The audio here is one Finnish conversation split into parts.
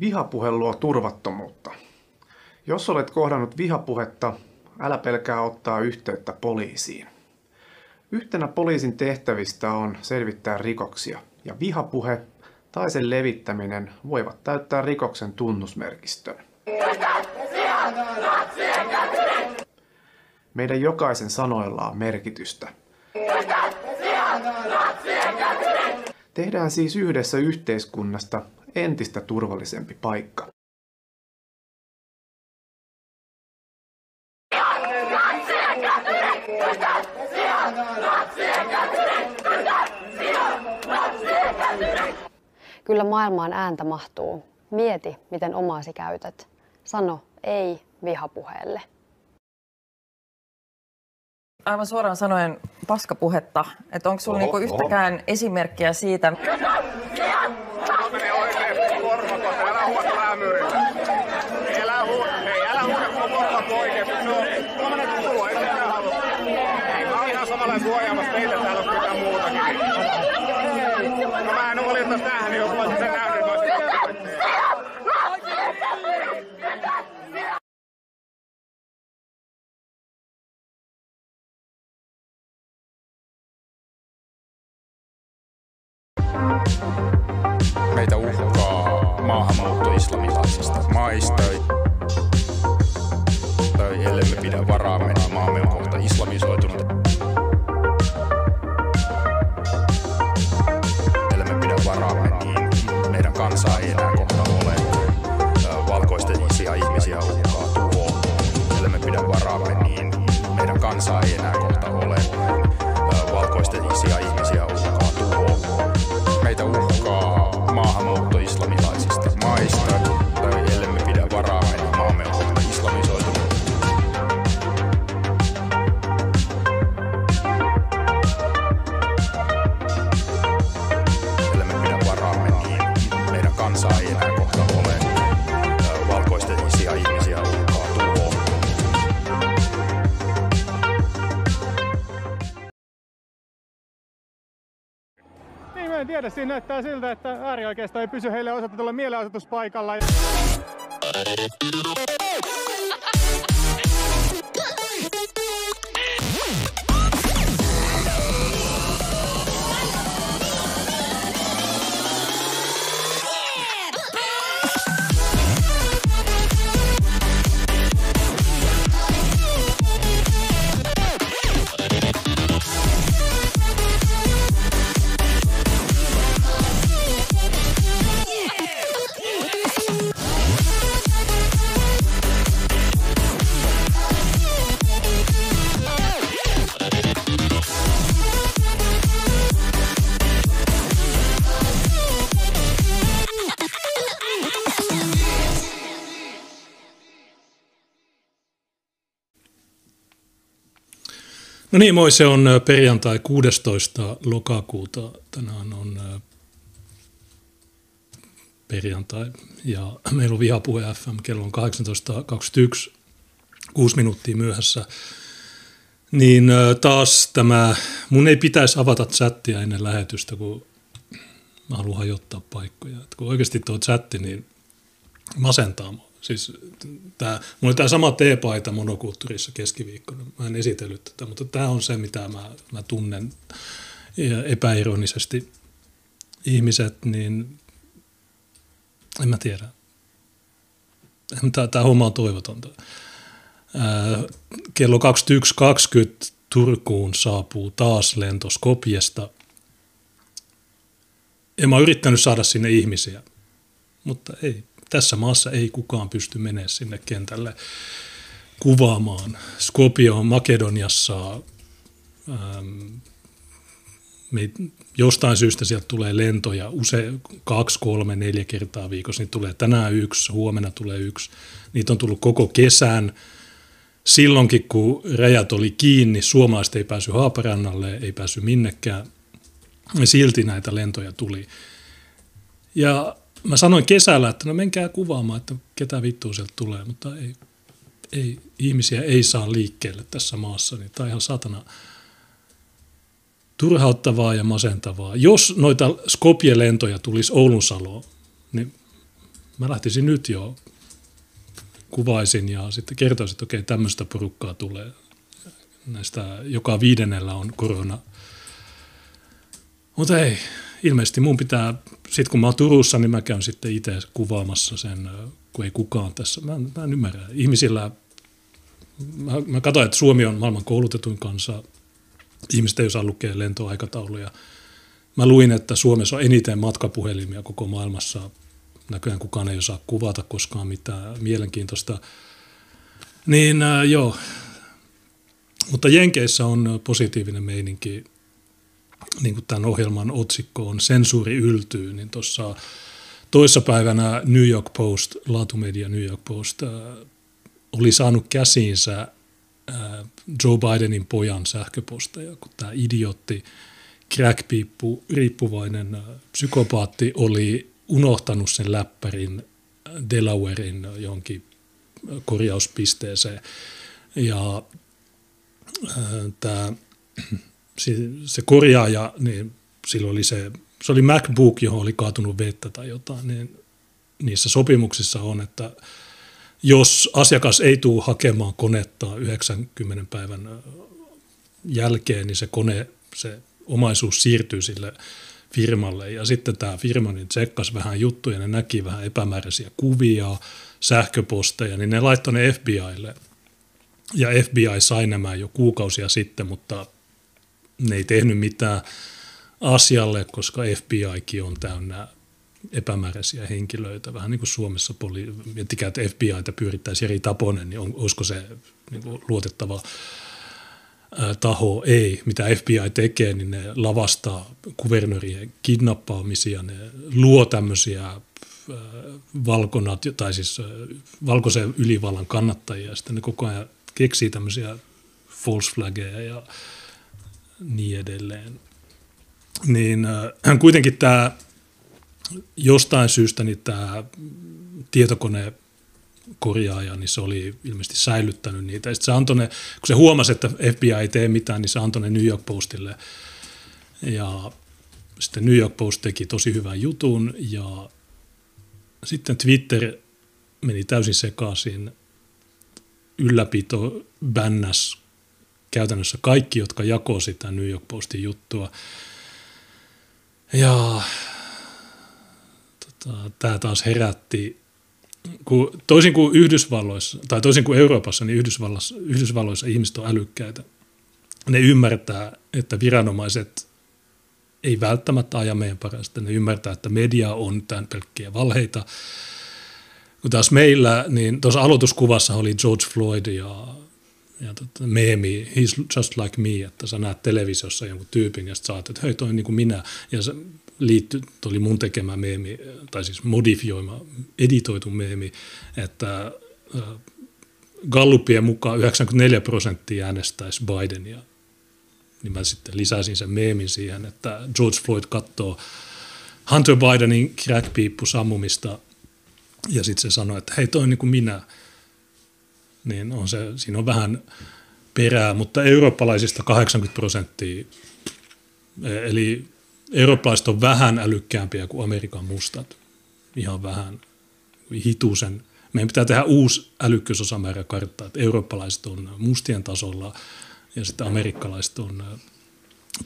Vihapuhe luo turvattomuutta. Jos olet kohdannut vihapuhetta, älä pelkää ottaa yhteyttä poliisiin. Yhtenä poliisin tehtävistä on selvittää rikoksia, ja vihapuhe tai sen levittäminen voivat täyttää rikoksen tunnusmerkistön. Meidän jokaisen sanoilla on merkitystä. Tehdään siis yhdessä yhteiskunnasta entistä turvallisempi paikka. Kyllä maailmaan ääntä mahtuu. Mieti, miten omaasi käytät. Sano ei vihapuheelle. Aivan suoraan sanoen paskapuhetta. Että onko sulla niinku yhtäkään esimerkkiä siitä? Tiedä. Näyttää siltä, että äärioikeisto ei pysy heille osoitetulla mielenosoituspaikalla. No niin, moi, se on perjantai 16. lokakuuta. Tänään on perjantai ja meillä on Vihapuhe FM, kello on 18.21, kuusi minuuttia myöhässä. Niin taas tämä, mun ei pitäisi avata chattia ennen lähetystä, kun mä haluan hajottaa paikkoja. Et kun oikeasti tuo chatti, niin masentaa mua. Siis tää, mulla oli tämä sama teepaita monokulttuurissa keskiviikkona. Mä en esitellyt tätä, mutta tämä on se, mitä mä, mä tunnen epäironisesti ihmiset, niin en mä tiedä. Tämä homma on toivotonta. Kello 21.20 Turkuun saapuu taas lento Skopjesta. Ja mä oon yrittänyt saada sinne ihmisiä, mutta ei. Tässä maassa ei kukaan pysty menemään sinne kentälle kuvaamaan. Skopje on Makedoniassa. Ähm, jostain syystä sieltä tulee lentoja use, kaksi, kolme, neljä kertaa viikossa. Niitä tulee tänään yksi, huomenna tulee yksi. Niitä on tullut koko kesän. Silloinkin, kun rajat oli kiinni, suomalaiset ei päässyt Haaparannalle, ei päässyt minnekään. Silti näitä lentoja tuli. Ja mä sanoin kesällä, että no menkää kuvaamaan, että ketä vittua sieltä tulee, mutta ei, ei, ihmisiä ei saa liikkeelle tässä maassa, niin tämä on ihan satana turhauttavaa ja masentavaa. Jos noita Skopje-lentoja tulisi Oulunsaloon, niin mä lähtisin nyt jo, kuvaisin ja sitten kertoisin, että okei, tämmöistä porukkaa tulee. Näistä joka viidennellä on korona. Mutta ei, ilmeisesti mun pitää, sitten kun mä oon Turussa, niin mä käyn sitten itse kuvaamassa sen, kun ei kukaan tässä. Mä, mä en ymmärrä. Ihmisillä, mä, mä katsoin, että Suomi on maailman koulutetuin kansa. Ihmiset ei osaa lukea lentoaikatauluja. Mä luin, että Suomessa on eniten matkapuhelimia koko maailmassa. Näköjään kukaan ei osaa kuvata koskaan mitään mielenkiintoista. Niin äh, joo, mutta Jenkeissä on positiivinen meininki niin kuin tämän ohjelman otsikko on Sensuuri yltyy, niin tuossa toissapäivänä New York Post, laatumedia New York Post, äh, oli saanut käsiinsä äh, Joe Bidenin pojan sähköposteja, kun tämä idiotti, crackpiippu, riippuvainen äh, psykopaatti oli unohtanut sen läppärin Delawarein johonkin korjauspisteeseen. Ja äh, tämä se korjaaja, niin silloin oli se, se oli MacBook, johon oli kaatunut vettä tai jotain, niin niissä sopimuksissa on, että jos asiakas ei tule hakemaan konetta 90 päivän jälkeen, niin se kone, se omaisuus siirtyy sille firmalle. Ja sitten tämä firma niin tsekkasi vähän juttuja, ne näki vähän epämääräisiä kuvia, sähköposteja, niin ne laittoi ne FBIlle. Ja FBI sai nämä jo kuukausia sitten, mutta ne ei tehnyt mitään asialle, koska FBIkin on täynnä epämääräisiä henkilöitä, vähän niin kuin Suomessa, poli- miettikää, että FBItä pyörittäisi eri tapoinen, niin on, olisiko se niin kuin luotettava taho? Ei. Mitä FBI tekee, niin ne lavastaa kuvernöörien kidnappaamisia, ne luo tämmöisiä valkonat, tai siis valkoisen ylivallan kannattajia, ja sitten ne koko ajan keksii tämmöisiä false flageja ja niin edelleen. Niin äh, kuitenkin tämä jostain syystä niin tämä tietokone korjaaja, niin se oli ilmeisesti säilyttänyt niitä. Sitten se antoi ne, kun se huomasi, että FBI ei tee mitään, niin se antoi ne New York Postille. Ja sitten New York Post teki tosi hyvän jutun ja sitten Twitter meni täysin sekaisin. Ylläpito bännäs käytännössä kaikki, jotka jakoi sitä New York Postin juttua. Ja tota, tämä taas herätti, kun, toisin kuin Yhdysvalloissa, tai toisin kuin Euroopassa, niin Yhdysvalloissa, Yhdysvalloissa ihmiset on älykkäitä. Ne ymmärtää, että viranomaiset ei välttämättä aja meidän parasta. Ne ymmärtää, että media on tämän pelkkiä valheita. Kun taas meillä, niin tuossa aloituskuvassa oli George Floyd ja ja tota, meemi, he's just like me, että sä näet televisiossa jonkun tyypin ja sä että hei toi on niin kuin minä. Ja se liittyi, oli mun tekemä meemi, tai siis modifioima, editoitu meemi, että äh, Gallupien mukaan 94 prosenttia äänestäisi Bidenia. Niin mä sitten lisäsin sen meemin siihen, että George Floyd katsoo Hunter Bidenin crackpiippu sammumista ja sitten se sanoi, että hei toi on niin kuin minä – niin on se, siinä on vähän perää, mutta eurooppalaisista 80 prosenttia, eli eurooppalaiset on vähän älykkäämpiä kuin Amerikan mustat, ihan vähän hitusen. Meidän pitää tehdä uusi älykkyysosamäärä kartta, että eurooppalaiset on mustien tasolla ja sitten amerikkalaiset on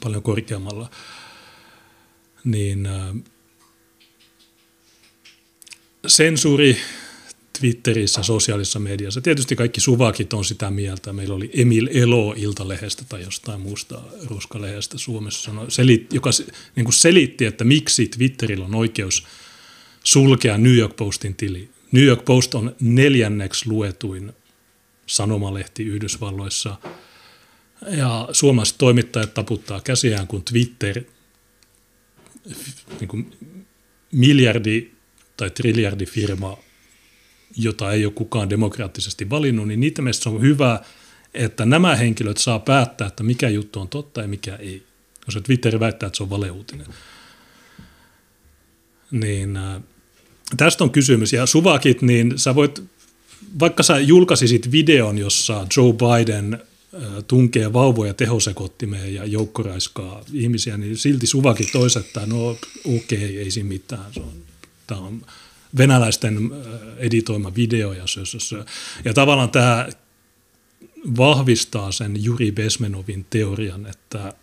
paljon korkeammalla. Niin sensuuri Twitterissä, sosiaalisessa mediassa. Tietysti kaikki suvakit on sitä mieltä. Meillä oli Emil Elo Iltalehdestä tai jostain muusta ruskalehdestä Suomessa, sanoi, selit, joka niin kuin selitti, että miksi Twitterillä on oikeus sulkea New York Postin tili. New York Post on neljänneksi luetuin sanomalehti Yhdysvalloissa. Ja suomalaiset toimittajat taputtaa käsiään, kun Twitter niin kuin miljardi tai triljardi firma jota ei ole kukaan demokraattisesti valinnut, niin niitä mielestä on hyvä, että nämä henkilöt saa päättää, että mikä juttu on totta ja mikä ei. Koska Twitter väittää, että se on valeuutinen. Niin äh, tästä on kysymys. Ja suvakit, niin sä voit, vaikka sä julkaisisit videon, jossa Joe Biden äh, tunkee vauvoja tehosekottimeen ja joukkoraiskaa ihmisiä, niin silti suvakit toiset, että no okei, okay, ei siinä mitään. Se on, tämä on venäläisten editoima video ja Ja tavallaan tämä vahvistaa sen Juri Besmenovin teorian, että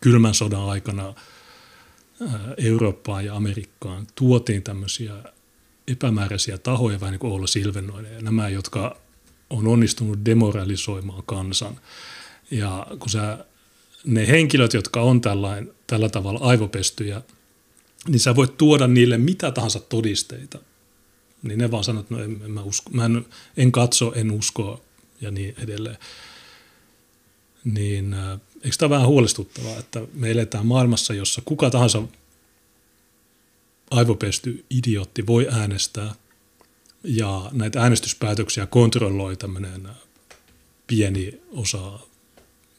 kylmän sodan aikana Eurooppaan ja Amerikkaan tuotiin tämmöisiä epämääräisiä tahoja, vähän niin kuin Oula Silvenoinen, ja nämä, jotka on onnistunut demoralisoimaan kansan. Ja kun sä, ne henkilöt, jotka on tällain, tällä tavalla aivopestyjä, niin sä voit tuoda niille mitä tahansa todisteita. Niin ne vaan sanoo, että no en, en, mä usko, mä en, en katso, en usko ja niin edelleen. Niin äh, eikö tämä vähän huolestuttavaa, että me eletään maailmassa, jossa kuka tahansa aivopesty idiootti voi äänestää ja näitä äänestyspäätöksiä kontrolloi tämmöinen pieni osa,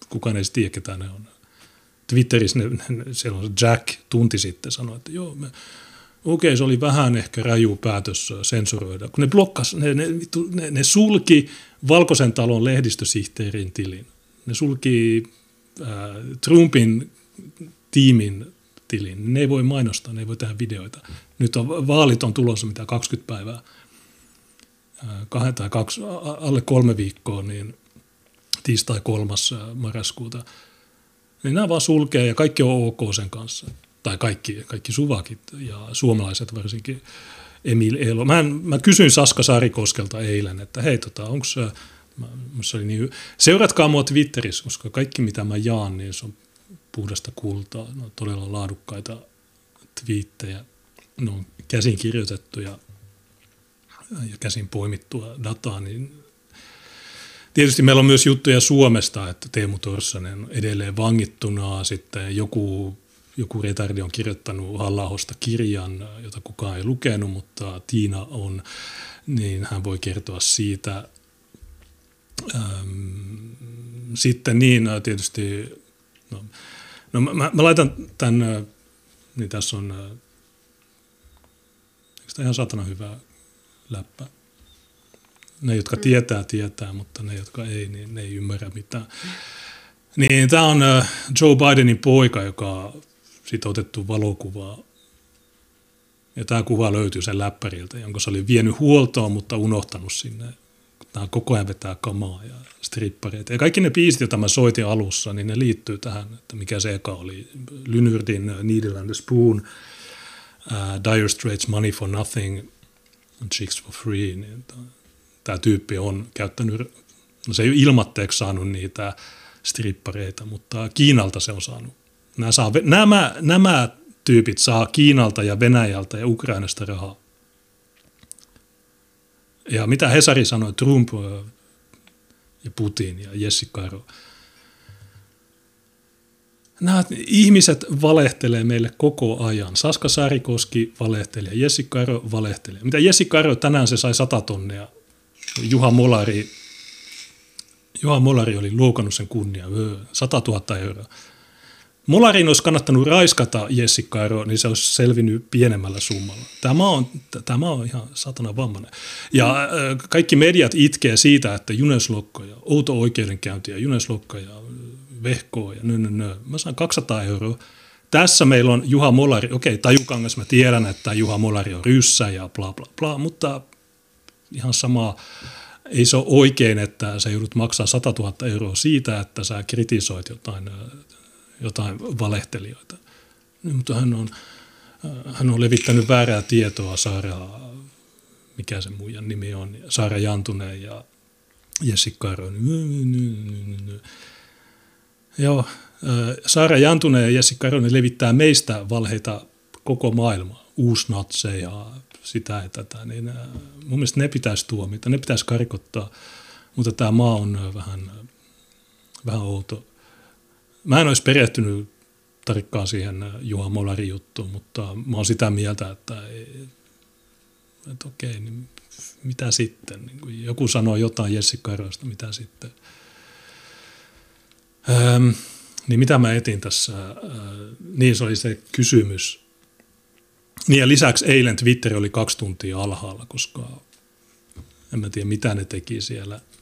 kukaan ei tiedä, ketä ne on. Twitterissä ne, ne, siellä on Jack tunti sitten sanoi, että joo, me, okei, se oli vähän ehkä raju päätös sensuroida, kun ne blokkas, ne, ne, ne, ne sulki Valkoisen talon lehdistösihteerin tilin. Ne sulki äh, Trumpin tiimin tilin. Ne ei voi mainostaa, ne ei voi tehdä videoita. Nyt on, vaalit on tulossa mitä 20 päivää, kahden tai kaksi, alle kolme viikkoa, niin tiistai kolmas marraskuuta. Niin nämä vaan sulkee ja kaikki on ok sen kanssa. Tai kaikki, kaikki suvakit ja suomalaiset varsinkin. Emil Elo. Mä, en, mä kysyin Saska Sarikoskelta eilen, että hei, tota, onko se oli niin, seuratkaa mua Twitterissä, koska kaikki mitä mä jaan, niin se on puhdasta kultaa, ne on todella laadukkaita twiittejä, ne on käsin kirjoitettuja ja käsin poimittua dataa, niin Tietysti meillä on myös juttuja Suomesta, että Teemu Torssanen on edelleen vangittuna, sitten joku, joku retardi on kirjoittanut halla kirjan, jota kukaan ei lukenut, mutta Tiina on, niin hän voi kertoa siitä. Sitten niin tietysti, no, No mä, mä laitan tämän, niin tässä on, eikö tämä ihan satana hyvä läppä? Ne, jotka tietää, tietää, mutta ne, jotka ei, niin ne ei ymmärrä mitään. Niin tämä on Joe Bidenin poika, joka on otettu valokuvaa. Ja tämä kuva löytyy sen läppäriltä, jonka se oli vienyt huoltoon, mutta unohtanut sinne Nämä koko ajan vetää kamaa ja strippareita. Ja kaikki ne biisit, joita mä soitin alussa, niin ne liittyy tähän, että mikä se eka oli. Lynyrdin Needle and the Spoon, uh, Dire Straits Money for Nothing, Chicks for Free. Niin tämä tyyppi on käyttänyt, no se ei ole ilmatteeksi saanut niitä strippareita, mutta Kiinalta se on saanut. Nämä, saa, nämä, nämä tyypit saa Kiinalta ja Venäjältä ja Ukrainasta rahaa. Ja mitä Hesari sanoi, Trump ja Putin ja Jesse Karo. Nämä ihmiset valehtelee meille koko ajan. Saska Sarikoski valehtelee, Jesse Karo valehtelee. Mitä Jesse Karo tänään se sai 100 tonnia. Juha Molari, Juha Molari oli luokannut sen kunnia, 100 000 euroa. Molarin olisi kannattanut raiskata Jessi Kairo, niin se olisi selvinnyt pienemmällä summalla. Tämä on, tämä on ihan satana vammainen. Ja kaikki mediat itkee siitä, että Junes Lokko ja outo oikeudenkäynti ja Junes Lokko ja Vehko ja nö, nö, nö. Mä saan 200 euroa. Tässä meillä on Juha Molari. Okei, Tajukangas mä tiedän, että Juha Molari on ryssä ja bla bla bla, mutta ihan sama ei se ole oikein, että sä joudut maksaa 100 000 euroa siitä, että sä kritisoit jotain jotain valehtelijoita. Niin, mutta hän on, hän on levittänyt väärää tietoa Saara, mikä se muijan nimi on, Saara Jantunen ja Jessi Karo. Joo, äh, Saara Jantunen ja Jessi Karonen levittää meistä valheita koko maailma, uusnatseja, sitä ja tätä, niin äh, mun mielestä ne pitäisi tuomita, ne pitäisi karkottaa, mutta tämä maa on vähän, vähän outo Mä en olisi perehtynyt tarkkaan siihen Juha Molarin juttuun, mutta mä oon sitä mieltä, että, että okei, niin mitä sitten? Niin joku sanoo jotain Jessi Karoista, mitä sitten? Ähm, niin mitä mä etin tässä? Äh, niin se oli se kysymys. Niin ja lisäksi eilen Twitter oli kaksi tuntia alhaalla, koska en mä tiedä mitä ne teki siellä –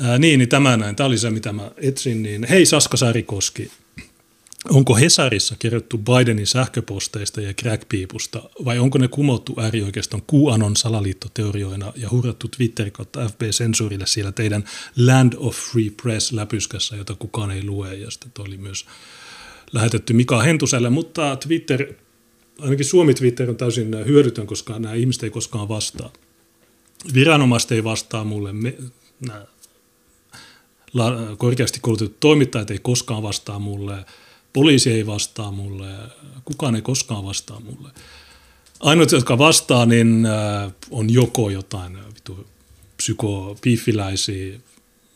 Ää, niin, niin tämä näin. Tämä oli se, mitä mä etsin. Niin, hei Saska Sarikoski. onko Hesarissa kerrottu Bidenin sähköposteista ja crackpiipusta vai onko ne kumottu äärioikeiston QAnon salaliittoteorioina ja hurrattu Twitter kautta FB-sensuurille siellä teidän Land of Free Press läpyskässä, jota kukaan ei lue ja sitten oli myös lähetetty Mika Hentuselle, mutta Twitter, ainakin Suomi Twitter on täysin hyödytön, koska nämä ihmiset ei koskaan vastaa. Viranomaiset ei vastaa mulle, me, nämä korkeasti koulutetut toimittajat ei koskaan vastaa mulle, poliisi ei vastaa mulle, kukaan ei koskaan vastaa mulle. Ainoat, jotka vastaa, niin äh, on joko jotain äh, vitu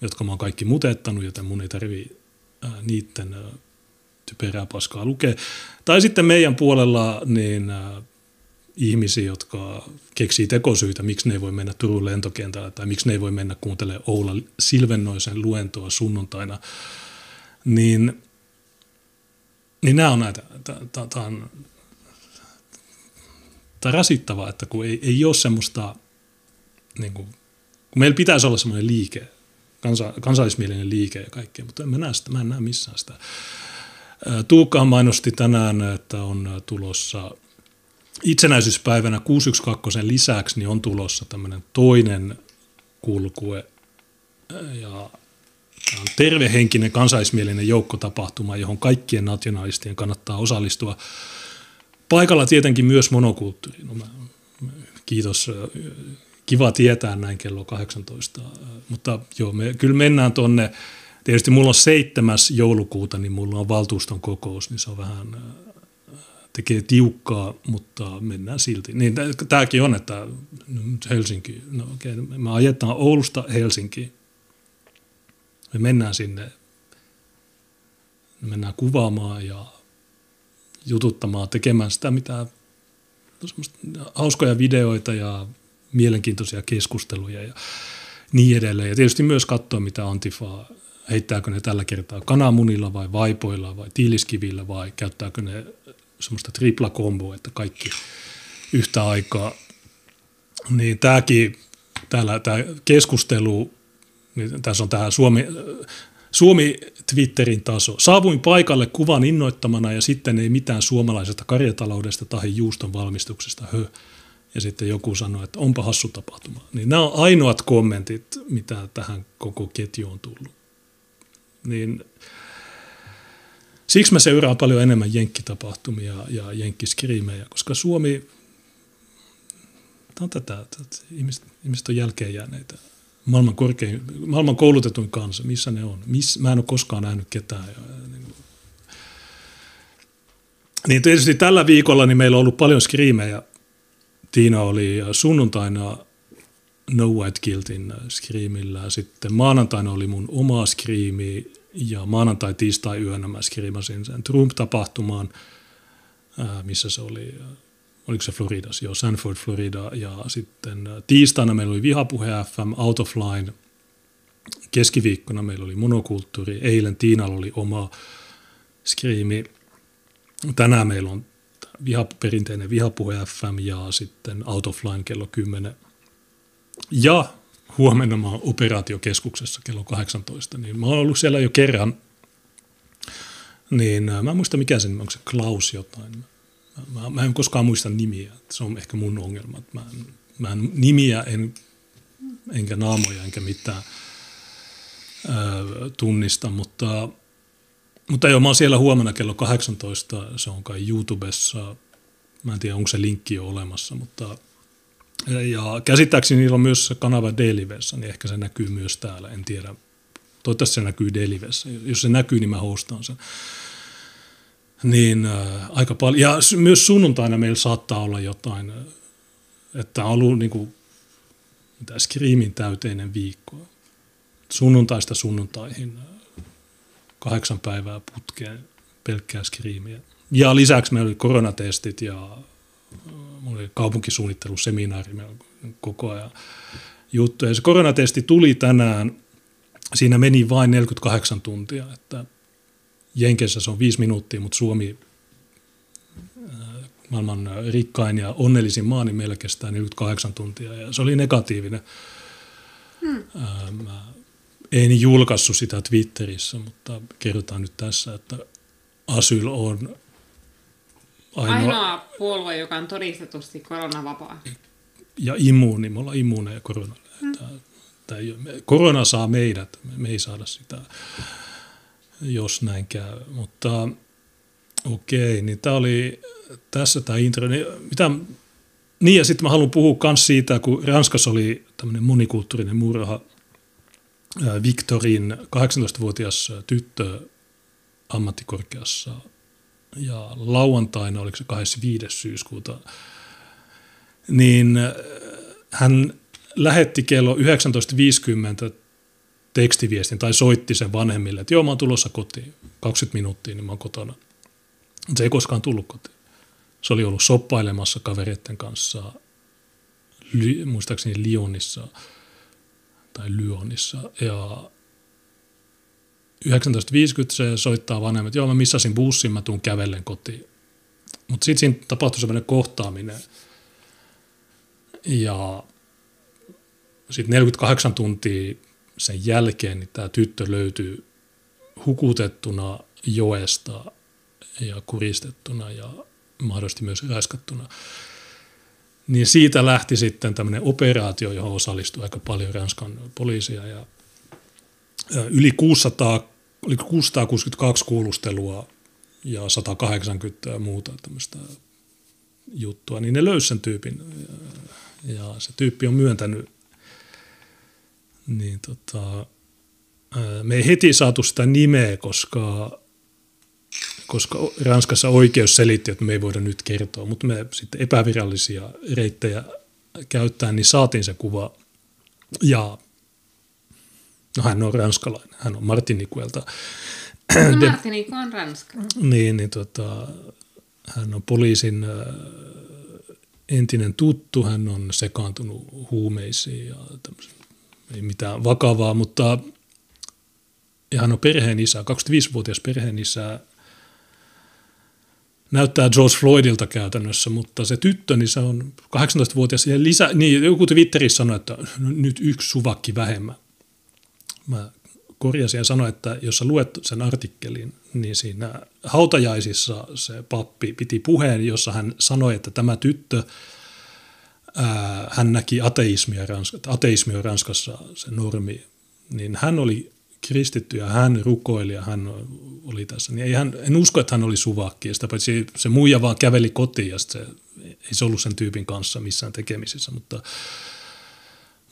jotka mä oon kaikki mutettanut, joten mun ei tarvi äh, niiden typerää paskaa lukea. Tai sitten meidän puolella niin ihmisiä, jotka keksii tekosyitä, miksi ne ei voi mennä Turun lentokentällä tai miksi ne ei voi mennä kuuntelemaan Oula Silvennoisen luentoa sunnuntaina, niin, niin nämä on näitä, tämä on, on rasittavaa, että kun ei, ei ole semmoista, niin kuin, kun meillä pitäisi olla semmoinen liike, kansa, kansallismielinen liike ja kaikkea, mutta en mä, näe sitä, mä en näe missään sitä. Tuukka mainosti tänään, että on tulossa itsenäisyyspäivänä 612 lisäksi niin on tulossa tämmöinen toinen kulkue ja on tervehenkinen kansaismielinen joukkotapahtuma, johon kaikkien nationalistien kannattaa osallistua. Paikalla tietenkin myös monokulttuuri. No mä, kiitos, kiva tietää näin kello 18. Mutta joo, me kyllä mennään tuonne, tietysti mulla on 7. joulukuuta, niin mulla on valtuuston kokous, niin se on vähän tekee tiukkaa, mutta mennään silti. Niin tämäkin on, että Helsinki, no okei, okay, me ajetaan Oulusta Helsinkiin. Me mennään sinne, me mennään kuvaamaan ja jututtamaan, tekemään sitä, mitä hauskoja videoita ja mielenkiintoisia keskusteluja ja niin edelleen. Ja tietysti myös katsoa, mitä Antifa, heittääkö ne tällä kertaa kananmunilla vai vaipoilla vai tiiliskivillä vai käyttääkö ne semmoista tripla komboa, että kaikki yhtä aikaa. Niin tämäkin, täällä tämä keskustelu, niin tässä on tämä Suomi, Suomi Twitterin taso. Saavuin paikalle kuvan innoittamana ja sitten ei mitään suomalaisesta karjataloudesta tai juuston valmistuksesta. Hö. Ja sitten joku sanoi, että onpa hassu tapahtuma. Niin nämä on ainoat kommentit, mitä tähän koko ketjuun on tullut. Niin Siksi mä seuraan paljon enemmän jenkkitapahtumia ja jenkkiskriimejä, koska Suomi, tämä on tätä, tätä ihmiset, ihmiset on jälkeen jääneitä. Maailman, korkein, maailman koulutetuin kansa, missä ne on? Miss, mä en ole koskaan nähnyt ketään. Niin, niin tietysti tällä viikolla niin meillä on ollut paljon skriimejä. Tiina oli sunnuntaina No White Guiltin skriimillä. Sitten maanantaina oli mun oma skriimi ja maanantai, tiistai yönä mä skriimasin sen Trump-tapahtumaan, missä se oli, oliko se Floridas, joo, Sanford, Florida, ja sitten tiistaina meillä oli Vihapuhe FM, Out of Line, keskiviikkona meillä oli monokulttuuri, eilen Tiinalla oli oma skriimi, tänään meillä on viha, perinteinen Vihapuhe FM ja sitten Out of Line kello 10. Ja huomenna mä oon operaatiokeskuksessa kello 18, niin mä oon ollut siellä jo kerran, niin mä en muista mikä sen, onko se Klaus jotain. Mä, mä, mä en koskaan muista nimiä, se on ehkä mun ongelma. Mä en, mä en nimiä en, enkä naamoja enkä mitään ö, tunnista, mutta, mutta joo, mä oon siellä huomenna kello 18, se on kai YouTubessa, mä en tiedä onko se linkki jo olemassa, mutta ja käsittääkseni niillä on myös kanava Delivessä, niin ehkä se näkyy myös täällä, en tiedä. Toivottavasti se näkyy Delivessä. Jos se näkyy, niin mä hostaan sen. Niin äh, aika paljon. Ja myös sunnuntaina meillä saattaa olla jotain, äh, että on ollut niin kuin, mitä, skriimin täyteinen viikko. Sunnuntaista sunnuntaihin äh, kahdeksan päivää putkeen pelkkää skriimiä. Ja lisäksi meillä oli koronatestit ja mulla oli kaupunkisuunnitteluseminaari koko ajan juttu. Ja se koronatesti tuli tänään, siinä meni vain 48 tuntia, että Jenkeissä se on viisi minuuttia, mutta Suomi äh, maailman rikkain ja onnellisin maa, niin meillä kestää 48 tuntia ja se oli negatiivinen. Hmm. Mä en julkaissut sitä Twitterissä, mutta kerrotaan nyt tässä, että Asyl on ainoa, ainoa puolue, joka on todistetusti koronavapaa. Ja immuuni, me ollaan immuuneja koronalle. Hmm. Tämä, tämä ei, korona saa meidät, me ei saada sitä, jos näin käy. Mutta okei, niin tämä oli tässä tämä intro. Niin, mitä, niin ja sitten mä haluan puhua myös siitä, kun Ranskassa oli tämmöinen monikulttuurinen murha, Victorin 18-vuotias tyttö ammattikorkeassa ja lauantaina, oliko se 25. syyskuuta, niin äh, hän lähetti kello 19.50 tekstiviestin tai soitti sen vanhemmille, että joo mä oon tulossa kotiin, 20 minuuttia, niin mä oon kotona. Se ei koskaan tullut kotiin. Se oli ollut soppailemassa kavereiden kanssa, muistaakseni Lyonissa tai Lyonissa, ja 19.50 se soittaa vanhemmat, joo mä missasin bussin, mä tuun kävellen kotiin. Mutta sitten siinä tapahtui sellainen kohtaaminen. Ja sitten 48 tuntia sen jälkeen niin tämä tyttö löytyy hukutettuna joesta ja kuristettuna ja mahdollisesti myös raiskattuna. Niin siitä lähti sitten tämmöinen operaatio, johon osallistui aika paljon Ranskan poliisia ja yli 600 oli 662 kuulustelua ja 180 ja muuta tämmöistä juttua, niin ne löysi sen tyypin. Ja se tyyppi on myöntänyt, niin tota, me ei heti saatu sitä nimeä, koska, koska Ranskassa oikeus selitti, että me ei voida nyt kertoa, mutta me sitten epävirallisia reittejä käyttäen, niin saatiin se kuva. Ja No hän on ranskalainen, hän on Martinikuelta. No Martiniku on ranska. Niin, niin tota, hän on poliisin äh, entinen tuttu, hän on sekaantunut huumeisiin ja ei mitään vakavaa, mutta ja hän on perheen isä, 25-vuotias perheen isä, näyttää George Floydilta käytännössä, mutta se tyttö, niin se on 18-vuotias ja lisä, niin joku Twitterissä sanoi, että nyt yksi suvakki vähemmän mä korjasin ja sanoin, että jos sä luet sen artikkelin, niin siinä hautajaisissa se pappi piti puheen, jossa hän sanoi, että tämä tyttö, ää, hän näki ateismia, Ranskassa, ateismia Ranskassa se normi, niin hän oli kristitty ja hän rukoili ja hän oli tässä. Niin ei hän, en usko, että hän oli suvakki. Ja sitä paitsi se muija vaan käveli kotiin ja se, ei se ollut sen tyypin kanssa missään tekemisissä, mutta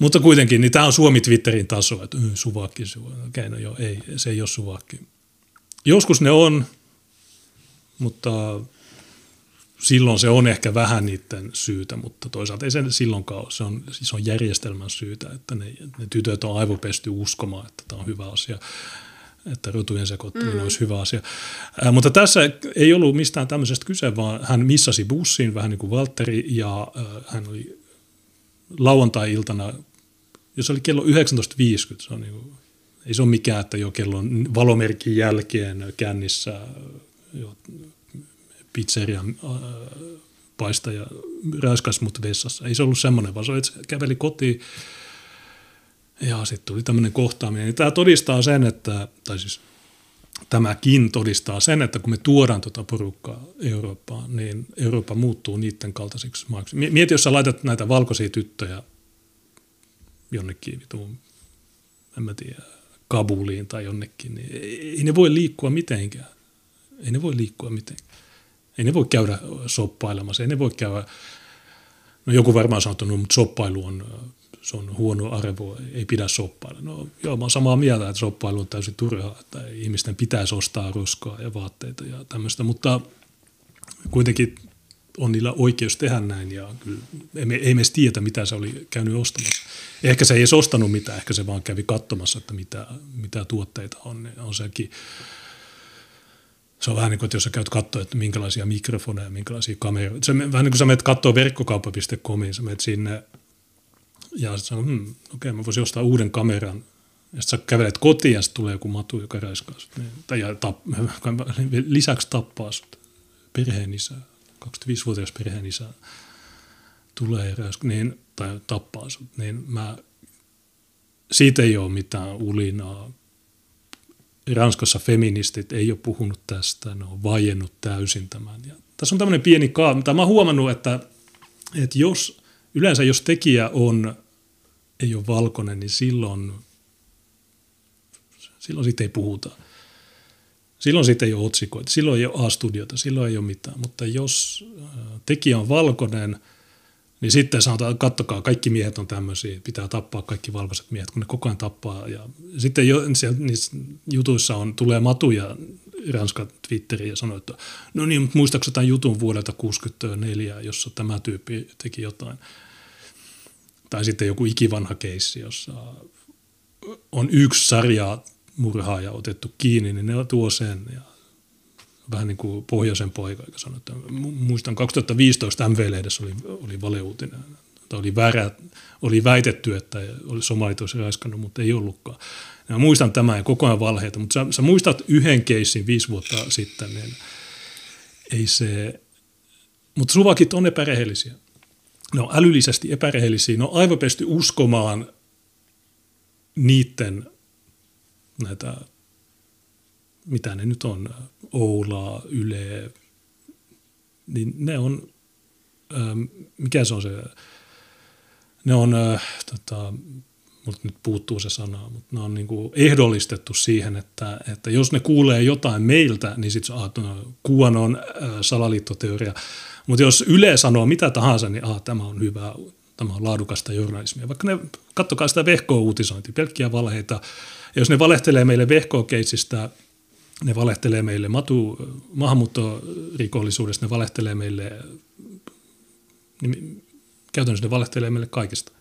mutta kuitenkin, niin tämä on Suomi Twitterin taso, että suvakki, suvakki. Okei, no joo, ei, se ei ole suvakki. Joskus ne on, mutta silloin se on ehkä vähän niiden syytä, mutta toisaalta ei se silloinkaan ole. Se on, siis on järjestelmän syytä, että ne, ne tytöt on aivopesty uskomaan, että tämä on hyvä asia että rotujen sekoittaminen mm. olisi hyvä asia. Ää, mutta tässä ei ollut mistään tämmöisestä kyse, vaan hän missasi bussiin vähän niin kuin Valtteri ja ää, hän oli lauantai-iltana jos oli kello 19.50, se on niin kuin, ei se ole mikään, että jo kellon valomerkin jälkeen kännissä jo pizzerian äh, paistaja raiskas mut vessassa. Ei se ollut semmoinen, vaan se, se käveli kotiin ja sitten tuli tämmöinen kohtaaminen. Tämä todistaa sen, että, tai siis tämäkin todistaa sen, että kun me tuodaan tuota porukkaa Eurooppaan, niin Eurooppa muuttuu niiden kaltaisiksi maaksi. Mieti, jos sä laitat näitä valkoisia tyttöjä jonnekin vituun, en mä tiedä, Kabuliin tai jonnekin, niin ei ne voi liikkua mitenkään. Ei ne voi liikkua mitenkään. Ei ne voi käydä soppailemassa, ei ne voi käydä, no joku varmaan sanoo, että no, mutta soppailu on, se on huono arvo, ei pidä soppailla. No joo, mä oon samaa mieltä, että soppailu on täysin turhaa, että ihmisten pitäisi ostaa roskaa ja vaatteita ja tämmöistä, mutta kuitenkin on niillä oikeus tehdä näin ja kyllä ei me, me tiedä, mitä se oli käynyt ostamassa. Ehkä se ei edes ostanut mitään, ehkä se vaan kävi katsomassa, että mitä, mitä tuotteita on. On sekin, se on vähän niin kuin, että jos sä käyt katsoa, että minkälaisia mikrofoneja, minkälaisia kameroita. Se, vähän niin kuin sä menet katsoa verkkokauppa.comiin, sä menet sinne ja sä sanoo, hmm, okei, okay, mä voisin ostaa uuden kameran. Ja sä kävelet kotiin ja tulee joku matu, joka räiskää sut. Niin, tai ja tap, lisäksi tappaa sut perheen isää. 25-vuotias perheen isä tulee niin, tai tappaa sut, niin mä, siitä ei ole mitään ulinaa Ranskassa feministit ei ole puhunut tästä, ne on vaiennut täysin tämän. Ja tässä on tämmöinen pieni kaa, mutta mä oon huomannut, että, että jos, yleensä jos tekijä on, ei ole valkoinen, niin silloin, silloin siitä ei puhuta. Silloin siitä ei ole otsikoita, silloin ei ole A-studiota, silloin ei ole mitään. Mutta jos tekijä on valkoinen – niin sitten sanotaan, kattokaa, kaikki miehet on tämmöisiä, pitää tappaa kaikki valkoiset miehet, kun ne koko ajan tappaa. Ja sitten jo, niissä jutuissa on, tulee matuja Ranskan Twitteriin ja sanoo, että no niin, mutta muistaakseni tämän jutun vuodelta 64, jossa tämä tyyppi teki jotain. Tai sitten joku ikivanha keissi, jossa on yksi sarja murhaaja otettu kiinni, niin ne tuo sen. Ja vähän niin kuin pohjoisen poika, joka sanoi, että muistan 2015 MV-lehdessä oli, oli valeuutinen, oli, väärä, oli väitetty, että oli somalit olisi raiskannut, mutta ei ollutkaan. Ja muistan tämän ja koko ajan valheita, mutta sä, sä muistat yhden keissin viisi vuotta sitten, niin ei se, mutta suvakit on epärehellisiä. Ne on älyllisesti epärehellisiä, ne on aivan pesty uskomaan niiden näitä mitä ne nyt on, Oulaa, Yle, niin ne on, ähm, mikä se on se, ne on, äh, tota, mutta nyt puuttuu se sana, mutta ne on niin kuin ehdollistettu siihen, että, että jos ne kuulee jotain meiltä, niin sitten se on on äh, salaliittoteoria. Mutta jos Yle sanoo mitä tahansa, niin ah, tämä on hyvä, tämä on laadukasta journalismia. Vaikka ne, kattokaa sitä vehko-uutisointia, pelkkiä valheita. Ja jos ne valehtelee meille vehko-keitsistä ne valehtelee meille matu, maahanmuuttorikollisuudesta, ne valehtelee meille, niin käytännössä ne valehtelee meille kaikesta.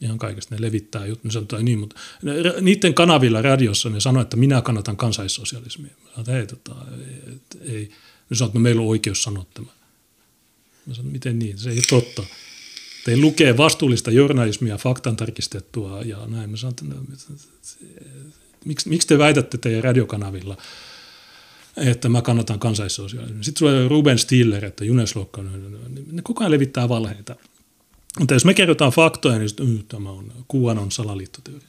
Ihan kaikesta. Ne levittää juttuja, ne sanotaan niin, mutta niiden kanavilla radiossa ne sanoo, että minä kannatan kansaissosialismia. Mä sanoin, että ei, tota, ei. Ne sanoo, että no, meillä on oikeus sanoa tämä. Mä sanoin, miten niin? Se ei ole totta. Te lukee vastuullista journalismia, faktan tarkistettua ja näin. Mä sanoin, että no, miksi, miksi te väitätte teidän radiokanavilla, että mä kannatan kansaissosialismia. Sitten tulee Ruben Stiller, että Juneslokka, ne koko ajan levittää valheita. Mutta jos me kerrotaan faktoja, niin sitten, tämä on QAnon salaliittoteoria.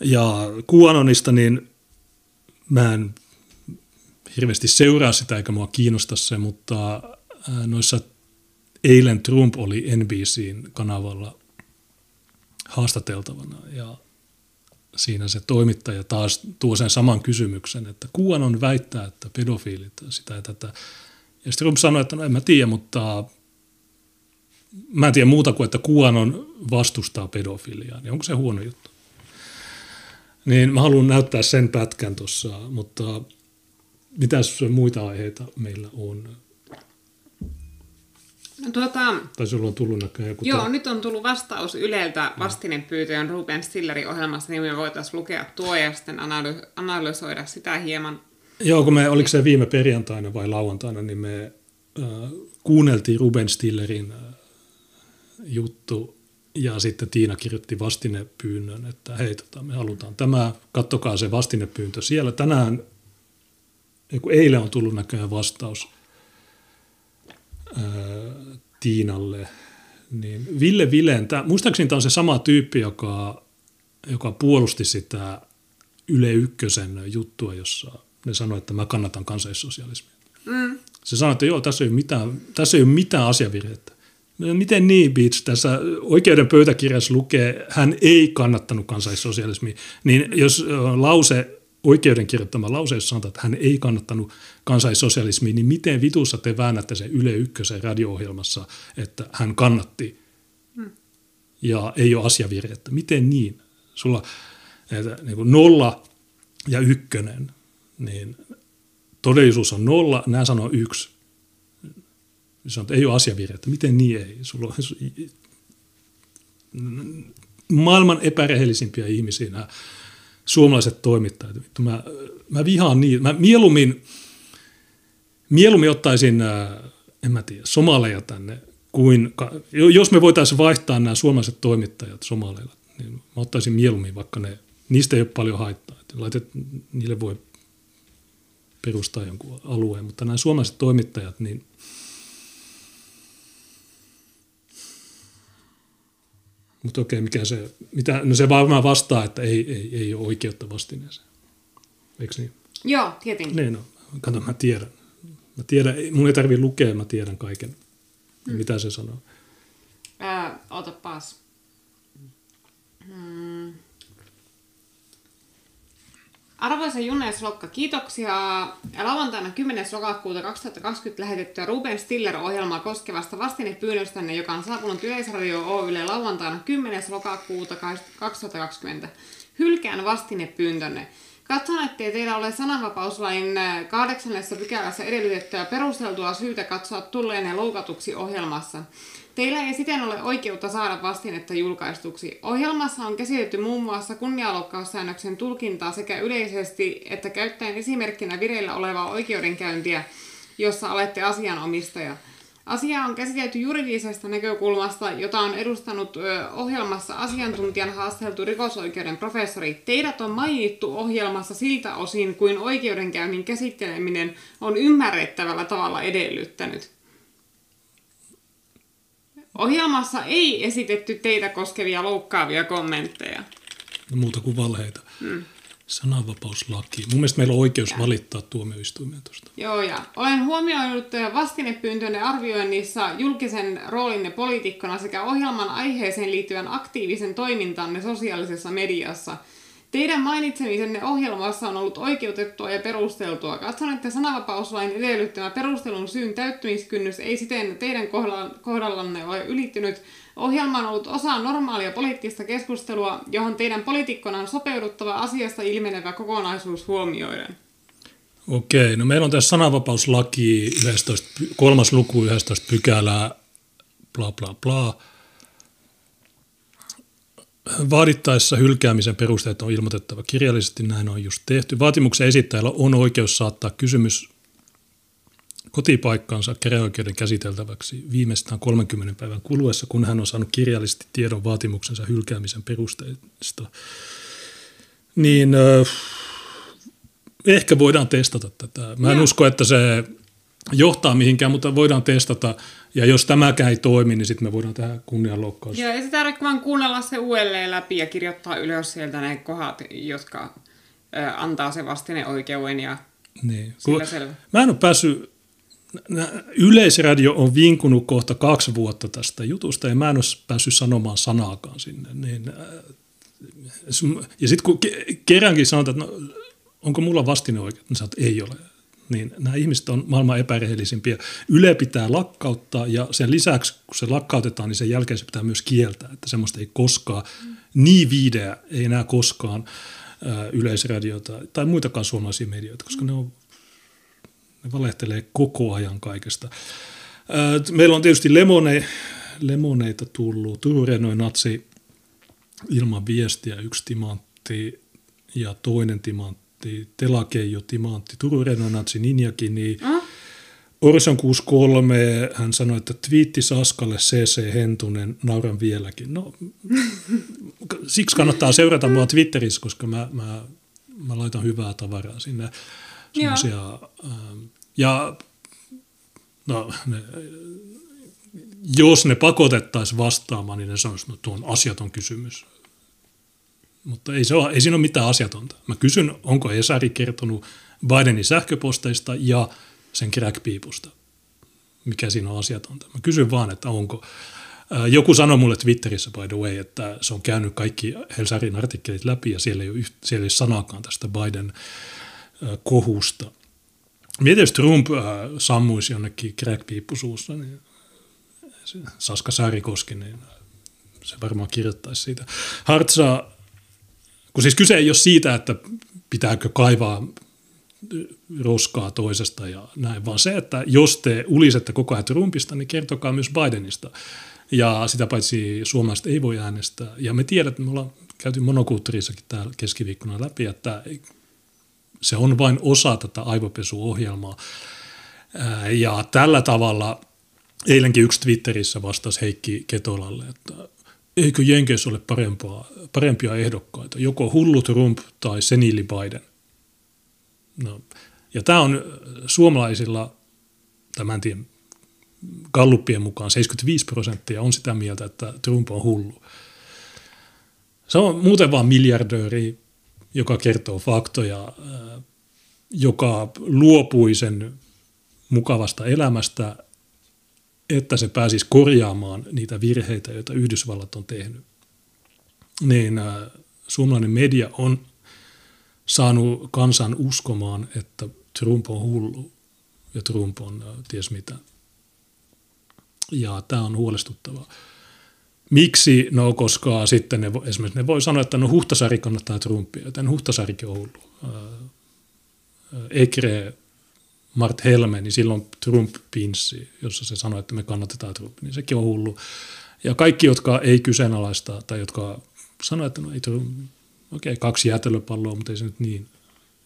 Ja QAnonista, niin mä en hirveästi seuraa sitä, eikä mua kiinnosta se, mutta noissa eilen Trump oli NBCin kanavalla haastateltavana ja siinä se toimittaja taas tuo sen saman kysymyksen, että on väittää, että pedofiilit sitä ja tätä. Ja sitten Trump sanoi, että no en mä tiedä, mutta mä en tiedä muuta kuin, että on vastustaa pedofiliaa. Niin onko se huono juttu? Niin mä haluan näyttää sen pätkän tuossa, mutta mitäs muita aiheita meillä on? Tuota, tai sulla on tullut näköjään joku... Joo, nyt on tullut vastaus Yleltä vastinepyytöön Ruben Stillerin ohjelmassa, niin me voitaisiin lukea tuo ja sitten analy- analysoida sitä hieman. Joo, kun me, oliko se viime perjantaina vai lauantaina, niin me äh, kuunneltiin Ruben Stillerin äh, juttu ja sitten Tiina kirjoitti vastinepyynnön, että hei, tota, me halutaan tämä, kattokaa se vastinepyyntö siellä. Tänään, eilen on tullut näköjään vastaus Tiinalle, niin Ville Vilen, tämä, muistaakseni tämä on se sama tyyppi, joka, joka puolusti sitä Yle Ykkösen juttua, jossa ne sanoi, että mä kannatan kansallisosialismia. Mm. Se sanoi, että joo, tässä ei ole mitään, tässä ei ole mitään asiavirhettä. Miten niin, Beach? Tässä oikeuden pöytäkirjassa lukee, hän ei kannattanut kansallissosialismia. Niin jos lause oikeuden kirjoittama lause, jos sanotaan, että hän ei kannattanut kansaissosialismia, niin miten vitussa te väännätte sen Yle Ykkösen radio-ohjelmassa, että hän kannatti hmm. ja ei ole asiavirhettä. Miten niin? Sulla että, niin kuin nolla ja ykkönen, niin todellisuus on nolla, nämä sanoo yksi. Sanoo, että ei ole asiavirhettä. Miten niin ei? Sulla on maailman epärehellisimpiä ihmisiä nämä suomalaiset toimittajat. Vittu, mä, mä vihaan niin. Mä mieluummin, mieluummin ottaisin, en mä tiedä, somaleja tänne, kuin, jos me voitaisiin vaihtaa nämä suomalaiset toimittajat somaleilla, niin mä ottaisin mieluummin, vaikka ne, niistä ei ole paljon haittaa. Laitet, niille voi perustaa jonkun alueen, mutta nämä suomalaiset toimittajat, niin Mutta okei, mikä se, mitä, no se varmaan vastaa, että ei, ei, ei ole oikeutta vastineeseen. Eikö niin? Joo, tietenkin. Niin, no, kato, mä tiedän. Mä tiedän, mun ei tarvitse lukea, mä tiedän kaiken. Hmm. Mitä se sanoo? Ää, otapas. Hmm. Arvoisa Junne Slokka, kiitoksia lauantaina 10. lokakuuta 2020 lähetettyä Ruben Stiller-ohjelmaa koskevasta vastinepyynnöstänne, joka on saapunut Yleisradio Oylle lauantaina 10. lokakuuta 2020. Hylkään vastinepyyntönne. Katson, ettei teillä ole sananvapauslain kahdeksannessa pykälässä edellytettyä perusteltua syytä katsoa tulleen loukatuksi ohjelmassa. Teillä ei siten ole oikeutta saada vastinetta julkaistuksi. Ohjelmassa on käsitelty muun muassa kunnianloukkaussäännöksen tulkintaa sekä yleisesti että käyttäen esimerkkinä vireillä olevaa oikeudenkäyntiä, jossa olette asianomistaja. Asia on käsitelty juridisesta näkökulmasta, jota on edustanut ohjelmassa asiantuntijan haasteltu rikosoikeuden professori. Teidät on mainittu ohjelmassa siltä osin, kuin oikeudenkäynnin käsitteleminen on ymmärrettävällä tavalla edellyttänyt. Ohjelmassa ei esitetty teitä koskevia loukkaavia kommentteja. No, muuta kuin valheita. Hmm. Sananvapauslaki. Mun mielestä meillä on oikeus ja. valittaa tuomioistuimeen tuosta. Joo, ja olen huomioinut vastinepyyntönne arvioinnissa julkisen roolinne poliitikkona sekä ohjelman aiheeseen liittyvän aktiivisen toimintanne sosiaalisessa mediassa – Teidän mainitsemisenne ohjelmassa on ollut oikeutettua ja perusteltua. Katson, että sananvapauslain edellyttämä perustelun syyn täyttymiskynnys ei siten teidän kohdallanne ole ylittynyt. Ohjelma on ollut osa normaalia poliittista keskustelua, johon teidän poliitikkona on sopeuduttava asiasta ilmenevä kokonaisuus huomioiden. Okei, no meillä on tässä sananvapauslaki 11, kolmas luku 11 pykälää, bla bla bla Vaadittaessa hylkäämisen perusteet on ilmoitettava kirjallisesti, näin on just tehty. Vaatimuksen esittäjällä on oikeus saattaa kysymys kotipaikkaansa käräjäoikeuden käsiteltäväksi viimeistään 30 päivän kuluessa, kun hän on saanut kirjallisesti tiedon vaatimuksensa hylkäämisen perusteista. Niin ehkä voidaan testata tätä. Mä en ja. usko, että se johtaa mihinkään, mutta voidaan testata. Ja jos tämäkään ei toimi, niin sitten me voidaan tehdä kunnianloukkaus. Joo, ja se tarvitsee vaan kuunnella se uudelleen läpi ja kirjoittaa ylös sieltä ne kohdat, jotka ö, antaa se vastine oikeuden ja niin. sillä selvä. Mä en ole päässyt, Yleisradio on vinkunut kohta kaksi vuotta tästä jutusta ja mä en ole päässyt sanomaan sanaakaan sinne. Niin, ja sitten kun kerrankin sanotaan, että no, onko mulla vastine oikein, niin sanot, että ei ole niin nämä ihmiset on maailman epärehellisimpiä. Yle pitää lakkauttaa ja sen lisäksi, kun se lakkautetaan, niin sen jälkeen se pitää myös kieltää, että semmoista ei koskaan, niin viideä ei enää koskaan ä, yleisradiota tai muitakaan suomalaisia medioita, koska ne, on, ne valehtelee koko ajan kaikesta. Ä, meillä on tietysti lemone, lemoneita tullut, Turun noin natsi ilman viestiä, yksi timantti ja toinen timantti timantti, Telakeijo timantti, Turun Renonatsi Ninjakin, niin mm? Orson 63, hän sanoi, että twiitti Saskalle CC Hentunen, nauran vieläkin. No, siksi kannattaa seurata mua Twitterissä, koska mä, mä, mä laitan hyvää tavaraa sinne. Semmosia, ähm, ja no, ne, jos ne pakotettaisiin vastaamaan, niin ne sanoisivat, että no, tuo on asiaton kysymys. Mutta ei, se ole, ei siinä ole mitään asiatonta. Mä kysyn, onko Esari kertonut Bidenin sähköposteista ja sen crackpiipusta. Mikä siinä on asiatonta. Mä kysyn vaan, että onko. Joku sanoi mulle Twitterissä, by the way, että se on käynyt kaikki Helsarin artikkelit läpi ja siellä ei ole, siellä ei ole sanakaan tästä Biden kohusta. Mietin, jos Trump sammuisi jonnekin crackpiippusuussa, niin Saska Saarikoski, niin se varmaan kirjoittaisi siitä. Hartsa kun siis kyse ei ole siitä, että pitääkö kaivaa roskaa toisesta ja näin, vaan se, että jos te ulisette koko ajan Trumpista, niin kertokaa myös Bidenista. Ja sitä paitsi suomalaiset ei voi äänestää. Ja me tiedämme, että me ollaan käyty monokulttuurissakin täällä keskiviikkona läpi, että se on vain osa tätä aivopesuohjelmaa. Ja tällä tavalla eilenkin yksi Twitterissä vastasi Heikki Ketolalle, että eikö Jenkeissä ole parempaa, parempia ehdokkaita, joko hullu Trump tai seniili Biden. No, ja tämä on suomalaisilla, tämän tien Galluppien mukaan 75 prosenttia on sitä mieltä, että Trump on hullu. Se on muuten vaan miljardööri, joka kertoo faktoja, ää, joka luopui sen mukavasta elämästä, että se pääsisi korjaamaan niitä virheitä, joita Yhdysvallat on tehnyt. Niin ää, suomalainen media on saanut kansan uskomaan, että Trump on hullu ja Trump on ää, ties mitä. Ja tämä on huolestuttavaa. Miksi? No koska sitten ne, esimerkiksi ne voi sanoa, että no Huhtasari kannattaa Trumpia, joten Huhtasarikin on hullu. Ää, Ekre, Mart Helme, niin silloin Trump-pinssi, jossa se sanoi, että me kannatetaan Trumpia, niin sekin on hullu. Ja kaikki, jotka ei kyseenalaista tai jotka sanoo, että no ei Trump, okei, kaksi jäätelöpalloa, mutta ei se nyt niin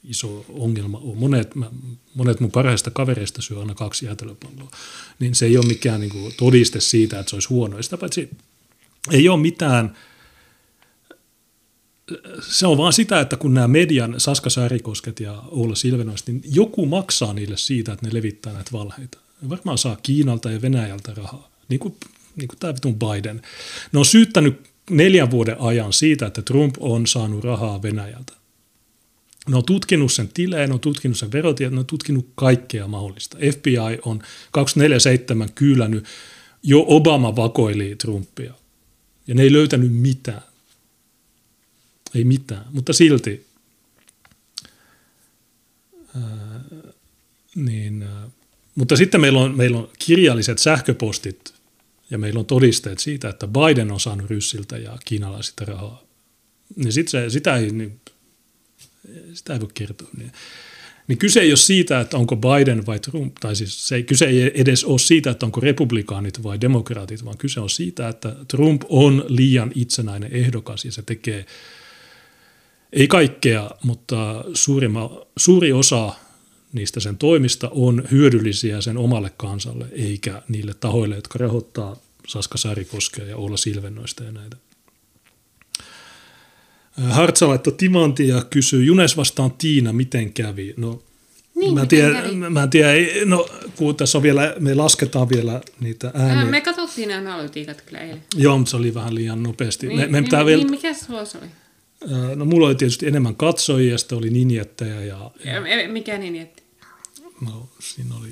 iso ongelma ole. Monet, mä, monet mun parhaista kavereista syö aina kaksi jäätelöpalloa. Niin se ei ole mikään niin kuin, todiste siitä, että se olisi huono. Sitä paitsi ei ole mitään, se on vaan sitä, että kun nämä median Saska Saarikosket ja Oula Silvenoista, niin joku maksaa niille siitä, että ne levittää näitä valheita. Ne varmaan saa Kiinalta ja Venäjältä rahaa, niin kuin, niin kuin tämä vitun Biden. Ne on syyttänyt neljän vuoden ajan siitä, että Trump on saanut rahaa Venäjältä. Ne on tutkinut sen tilejä, ne on tutkinut sen verotiedot, ne on tutkinut kaikkea mahdollista. FBI on 247 kyylännyt, jo Obama vakoili Trumpia. Ja ne ei löytänyt mitään. Ei mitään, mutta silti. Ää, niin, ää, mutta sitten meillä on, meillä on kirjalliset sähköpostit ja meillä on todisteet siitä, että Biden on saanut ryssiltä ja kiinalaisilta rahaa. Niin sit se, sitä, ei, niin, sitä ei voi kertoa. Niin, niin kyse ei ole siitä, että onko Biden vai Trump, tai siis se kyse ei edes ole siitä, että onko republikaanit vai demokraatit, vaan kyse on siitä, että Trump on liian itsenäinen ehdokas ja se tekee, ei kaikkea, mutta suurima, suuri osa niistä sen toimista on hyödyllisiä sen omalle kansalle, eikä niille tahoille, jotka rahoittaa Saska Sarikoskea ja Oula Silvennoista ja näitä. Hartsa laittoi timantia ja kysyy, Junes vastaan Tiina, miten kävi? No, Niin, mä, en miten tiedä, kävi? mä en tiedä, ei- no kun tässä on vielä, me lasketaan vielä niitä Ää, ääniä. Me katsottiin nämä analytiikat kyllä eilen. Joo, mutta se oli vähän liian nopeasti. Niin, me, me niin, pitää niin, vielä, niin, mikä se oli? No mulla oli tietysti enemmän katsojia, ja sitten oli ninjettejä ja, ja mikä että no, siinä oli,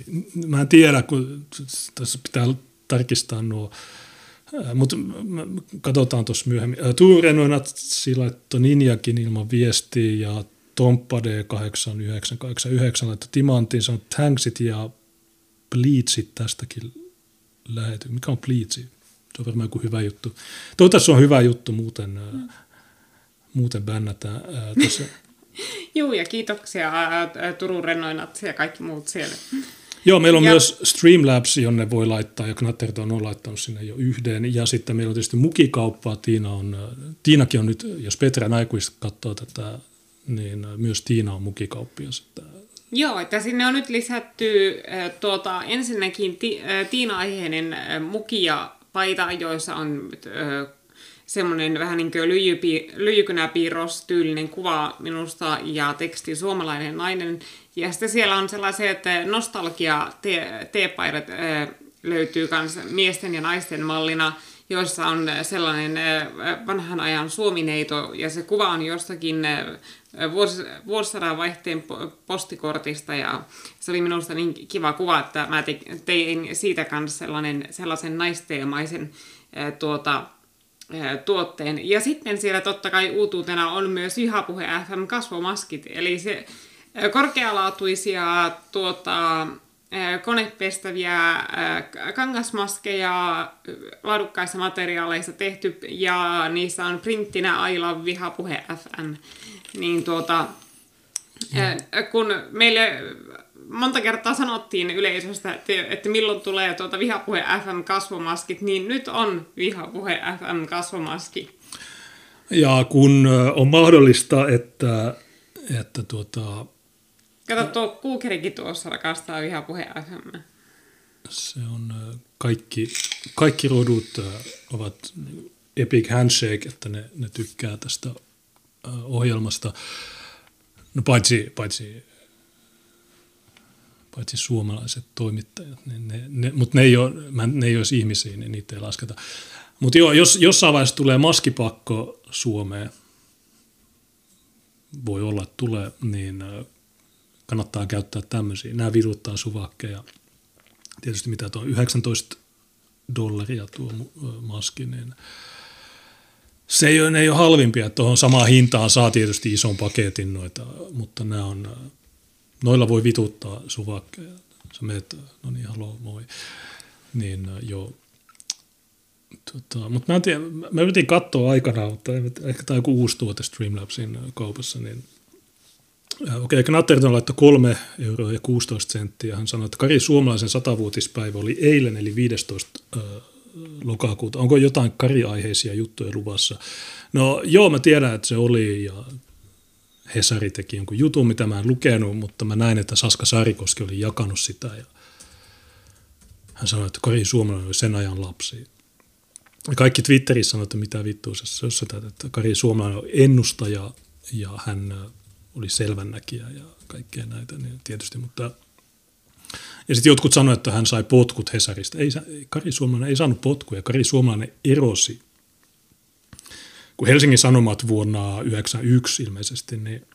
mä en tiedä, kun tässä pitää tarkistaa nuo, mutta katsotaan tuossa myöhemmin. Ää, Tuure Noinatsi laittoi Ninjakin ilman viestiä ja Tomppa D8989 laittoi Timantin, sanoi Tanksit ja Bleachit tästäkin lähety. Mikä on Bleachi? Se on varmaan joku hyvä juttu. Toivottavasti se on hyvä juttu, muuten, mm. Muuten bännätään. Ää, Tässä, Juu, ja kiitoksia ää, Turun Rennoinatsi ja kaikki muut siellä. Joo, meillä on Ja- myös Streamlabs, jonne voi laittaa, ja Knatterton on laittanut sinne jo yhden. Ja sitten meillä on tietysti mukikauppaa. Tiina on, Tiinakin on nyt, jos Petran aikuista katsoo tätä, niin myös Tiina on mukikauppias. Joo, että sinne on nyt lisätty äh, tuota, ensinnäkin ti, äh, Tiina-aiheinen äh, muki ja paita, joissa on äh, semmoinen vähän niin kuin lyijypi, lyijykynäpiirros tyylinen kuva minusta ja teksti suomalainen nainen. Ja sitten siellä on sellaiset nostalgia te- teepaidat löytyy myös miesten ja naisten mallina, joissa on sellainen vanhan ajan suomineito ja se kuva on jostakin vuos, vuosisadan vaihteen po- postikortista ja se oli minusta niin kiva kuva, että mä te, tein siitä kanssa sellainen, sellaisen naisteemaisen tuota, tuotteen. Ja sitten siellä totta kai uutuutena on myös Vihapuhe FM kasvomaskit, eli se korkealaatuisia tuota, konepestäviä kangasmaskeja laadukkaissa materiaaleissa tehty ja niissä on printtinä love Vihapuhe FM. Niin tuota, ää, kun meille monta kertaa sanottiin yleisöstä, että, että milloin tulee tuota Vihapuhe FM kasvomaskit, niin nyt on Vihapuhe FM kasvomaski. Ja kun on mahdollista, että, että tuota, Kato, tuo kuukerikin tuossa rakastaa Vihapuhe FM. se on kaikki, kaikki rodut ovat epic handshake, että ne, ne tykkää tästä ohjelmasta. No paitsi, paitsi, paitsi suomalaiset toimittajat, ne, ne, ne, mutta ne ei, ole, mä- ne ei olisi ihmisiä, niin niitä ei lasketa. Mutta joo, jos jossain vaiheessa tulee maskipakko Suomeen, voi olla, että tulee, niin kannattaa käyttää tämmöisiä. Nämä viduttaa suvakkeja. Tietysti mitä tuo 19 dollaria tuo maski, niin se ei ole, ne ei ole halvimpia. Tuohon samaan hintaan saa tietysti ison paketin noita, mutta nämä on, noilla voi vituttaa suvakkeja. Sä meet, no niin, haloo, moi. Niin joo, Tota, mutta mä en tiedä, mä yritin katsoa aikana, mutta ehkä tämä joku uusi tuote Streamlabsin kaupassa, niin Okei, okay, Knatterton laittoi 3 euroa ja 16 senttiä. Hän sanoi, että Kari Suomalaisen satavuotispäivä oli eilen, eli 15 äh, lokakuuta. Onko jotain Kari-aiheisia juttuja luvassa? No joo, mä tiedän, että se oli ja Hesari teki jonkun jutun, mitä mä en lukenut, mutta mä näin, että Saska Saarikoski oli jakanut sitä ja hän sanoi, että Kari Suomalainen oli sen ajan lapsi. Kaikki Twitterissä sanoivat, että mitä vittua se on, että Kari Suomalainen on ennustaja ja hän oli selvännäkijä ja kaikkea näitä niin tietysti, mutta ja sitten jotkut sanoivat, että hän sai potkut Hesarista. Ei, Kari Suomalainen ei saanut potkuja, Kari Suomalainen erosi. Kun Helsingin Sanomat vuonna 1991 ilmeisesti, niin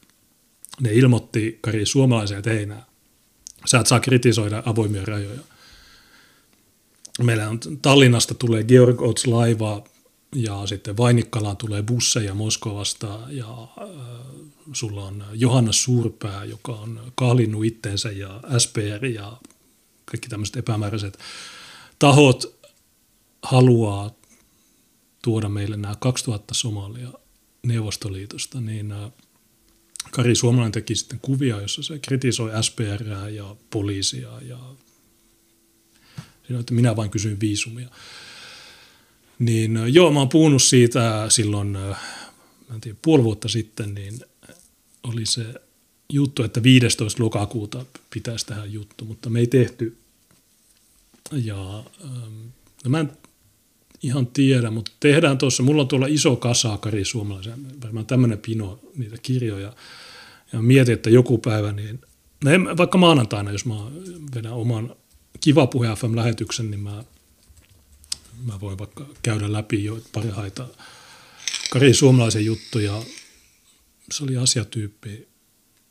ne ilmoitti Kari Suomalaisen, että hei nää, sä et saa kritisoida avoimia rajoja. Meillä on Tallinnasta tulee Georg Ots laiva ja sitten Vainikkalaan tulee busseja Moskovasta ja äh, sulla on Johanna Suurpää, joka on kahlinnut itteensä ja SPR ja kaikki tämmöiset epämääräiset tahot haluaa tuoda meille nämä 2000 Somalia Neuvostoliitosta, niin äh, Kari Suomalainen teki sitten kuvia, jossa se kritisoi SPR ja poliisia ja että minä vain kysyin viisumia. Niin äh, joo, mä oon puhunut siitä silloin, mä en tiedä, puoli vuotta sitten, niin oli se juttu, että 15. lokakuuta pitäisi tehdä juttu, mutta me ei tehty. Ja no mä en ihan tiedä, mutta tehdään tuossa, mulla on tuolla iso kasa Kari Suomalaisen, varmaan tämmöinen pino niitä kirjoja. Ja mietin, että joku päivä, niin no en, vaikka maanantaina, jos mä vedän oman Kiva Puhe FM-lähetyksen, niin mä, mä voin vaikka käydä läpi jo parhaita Kari Suomalaisen juttuja. Se oli asiatyyppi,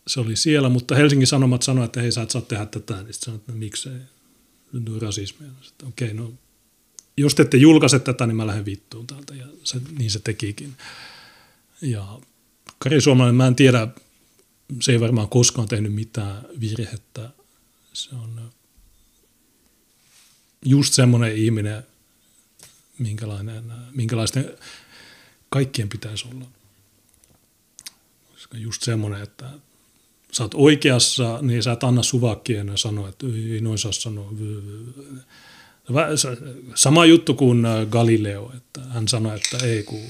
se oli siellä, mutta Helsingin Sanomat sanoi, että hei sä et saa tehdä tätä, niin sitten sanoin, että no, miksei, nyt on rasismia. Sitten, okei, okay, no jos te ette julkaise tätä, niin mä lähden vittuun täältä, ja se, niin se tekikin. Ja Kari Suomalainen, mä en tiedä, se ei varmaan koskaan tehnyt mitään virhettä. Se on just semmoinen ihminen, minkälainen, minkälaisten kaikkien pitäisi olla just semmoinen, että sä oot oikeassa, niin sä et anna suvakkien ja sano, että ei noin saa sanoa. Sama juttu kuin äh, Galileo, että hän sanoi, että ei kun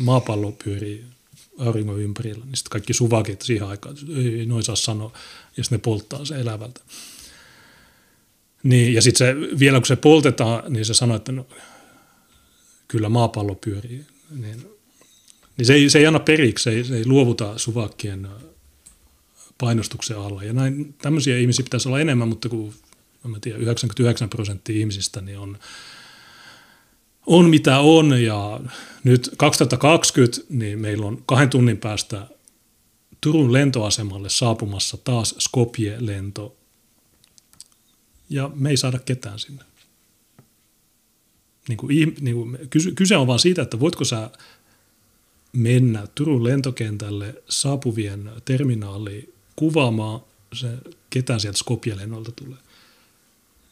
maapallo pyörii auringon ympärillä, niin sitten kaikki suvakit siihen aikaan, että ei noin saa sanoa, ja sitten ne polttaa se elävältä. Niin, ja sitten vielä kun se poltetaan, niin se sanoo, että no, kyllä maapallo pyörii. Niin niin se ei, se ei anna periksi, se ei, se ei luovuta suvakkien painostuksen alla. Ja näin, tämmöisiä ihmisiä pitäisi olla enemmän, mutta kun mä tiedän, 99 prosenttia ihmisistä niin on, on mitä on. Ja nyt 2020 niin meillä on kahden tunnin päästä Turun lentoasemalle saapumassa taas Skopje-lento. Ja me ei saada ketään sinne. Niin kuin, niin kuin, kyse on vaan siitä, että voitko sä mennä Turun lentokentälle saapuvien terminaaliin kuvaamaan se, ketä sieltä Skopje-lennolta tulee.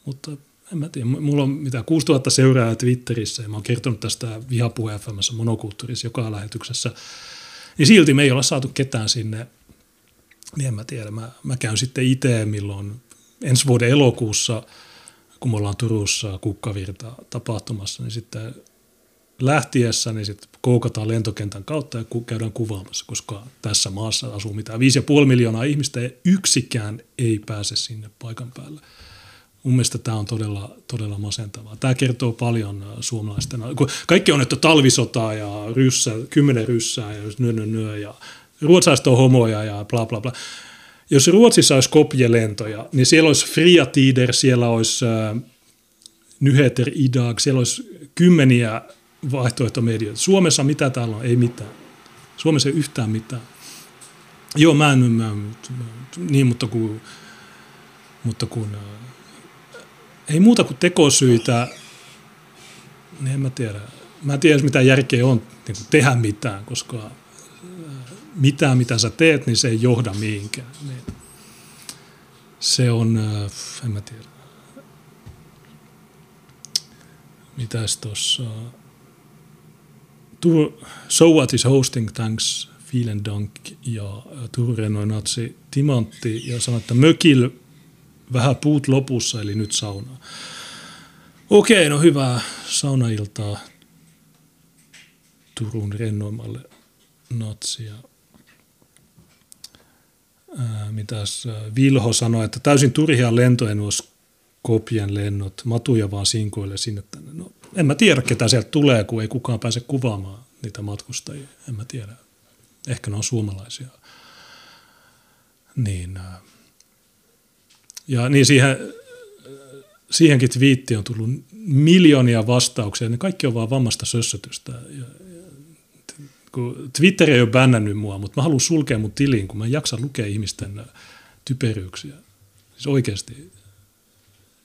Mutta en mä tiedä, mulla on mitä 6000 seuraajaa Twitterissä ja mä oon kertonut tästä Vihapuhe FMssä monokulttuurissa joka lähetyksessä. Niin silti me ei olla saatu ketään sinne, niin en mä tiedä. Mä, mä käyn sitten itse milloin ensi vuoden elokuussa, kun me ollaan Turussa kukkavirta tapahtumassa, niin sitten lähtiessä niin sitten koukataan lentokentän kautta ja käydään kuvaamassa, koska tässä maassa asuu mitään 5,5 miljoonaa ihmistä ja yksikään ei pääse sinne paikan päälle. Mun mielestä tämä on todella, todella masentavaa. Tämä kertoo paljon äh, suomalaisten, kaikki on, että talvisotaa ja ryssä, kymmenen ryssää ja nö, nö, nö, ja ruotsalaiset on homoja ja bla bla bla. Jos Ruotsissa olisi kopjelentoja, niin siellä olisi Fria Tider, siellä olisi äh, Nyheter Idag, siellä olisi kymmeniä vaihtoehtomedioita. Suomessa mitä täällä on? Ei mitään. Suomessa ei yhtään mitään. Joo, mä en, mä, niin, mutta kun, mutta kun ei muuta kuin tekosyitä, niin en mä tiedä. Mä en tiedä, mitä järkeä on niin kuin tehdä mitään, koska mitään, mitä sä teet, niin se ei johda mihinkään. Niin se on, en mä tiedä. Mitäs tuossa? So What is Hosting, thanks, vielen dank. Ja Turun Rennoin natsi Timantti ja sanoi, että mökil vähän puut lopussa, eli nyt saunaa. Okei, no hyvää saunailtaa Turun rennoimmalle natsia. Mitäs Vilho sanoi, että täysin turhia lentoja nuo Skopien lennot, matuja vaan sinkoille sinne tänne. No, en mä tiedä, ketä sieltä tulee, kun ei kukaan pääse kuvaamaan niitä matkustajia. En mä tiedä. Ehkä ne on suomalaisia. Niin, ja niin siihen, siihenkin twiitti on tullut miljoonia vastauksia. Ne kaikki on vaan vammasta sössötystä. Ja, kun Twitter ei ole bännännyt mua, mutta mä haluan sulkea mun tiliin, kun mä en jaksa lukea ihmisten typeryyksiä. Siis oikeasti.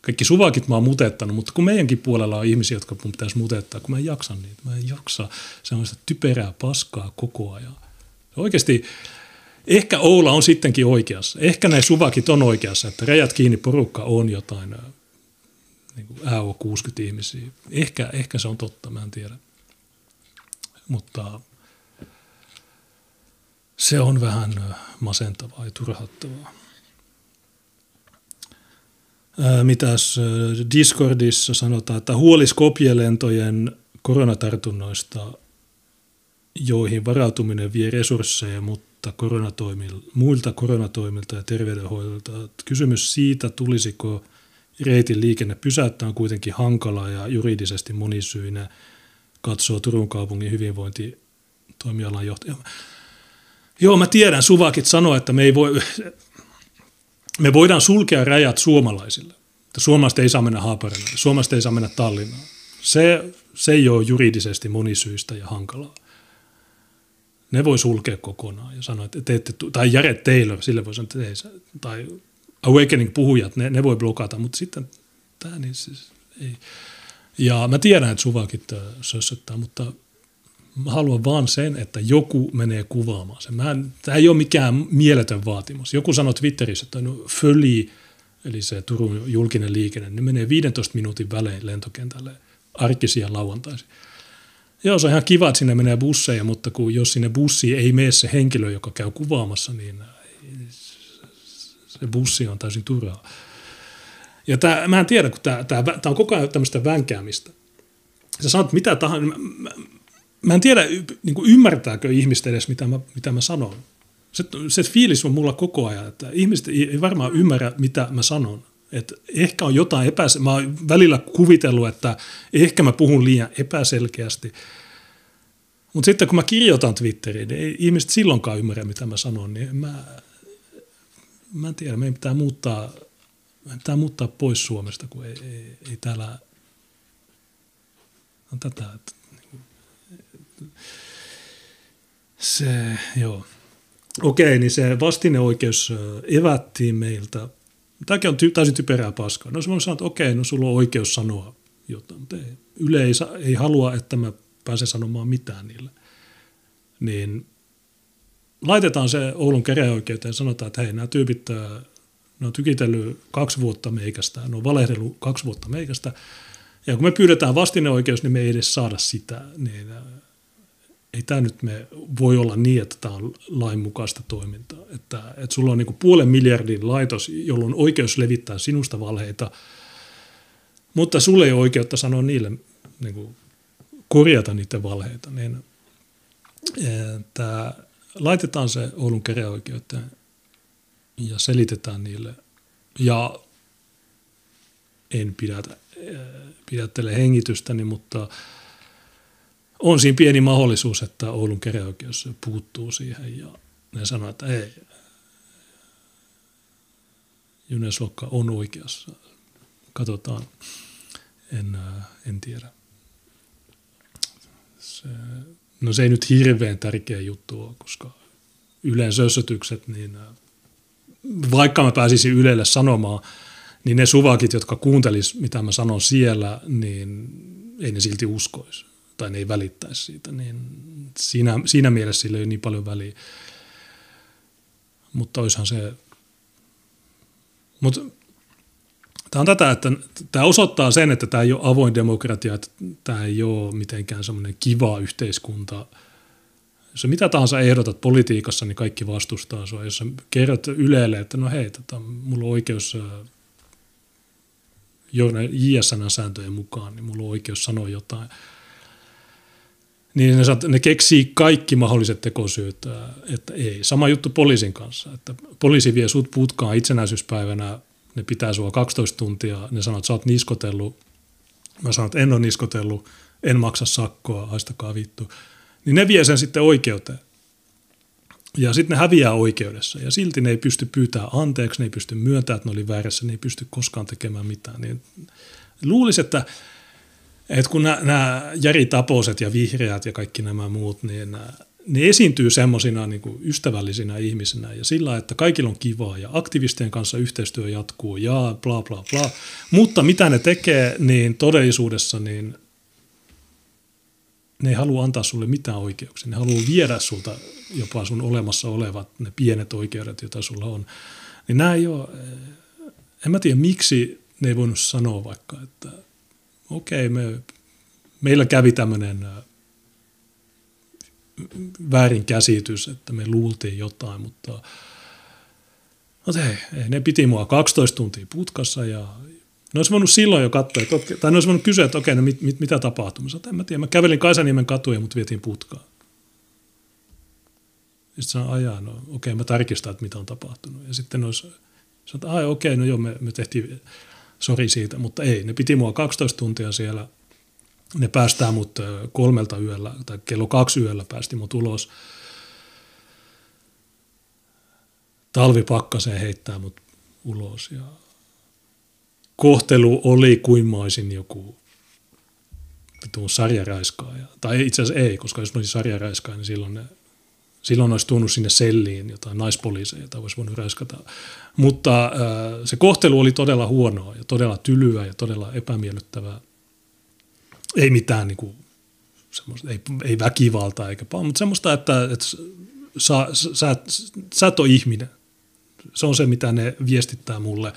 Kaikki suvakit mä oon mutettanut, mutta kun meidänkin puolella on ihmisiä, jotka mun pitäisi mutettaa, kun mä en jaksa niitä. Mä en jaksa sellaista typerää paskaa koko ajan. Oikeasti ehkä Oula on sittenkin oikeassa. Ehkä ne suvakit on oikeassa, että rajat kiinni porukka on jotain niin kuin AO60 ihmisiä. Ehkä, ehkä se on totta, mä en tiedä. Mutta se on vähän masentavaa ja turhauttavaa. Mitäs Discordissa sanotaan, että huoli Skopjelentojen koronatartunnoista, joihin varautuminen vie resursseja, mutta koronatoimil, muilta koronatoimilta ja terveydenhoidolta. Kysymys siitä, tulisiko reitin liikenne pysäyttää, on kuitenkin hankala ja juridisesti monisyinen, katsoo Turun kaupungin hyvinvointitoimialan johtaja. Joo, mä tiedän, Suvakit sanoo, että me, ei voi, me voidaan sulkea rajat suomalaisille. Että suomalaiset ei saa mennä Haaparille, suomalaiset ei saa mennä Tallinnaan. Se, se ei ole juridisesti monisyistä ja hankalaa. Ne voi sulkea kokonaan ja sanoa, että te ette, tai Jared Taylor, sille voi sanoa, että ei, tai Awakening-puhujat, ne, ne voi blokata, mutta sitten tämä niin siis ei. Ja mä tiedän, että suvakit äh, sössöttää, mutta Mä haluan vaan sen, että joku menee kuvaamaan sen. Mä en, tämä ei ole mikään mieletön vaatimus. Joku sanoi Twitterissä, että no Föli, eli se Turun julkinen liikenne, ne menee 15 minuutin välein lentokentälle arkisia lauantaisin. Joo, se on ihan kiva, että sinne menee busseja, mutta kun jos sinne bussiin ei mene se henkilö, joka käy kuvaamassa, niin se bussi on täysin turhaa. Ja tämä, mä en tiedä, kun tämä, tämä, tämä on koko ajan tämmöistä vänkäämistä. Sä sanot mitä tahansa, mä, mä, mä en tiedä, niin kuin ymmärtääkö ihmiset edes, mitä mä, mitä mä sanon. Se, se fiilis on mulla koko ajan, että ihmiset ei varmaan ymmärrä, mitä mä sanon. Että ehkä on jotain epäselvää. Mä oon välillä kuvitellut, että ehkä mä puhun liian epäselkeästi. Mutta sitten kun mä kirjoitan Twitteriin, niin ei ihmiset silloinkaan ymmärrä, mitä mä sanon. Niin mä, mä en tiedä, meidän pitää muuttaa, meidän pitää muuttaa pois Suomesta, kun ei, ei, ei täällä on tätä, että se, joo. Okei, niin se vastineoikeus evättiin meiltä. Tämäkin on ty- täysin typerää paskaa. No se on sanonut, että okei, no sulla on oikeus sanoa jotain, mutta ei, Yle ei, ei halua, että mä pääsen sanomaan mitään niille. Niin laitetaan se Oulun käräjäoikeuteen ja sanotaan, että hei, nämä tyypit, ne on tykitellyt kaksi vuotta meikästä, ne on valehdellut kaksi vuotta meikästä, ja kun me pyydetään vastineoikeus, niin me ei edes saada sitä, niin ei tämä nyt me voi olla niin, että tämä on lainmukaista toimintaa. Että, että sulla on niin puolen miljardin laitos, jolla on oikeus levittää sinusta valheita, mutta sulle ei ole oikeutta sanoa niille, niin kuin, korjata niiden valheita. Niin, että laitetaan se Oulun käräjäoikeuteen ja selitetään niille. Ja en pidätä, pidättele hengitystäni, mutta – on siinä pieni mahdollisuus, että Oulun keräoikeus puuttuu siihen ja ne sanoo, että ei, Junes Lokka on oikeassa. Katsotaan, en, en tiedä. se, no se ei nyt hirveän tärkeä juttu ole, koska Ylen sössötykset, niin vaikka mä pääsisin Ylelle sanomaan, niin ne suvakit, jotka kuuntelis, mitä mä sanon siellä, niin ei ne silti uskoisi tai ne ei välittäisi siitä. Niin siinä, siinä mielessä sillä ei ole niin paljon väliä. Mutta olisihan se... Mutta Tämä on tätä, että tämä osoittaa sen, että tämä ei ole avoin demokratia, että tämä ei ole mitenkään semmoinen kiva yhteiskunta. Jos mitä tahansa ehdotat politiikassa, niin kaikki vastustaa sinua. Jos sä kerrot Ylelle, että no hei, tota, mulla on oikeus JSN-sääntöjen mukaan, niin mulla on oikeus sanoa jotain. Niin ne, ne keksii kaikki mahdolliset tekosyyt, että ei. Sama juttu poliisin kanssa, että poliisi vie sut putkaan itsenäisyyspäivänä ne pitää sua 12 tuntia, ne sanoo, että sä oot niskotellut, mä sanon, että en ole niskotellut, en maksa sakkoa, haistakaa vittu. Niin ne vie sen sitten oikeuteen. Ja sitten ne häviää oikeudessa ja silti ne ei pysty pyytämään anteeksi, ne ei pysty myöntämään, että ne oli väärässä, ne ei pysty koskaan tekemään mitään. Niin luulisi, että, että kun nämä, Jari Taposet ja Vihreät ja kaikki nämä muut, niin ne esiintyy semmoisina niin ystävällisinä ihmisinä ja sillä, että kaikilla on kivaa ja aktivistien kanssa yhteistyö jatkuu ja bla bla bla. Mutta mitä ne tekee, niin todellisuudessa niin ne ei halua antaa sulle mitään oikeuksia. Ne haluaa viedä sulta jopa sun olemassa olevat ne pienet oikeudet, joita sulla on. Niin nämä ei ole, en mä tiedä miksi ne ei voinut sanoa vaikka, että okei, okay, me, meillä kävi tämmöinen väärinkäsitys, että me luultiin jotain, mutta no hei, ne piti mua 12 tuntia putkassa ja ne olisi voinut silloin jo katsoa, että, tai ne olisi voinut kysyä, että okei, no mit, mit, mitä tapahtui. Mä sanoin, en mä tiedä, mä kävelin Kaisaniemen katuja, mutta vietiin putkaan. Sitten sanoin, ajaa, no okei, mä tarkistan, että mitä on tapahtunut. Ja sitten olisi, sanoin, että ai okei, no joo, me, me tehtiin, sori siitä, mutta ei, ne piti mua 12 tuntia siellä – ne päästään mut kolmelta yöllä, tai kello kaksi yöllä päästi mut ulos. Talvipakkaseen heittää mut ulos ja kohtelu oli kuin mä olisin joku tuon sarjaraiskaaja. Tai itse asiassa ei, koska jos mä olisin sarjaraiskaaja, niin silloin, ne, silloin olisi tuonut sinne selliin jotain naispoliiseja, joita olisi voinut raiskata. Mutta äh, se kohtelu oli todella huonoa ja todella tylyä ja todella epämiellyttävää ei mitään niin kuin, semmoista, ei, ei väkivaltaa eikä paljon, mutta semmoista, että, että sä, sä, sä et ole ihminen. Se on se, mitä ne viestittää mulle.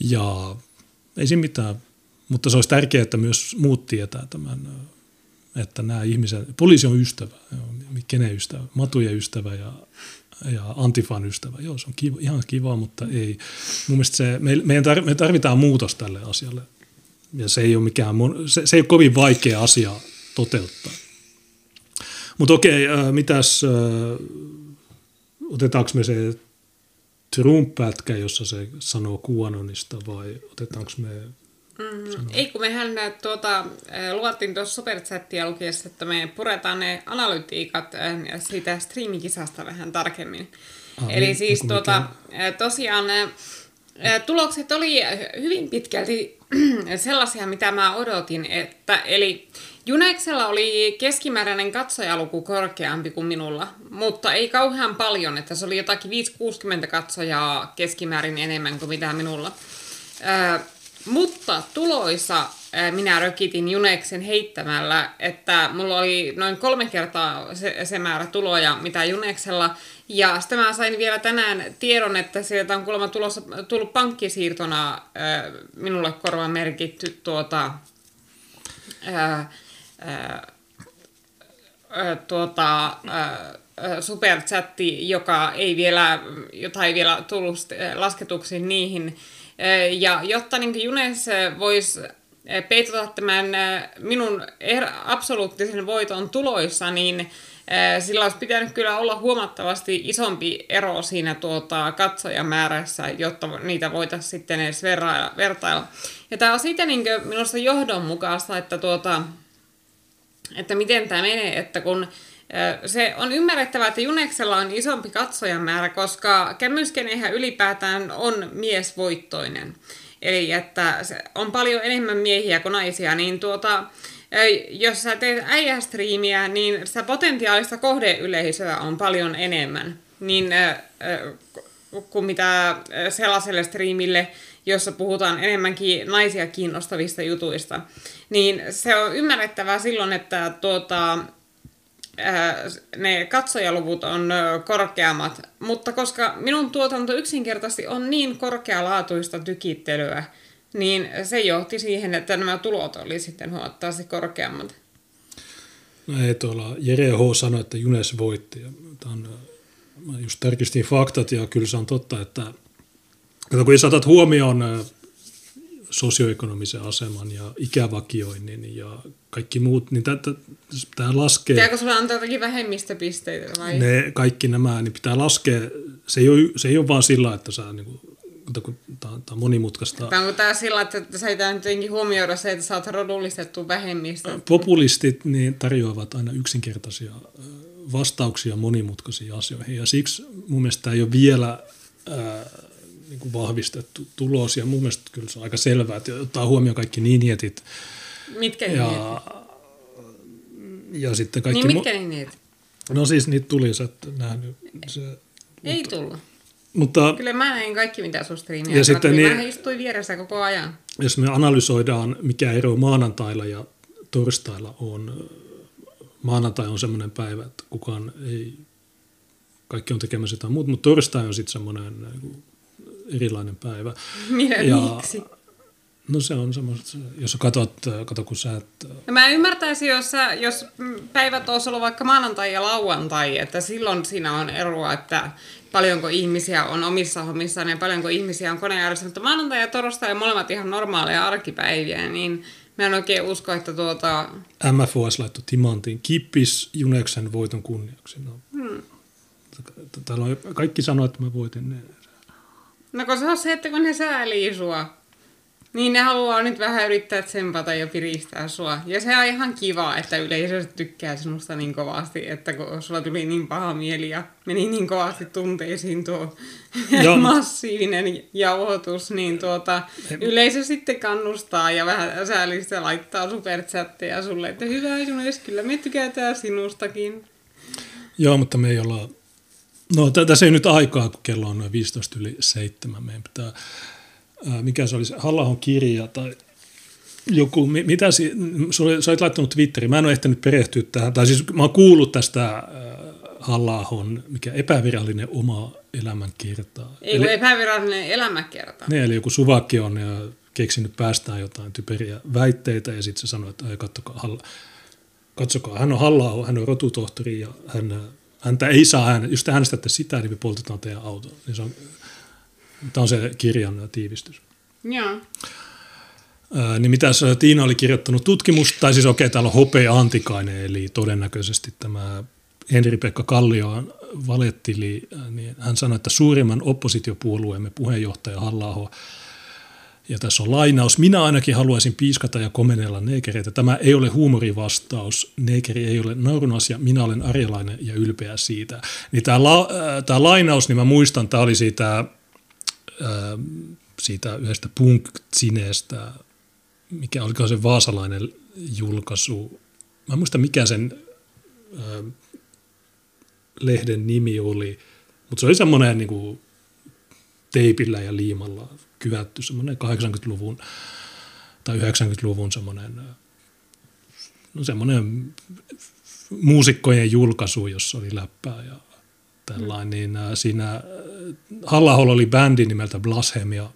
Ja ei siinä mitään, mutta se olisi tärkeää, että myös muut tietää tämän, että nämä ihmiset, poliisi on ystävä, kenen ystävä, Matujen ystävä ja, ja Antifan ystävä. Joo, se on kiva, ihan kiva, mutta ei. Mun mielestä se, me, me tarvitaan muutos tälle asialle ja se ei ole, mikään, se, se ei ole kovin vaikea asia toteuttaa. Mutta okei, äh, mitäs, äh, otetaanko me se Trump-pätkä, jossa se sanoo Kuanonista vai otetaanko me Mm, ei kun mehän tuota, luvattiin tuossa superchattia lukiessa, että me puretaan ne analytiikat siitä streamikisasta vähän tarkemmin. Ah, Eli niin, siis niin tuota, tosiaan tulokset oli hyvin pitkälti sellaisia, mitä mä odotin. Että, eli Juneksella oli keskimääräinen katsojaluku korkeampi kuin minulla, mutta ei kauhean paljon, että se oli jotakin 5-60 katsojaa keskimäärin enemmän kuin mitä minulla. Mutta tuloissa minä rökitin Juneksen heittämällä, että mulla oli noin kolme kertaa se, se määrä tuloja, mitä Juneksella. Ja sitten mä sain vielä tänään tiedon, että sieltä on kuulemma tulossa, tullut pankkisiirtona minulle korva merkitty tuota, äh, äh, tuota, äh, superchatti, joka ei vielä, jota ei vielä tullut lasketuksi niihin. Ja jotta niin Junes voisi peitota tämän minun absoluuttisen voiton tuloissa, niin sillä olisi pitänyt kyllä olla huomattavasti isompi ero siinä tuota, katsojamäärässä, jotta niitä voitaisiin sitten edes vertailla. Ja tämä on siitä niin minusta johdonmukaista, että, tuota, että miten tämä menee, että kun se on ymmärrettävää, että Juneksella on isompi katsojamäärä, koska kämmyskenehän ylipäätään on miesvoittoinen. Eli että on paljon enemmän miehiä kuin naisia, niin tuota, jos sä teet äijästriimiä, niin sitä potentiaalista kohdeyleisöä on paljon enemmän niin, kuin mitä sellaiselle striimille, jossa puhutaan enemmänkin naisia kiinnostavista jutuista. Niin se on ymmärrettävää silloin, että tuota, ne katsojaluvut on korkeammat, mutta koska minun tuotanto yksinkertaisesti on niin korkealaatuista tykittelyä, niin se johti siihen, että nämä tulot oli sitten huomattavasti korkeammat. No ei tuolla, Jere H. sanoi, että Junes voitti. Tämän, mä just tarkistin faktat ja kyllä se on totta, että kun saatat huomioon sosioekonomisen aseman ja ikävakioinnin ja kaikki muut, niin tämä laskee... Pitääkö sulla antaa jotakin vähemmistöpisteitä vai? Ne, kaikki nämä, niin pitää laskea, se ei ole, se ei ole vaan sillä, että sä niin kuin, tämä on, tämä on monimutkaista. Tai onko tämä sillä, että sä ei jotenkin huomioida se, että sä oot rodullistettu vähemmistö? Populistit niin tarjoavat aina yksinkertaisia vastauksia monimutkaisiin asioihin ja siksi mun mielestä tämä ei ole vielä ää, niin kuin vahvistettu tulos ja mun mielestä kyllä se on aika selvää, että ottaa huomioon kaikki niinietit. Mitkä ja, ja sitten kaikki... Niin mitkä niinietit? No siis niitä tuli, sä et nähnyt. Se, ei mutta, tullut. Mutta, Kyllä mä näin kaikki, mitä sun striimiä ja sitten niin, Mä istuin vieressä koko ajan. Jos me analysoidaan, mikä ero maanantailla ja torstailla on, maanantai on semmoinen päivä, että kukaan ei, kaikki on tekemässä jotain muuta, mutta torstai on sitten semmoinen niin erilainen päivä. Minä, ja, miksi? No se on semmoista, jos katsot, kato kun sä et... No mä ymmärtäisin, jos, sä, jos päivät olisi ollut vaikka maanantai ja lauantai, että silloin siinä on eroa, että paljonko ihmisiä on omissa hommissaan ja paljonko ihmisiä on koneääressä, mutta maanantai ja torstai on molemmat ihan normaaleja arkipäiviä, niin mä en oikein usko, että tuota... MFOS laittoi timantin kippis Juneksen voiton kunniaksi. No. Hmm. Täällä on, kaikki sanoo, että mä voitin. No kun se on se, että kun ne säälii sua. Niin ne haluaa nyt vähän yrittää tsempata ja piristää sua. Ja se on ihan kiva, että yleisö tykkää sinusta niin kovasti, että kun sulla tuli niin paha mieli ja meni niin kovasti tunteisiin tuo ja. massiivinen jauhotus, niin tuota, yleisö sitten kannustaa ja vähän säällistä laittaa superchatteja sulle, että hyvä Junes, kyllä me tykätään sinustakin. Joo, mutta me ei olla... No tässä ei nyt aikaa, kun kello on noin 15 yli 7. Meidän pitää mikä se olisi, halla kirja tai joku, mitä si, sä olit laittanut Twitteriin, mä en ole ehtinyt perehtyä tähän, tai siis mä oon kuullut tästä halla mikä epävirallinen oma elämänkerta. Ei eli, epävirallinen elämänkerta. Ne, eli joku suvakki on ja keksinyt päästään jotain typeriä väitteitä ja sitten se sanoo, että katsokaa, halla, katsokaa, hän on halla hän on rotutohtori ja hän, häntä ei saa äänestä, jos te äänestätte sitä, niin me poltetaan teidän auto. Niin se on Tämä on se kirjan tiivistys. Joo. Ää, niin mitä Tiina oli kirjoittanut tutkimusta, tai siis okei, okay, täällä on Hopea Antikainen, eli todennäköisesti tämä Henri-Pekka Kallio valettili, niin hän sanoi, että suurimman oppositiopuolueemme puheenjohtaja halla ja tässä on lainaus, minä ainakin haluaisin piiskata ja komenella neekereitä. Tämä ei ole huumorivastaus, neekeri ei ole naurun asia, minä olen arjalainen ja ylpeä siitä. Niin tämä, la, tämä lainaus, niin mä muistan, tämä oli siitä Ähm, siitä yhdestä punk-sineestä, mikä oliko se vaasalainen julkaisu. Mä en muista mikä sen ö, ähm, lehden nimi oli, mutta se oli semmoinen niin kuin, teipillä ja liimalla kyvätty semmoinen 80-luvun tai 90-luvun semmoinen, no semmoinen muusikkojen julkaisu, jossa oli läppää ja tällainen, niin äh, siinä äh, halla oli bändi nimeltä Blasphemia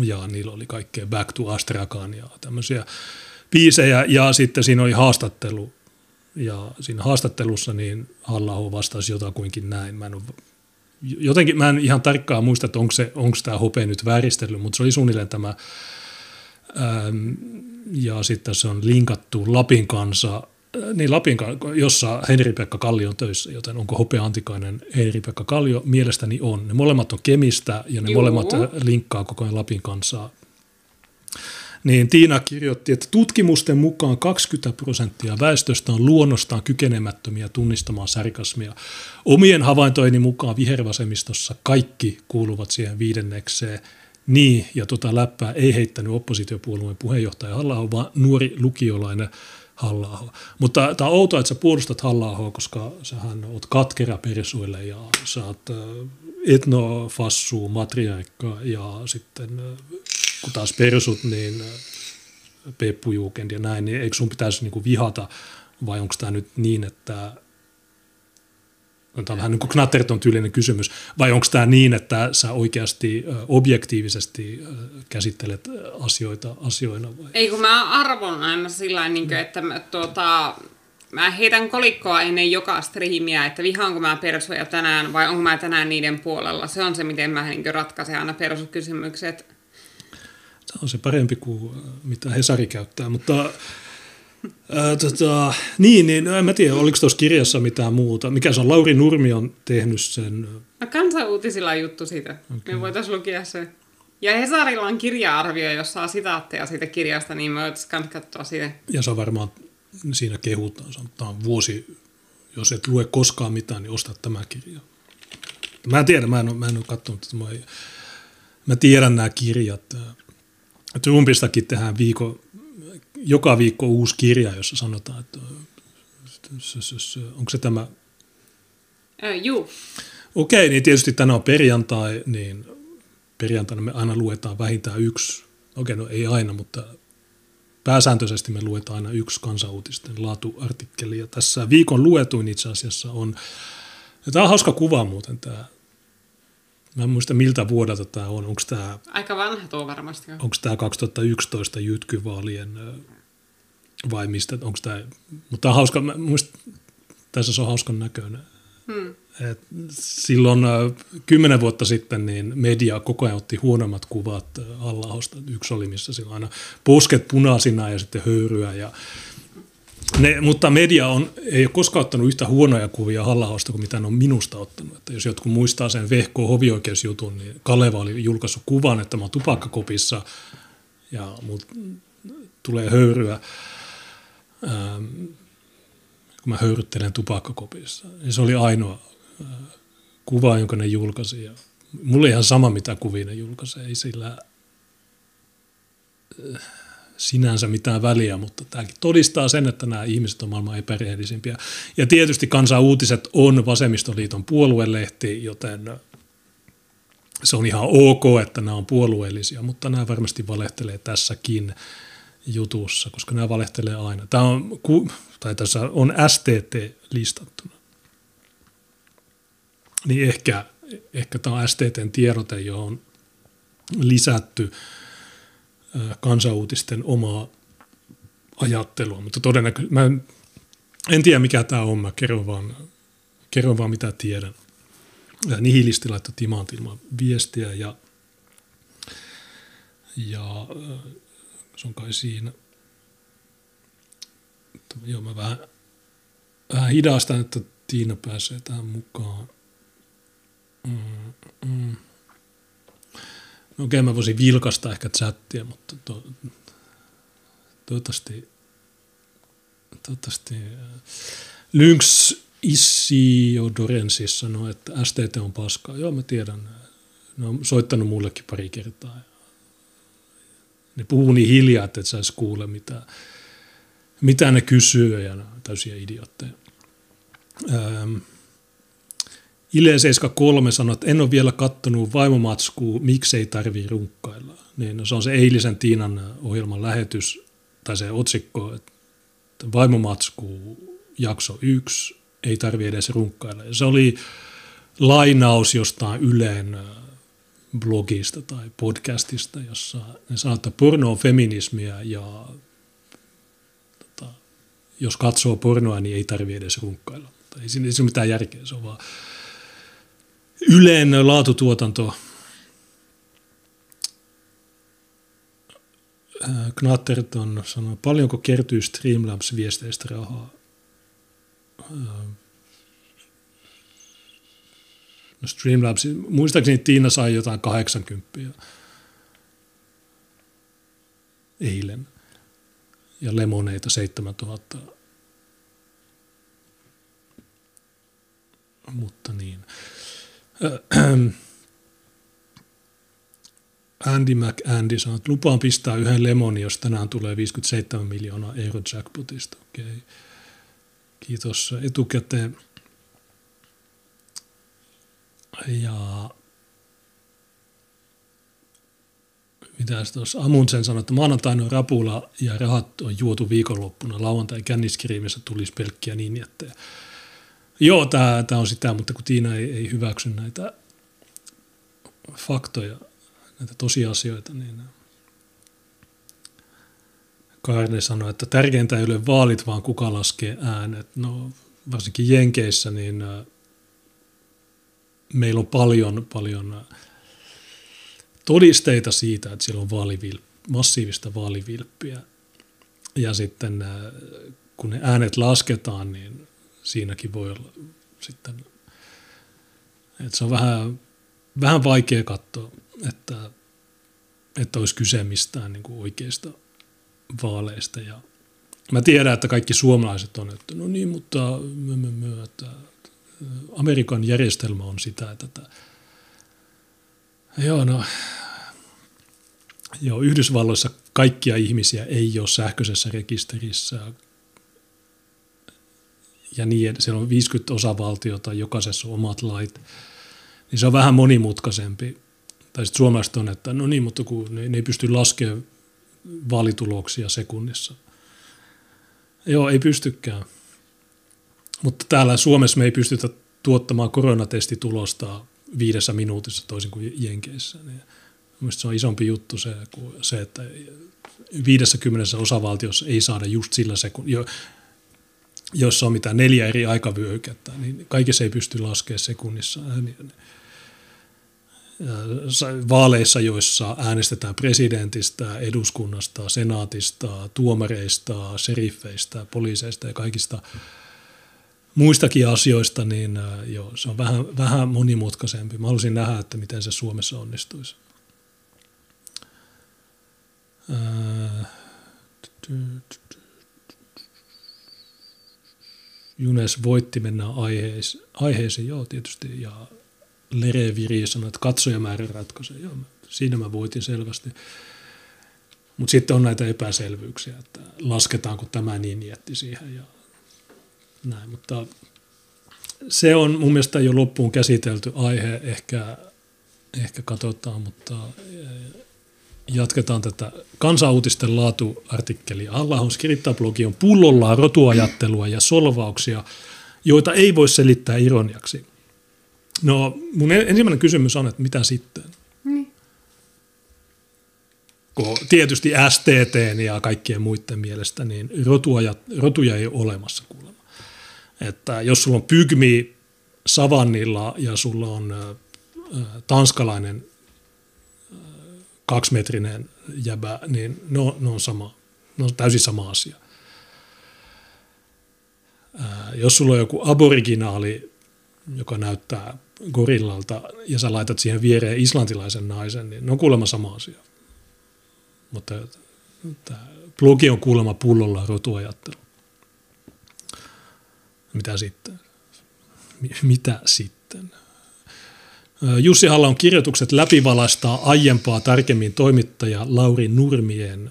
ja niillä oli kaikkea Back to Astrakan ja tämmöisiä biisejä ja sitten siinä oli haastattelu ja siinä haastattelussa niin halla vastasi jotakuinkin näin. Mä en ole, jotenkin mä en ihan tarkkaan muista, että onko, se, onko tämä hope nyt vääristellyt, mutta se oli suunnilleen tämä ähm, ja sitten se on linkattu Lapin kanssa niin Lapin, jossa Henri-Pekka Kallio on töissä, joten onko Hopea Antikainen Henri-Pekka Kallio? Mielestäni on. Ne molemmat on Kemistä ja ne Juu. molemmat linkkaa koko ajan Lapin kanssa. Niin Tiina kirjoitti, että tutkimusten mukaan 20 prosenttia väestöstä on luonnostaan kykenemättömiä tunnistamaan sarkasmia. Omien havaintojeni mukaan vihervasemmistossa kaikki kuuluvat siihen viidennekseen. Niin, ja tota läppää ei heittänyt oppositiopuolueen puheenjohtaja halla vaan nuori lukiolainen halla Mutta tämä on outoa, että sä puolustat halla koska sähän oot katkera persuille ja sä oot etnofassu, matriarkka ja sitten kun taas persut, niin Peppu Juukend ja näin, niin eikö sun pitäisi niinku vihata vai onko tämä nyt niin, että No, tämä on vähän niin kuin Knatterton tyylinen kysymys. Vai onko tämä niin, että sä oikeasti objektiivisesti käsittelet asioita asioina? Vai? Ei, kun mä arvon aina sillä niin kuin, että mä, tuota, mä heitän kolikkoa ennen joka striimiä, että vihaanko mä persoja tänään vai onko mä tänään niiden puolella. Se on se, miten mä niin ratkaisen aina persukysymykset. Se on se parempi kuin mitä Hesari käyttää, mutta Ää, tota, niin, niin, en mä tiedä, oliko tuossa kirjassa mitään muuta. Mikä se on? Lauri Nurmi on tehnyt sen. No kansanuutisilla on juttu siitä. Okay. Me voitaisiin lukea se. Ja Hesarilla on kirja-arvio, jossa saa sitaatteja siitä kirjasta, niin me voitaisiin katsoa siitä. Ja se on varmaan siinä kehutaan. Tämä on vuosi, jos et lue koskaan mitään, niin osta tämä kirja. Mä en tiedä, mä en ole, mä en ole katsonut, että mä, mä tiedän nämä kirjat. Trumpistakin tehdään viikon joka viikko uusi kirja, jossa sanotaan, että onko se tämä? Äh, juu. Okei, niin tietysti tänään on perjantai, niin perjantaina me aina luetaan vähintään yksi, okei, no ei aina, mutta pääsääntöisesti me luetaan aina yksi kansanuutisten laatuartikkeli. Ja tässä viikon luetuin itse asiassa on, ja tämä on hauska kuva muuten tämä, Mä en muista miltä vuodelta tämä on. Onko tämä, Aika vanha tuo varmasti. Onko tämä 2011 jytkyvaalien vai mistä, onko tämä, mutta tämä on hauska, mä muist, tässä se on hauskan näköinen. Hmm. Et silloin kymmenen vuotta sitten niin media koko ajan otti huonommat kuvat Allahosta. Yksi oli, missä sillä aina posket punaisina ja sitten höyryä. Ja ne, mutta media on, ei ole koskaan ottanut yhtä huonoja kuvia Hallahosta kuin mitä ne on minusta ottanut. Että jos jotkut muistaa sen Vehko hovioikeusjutun, niin Kaleva oli julkaissut kuvan, että mä oon tupakkakopissa ja mut tulee höyryä ähm, kun mä höyryttelen tupakkakopissa. Ja se oli ainoa äh, kuva, jonka ne julkaisi. Ja mulla ihan sama, mitä kuvia ne julkaisi. Ei sillä äh, sinänsä mitään väliä, mutta tämäkin todistaa sen, että nämä ihmiset on maailman epärehellisimpiä. Ja tietysti Kansan uutiset on Vasemmistoliiton puoluelehti, joten se on ihan ok, että nämä on puolueellisia, mutta nämä varmasti valehtelee tässäkin jutussa, koska nämä valehtelee aina. Tämä on, tai tässä on STT listattuna. Niin ehkä, ehkä tämä on STTn tiedote, johon on lisätty kansanuutisten omaa ajattelua, mutta todennäköisesti, mä en, en tiedä mikä tämä on, mä kerron vaan, kerron vaan mitä tiedän. Nihilisti laittoi timantilman viestiä ja, ja se on kai siinä. Joo, mä vähän, vähän hidastan, että Tiina pääsee tähän mukaan. Mm, mm. Okei, okay, mä voisin vilkasta ehkä chattia, mutta to, toivottavasti, toivottavasti äh, Lynx Isiodoren siis sanoi, että STT on paskaa. Joo, mä tiedän. Ne on soittanut mullekin pari kertaa. Ne puhuu niin hiljaa, että et saisi kuulla mitä, mitä ne kysyy ja ne on täysiä idiotteja. Öö, Ile73 sanoi, että en ole vielä kattonut vaimomatskua, miksei tarvii runkkailla. Niin, no se on se eilisen Tiinan ohjelman lähetys, tai se otsikko, että vaimomatskuu jakso 1, ei tarvi edes runkkailla. Se oli lainaus jostain Ylen äh, blogista tai podcastista, jossa ne sanoo, että porno on feminismiä ja tota, jos katsoo pornoa, niin ei tarvi edes runkkailla. Ei siinä, ei siinä mitään järkeä, se on vaan yleinen laatutuotanto. Knatterton sanoo, paljonko kertyy Streamlabs-viesteistä rahaa? No Streamlabs, muistaakseni Tiina sai jotain 80 eilen ja lemoneita 7000. Mutta niin. Andy McAndy sanoi, että lupaan pistää yhden lemoni, jos tänään tulee 57 miljoonaa euro jackpotista. Okei. Okay. Kiitos etukäteen. Ja mitä tuossa Amundsen sanoi, että maanantaina on rapula ja rahat on juotu viikonloppuna. Lauantai känniskriimissä tulisi pelkkiä ninjettejä. Joo, tämä on sitä, mutta kun Tiina ei, ei hyväksy näitä faktoja, näitä tosiasioita, niin Karne sanoi, että tärkeintä ei ole vaalit, vaan kuka laskee äänet. No varsinkin Jenkeissä, niin meillä on paljon, paljon todisteita siitä, että siellä on vaalivil, massiivista vaalivilppiä. Ja sitten kun ne äänet lasketaan, niin siinäkin voi olla sitten, että se on vähän, vähän vaikea katsoa, että, että olisi kyse mistään niin kuin oikeista vaaleista. Ja mä tiedän, että kaikki suomalaiset on, että no niin, mutta my, my, my, että Amerikan järjestelmä on sitä, että, että joo, no, joo, Yhdysvalloissa kaikkia ihmisiä ei ole sähköisessä rekisterissä ja niin, siellä on 50 osavaltiota, jokaisessa on omat lait, niin se on vähän monimutkaisempi. Tai sitten suomalaiset on, että no niin, mutta kun ne, ne ei pysty laskemaan vaalituloksia sekunnissa. Joo, ei pystykään. Mutta täällä Suomessa me ei pystytä tuottamaan koronatestitulosta viidessä minuutissa toisin kuin Jenkeissä. Niin Mielestäni se on isompi juttu se, kuin se, että 50 osavaltiossa ei saada just sillä sekunnilla, jossa on mitään neljä eri aikavyöhykettä, niin kaikessa ei pysty laskemaan sekunnissa ääniä. Vaaleissa, joissa äänestetään presidentistä, eduskunnasta, senaatista, tuomareista, seriffeistä, poliiseista ja kaikista muistakin asioista, niin joo, se on vähän, vähän monimutkaisempi. Mä haluaisin nähdä, että miten se Suomessa onnistuisi. Junes voitti mennä aiheisiin, aiheisiin, joo tietysti, ja Lereviri sanoi, että katsojamäärä ratkaisee, joo, siinä mä voitin selvästi. Mutta sitten on näitä epäselvyyksiä, että lasketaanko tämä niin jätti siihen ja näin, mutta se on mun mielestä jo loppuun käsitelty aihe, ehkä, ehkä katsotaan, mutta jatketaan tätä kansauutisten laatuartikkelia. Allahon skriptablogi on pullollaan rotuajattelua ja solvauksia, joita ei voi selittää ironiaksi. No mun ensimmäinen kysymys on, että mitä sitten? Niin. Kun tietysti STT ja kaikkien muiden mielestä, niin rotuja, rotuja ei ole olemassa kuulemma. Että jos sulla on pygmi savannilla ja sulla on äh, tanskalainen kaksimetrinen jäbä, niin ne on, ne on, sama, ne on täysin sama asia. Ää, jos sulla on joku aboriginaali, joka näyttää gorillalta, ja sä laitat siihen viereen islantilaisen naisen, niin ne on kuulemma sama asia. Mutta tämä blogi on kuulemma pullolla rotuajattelu. Mitä sitten? Mitä sitten? Jussi Halla on kirjoitukset läpivalaistaa aiempaa tarkemmin toimittaja Lauri Nurmien,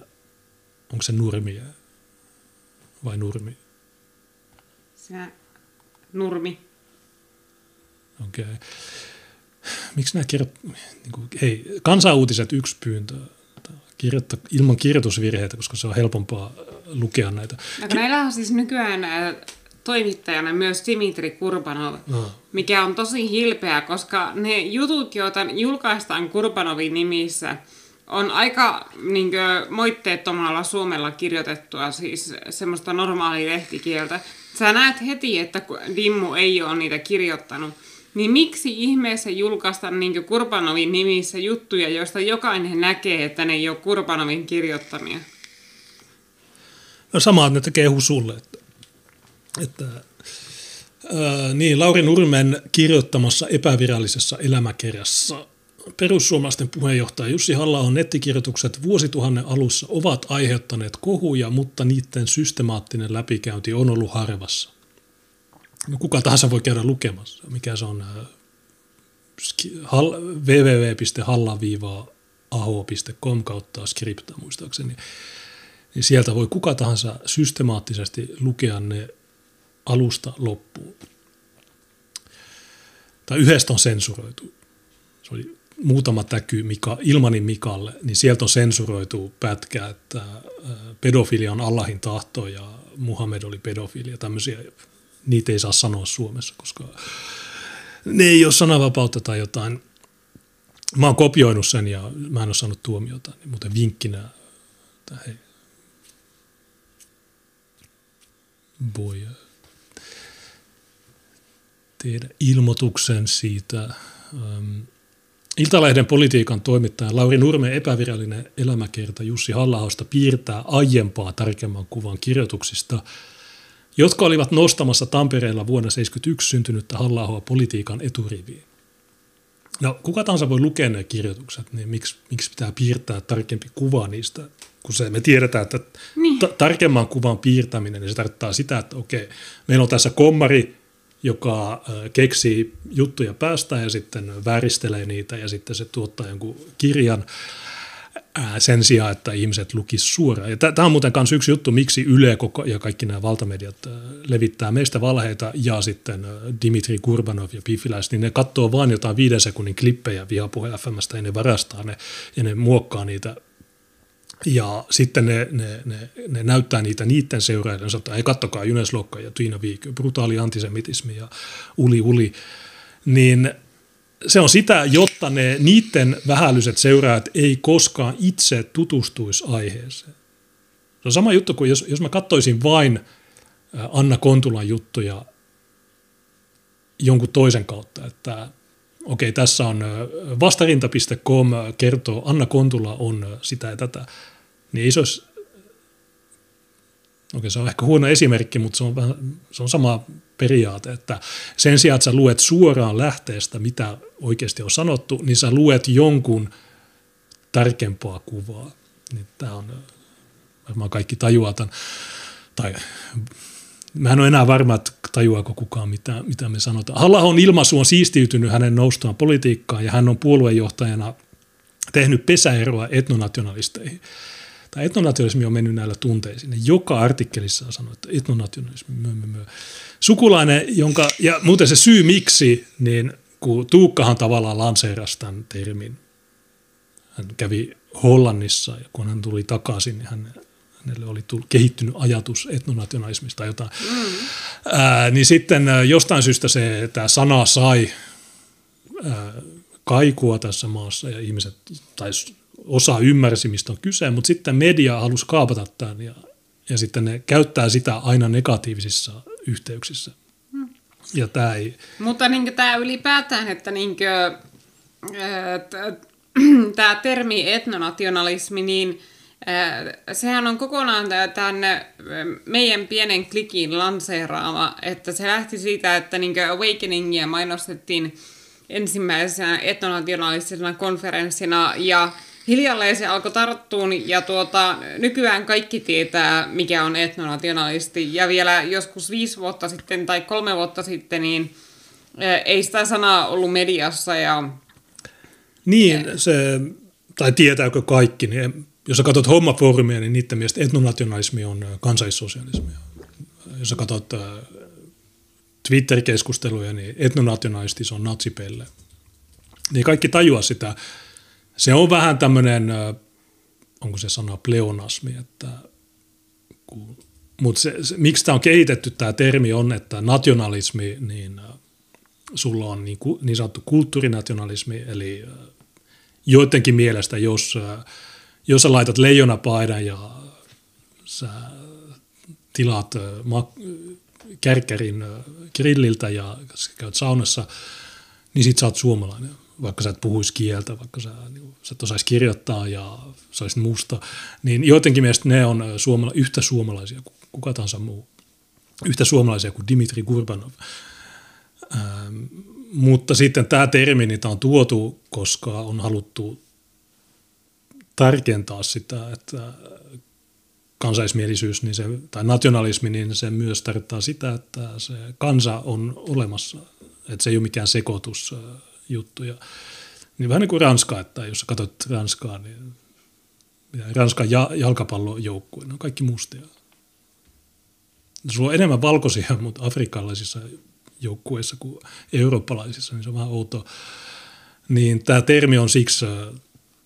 onko se Nurmie vai Nurmi? Se Nurmi. Okei. Okay. Miksi nämä kirjoit... Niin kuin, ei, kansanuutiset yksi pyyntö kirjoittaa ilman kirjoitusvirheitä, koska se on helpompaa lukea näitä. No, näillä on siis nykyään toimittajana myös Dimitri Kurbanov, no. mikä on tosi hilpeä, koska ne jutut, joita julkaistaan Kurbanovin nimissä, on aika niin kuin, moitteettomalla suomella kirjoitettua, siis semmoista normaalia lehtikieltä. Sä näet heti, että Dimmu ei ole niitä kirjoittanut. Niin miksi ihmeessä julkaista niin Kurbanovin nimissä juttuja, joista jokainen näkee, että ne ei ole Kurbanovin kirjoittamia? No samaa ne tekee sulle, että että, ää, niin, Lauri Nurmen kirjoittamassa epävirallisessa elämäkerjassa perussuomalaisten puheenjohtaja Jussi halla on nettikirjoitukset vuosituhannen alussa ovat aiheuttaneet kohuja, mutta niiden systemaattinen läpikäynti on ollut harvassa. No, kuka tahansa voi käydä lukemassa, mikä se on www.halla aho.com kautta skripta muistaakseni, niin sieltä voi kuka tahansa systemaattisesti lukea ne alusta loppuun. Tai yhdestä on sensuroitu. Se oli muutama täky Mika, Ilmanin Mikalle, niin sieltä on sensuroitu pätkä, että pedofilia on Allahin tahto ja Muhammed oli pedofilia. Tämmöisiä, niitä ei saa sanoa Suomessa, koska ne ei ole sananvapautta tai jotain. Mä oon kopioinut sen ja mä en ole saanut tuomiota, niin muuten vinkkinä, että hei, voi tehdä ilmoituksen siitä. Iltalehden politiikan toimittaja Lauri Nurmen epävirallinen elämäkerta Jussi Hallahosta piirtää aiempaa tarkemman kuvan kirjoituksista, jotka olivat nostamassa Tampereella vuonna 1971 syntynyttä halla politiikan eturiviin. No, kuka tahansa voi lukea ne kirjoitukset, niin miksi, miksi pitää piirtää tarkempi kuva niistä, kun se, me tiedetään, että niin. ta- tarkemman kuvan piirtäminen, niin se tarkoittaa sitä, että okei, meillä on tässä kommari, joka keksii juttuja päästä ja sitten vääristelee niitä ja sitten se tuottaa jonkun kirjan sen sijaan, että ihmiset lukisivat suoraan. Ja tämä on muuten myös yksi juttu, miksi Yle ja kaikki nämä valtamediat levittää meistä valheita ja sitten Dimitri Kurbanov ja Piffiläiset, niin ne katsoo vain jotain viiden sekunnin klippejä vihapuhe FMstä ja ne varastaa ne ja ne muokkaa niitä ja sitten ne, ne, ne, ne näyttää niitä niiden seuraajille, sanotaan, ei kattokaa Junes Lokka ja Tiina Viikö, brutaali antisemitismi ja uli uli, niin se on sitä, jotta ne niiden vähälliset seuraajat ei koskaan itse tutustuisi aiheeseen. Se on sama juttu kuin jos, jos mä katsoisin vain Anna Kontulan juttuja jonkun toisen kautta, että okei, tässä on vastarinta.com kertoo, Anna Kontula on sitä ja tätä, niin ei se olisi, okei se on ehkä huono esimerkki, mutta se on, vähän, se on sama periaate, että sen sijaan, että sä luet suoraan lähteestä, mitä oikeasti on sanottu, niin sä luet jonkun tarkempaa kuvaa. Niin tämä on, varmaan kaikki tajuaa tai Mä en ole enää varma, että tajuaako kukaan, mitä, mitä me sanotaan. halla ilmaisu on siistiytynyt hänen noustaan politiikkaan ja hän on puoluejohtajana tehnyt pesäeroa etnonationalisteihin. Tämä etnonationalismi on mennyt näillä tunteisiin. Joka artikkelissa on sanonut, että etnonationalismi, mö, mö, mö. Sukulainen, jonka, ja muuten se syy miksi, niin kun Tuukkahan tavallaan lanseerasi tämän termin. Hän kävi Hollannissa ja kun hän tuli takaisin, niin hän hänelle oli tullut, kehittynyt ajatus etnonationalismista tai jotain. Mm. Ää, niin sitten jostain syystä se, tämä sana sai ää, kaikua tässä maassa ja ihmiset, tai osa ymmärsi, mistä on kyse, mutta sitten media halusi kaapata tämän ja, ja sitten ne käyttää sitä aina negatiivisissa yhteyksissä. Mm. Ja tämä ei... Mutta niin tämä ylipäätään, että niin kuin, tämä termi etnonationalismi, niin – Sehän on kokonaan tämän meidän pienen klikin lanseeraama, että se lähti siitä, että niin Awakeningia mainostettiin ensimmäisenä etnonationalistisena konferenssina ja hiljalleen se alkoi tarttua ja tuota, nykyään kaikki tietää, mikä on etnonationalisti ja vielä joskus viisi vuotta sitten tai kolme vuotta sitten, niin ei sitä sanaa ollut mediassa. Ja... Niin, se, tai tietääkö kaikki, niin jos sä katsot hommafoorumia, niin niiden mielestä etnonationalismi on kansallisosialismia. Jos sä katsot Twitter-keskusteluja, niin etnonationalisti se on natsipelle. Niin kaikki tajua sitä. Se on vähän tämmöinen, onko se sana pleonasmi, että mutta se, se, miksi tämä on kehitetty, tämä termi on, että nationalismi, niin sulla on niin, niin sanottu kulttuurinationalismi, eli joidenkin mielestä, jos jos sä laitat leijonapaidan ja sä tilaat kärkkärin grilliltä ja käyt saunassa, niin sit sä oot suomalainen. Vaikka sä et puhuisi kieltä, vaikka sä, niin, sä et osaisi kirjoittaa ja sä olisit musta, niin jotenkin mielestä ne on suomala- yhtä suomalaisia kuin kuka tahansa muu. Yhtä suomalaisia kuin Dimitri Gurbanov. Ähm, mutta sitten tämä termi, niitä on tuotu, koska on haluttu tarkentaa sitä, että kansaismielisyys niin se, tai nationalismi, niin se myös tarkoittaa sitä, että se kansa on olemassa, että se ei ole mikään sekoitusjuttu. Ja Niin vähän niin kuin Ranska, että jos katsot Ranskaa, niin Ranskan ja, jalkapallojoukkue, ne on kaikki mustia. Sulla on enemmän valkoisia, mutta afrikkalaisissa joukkueissa kuin eurooppalaisissa, niin se on vähän outoa. Niin tämä termi on siksi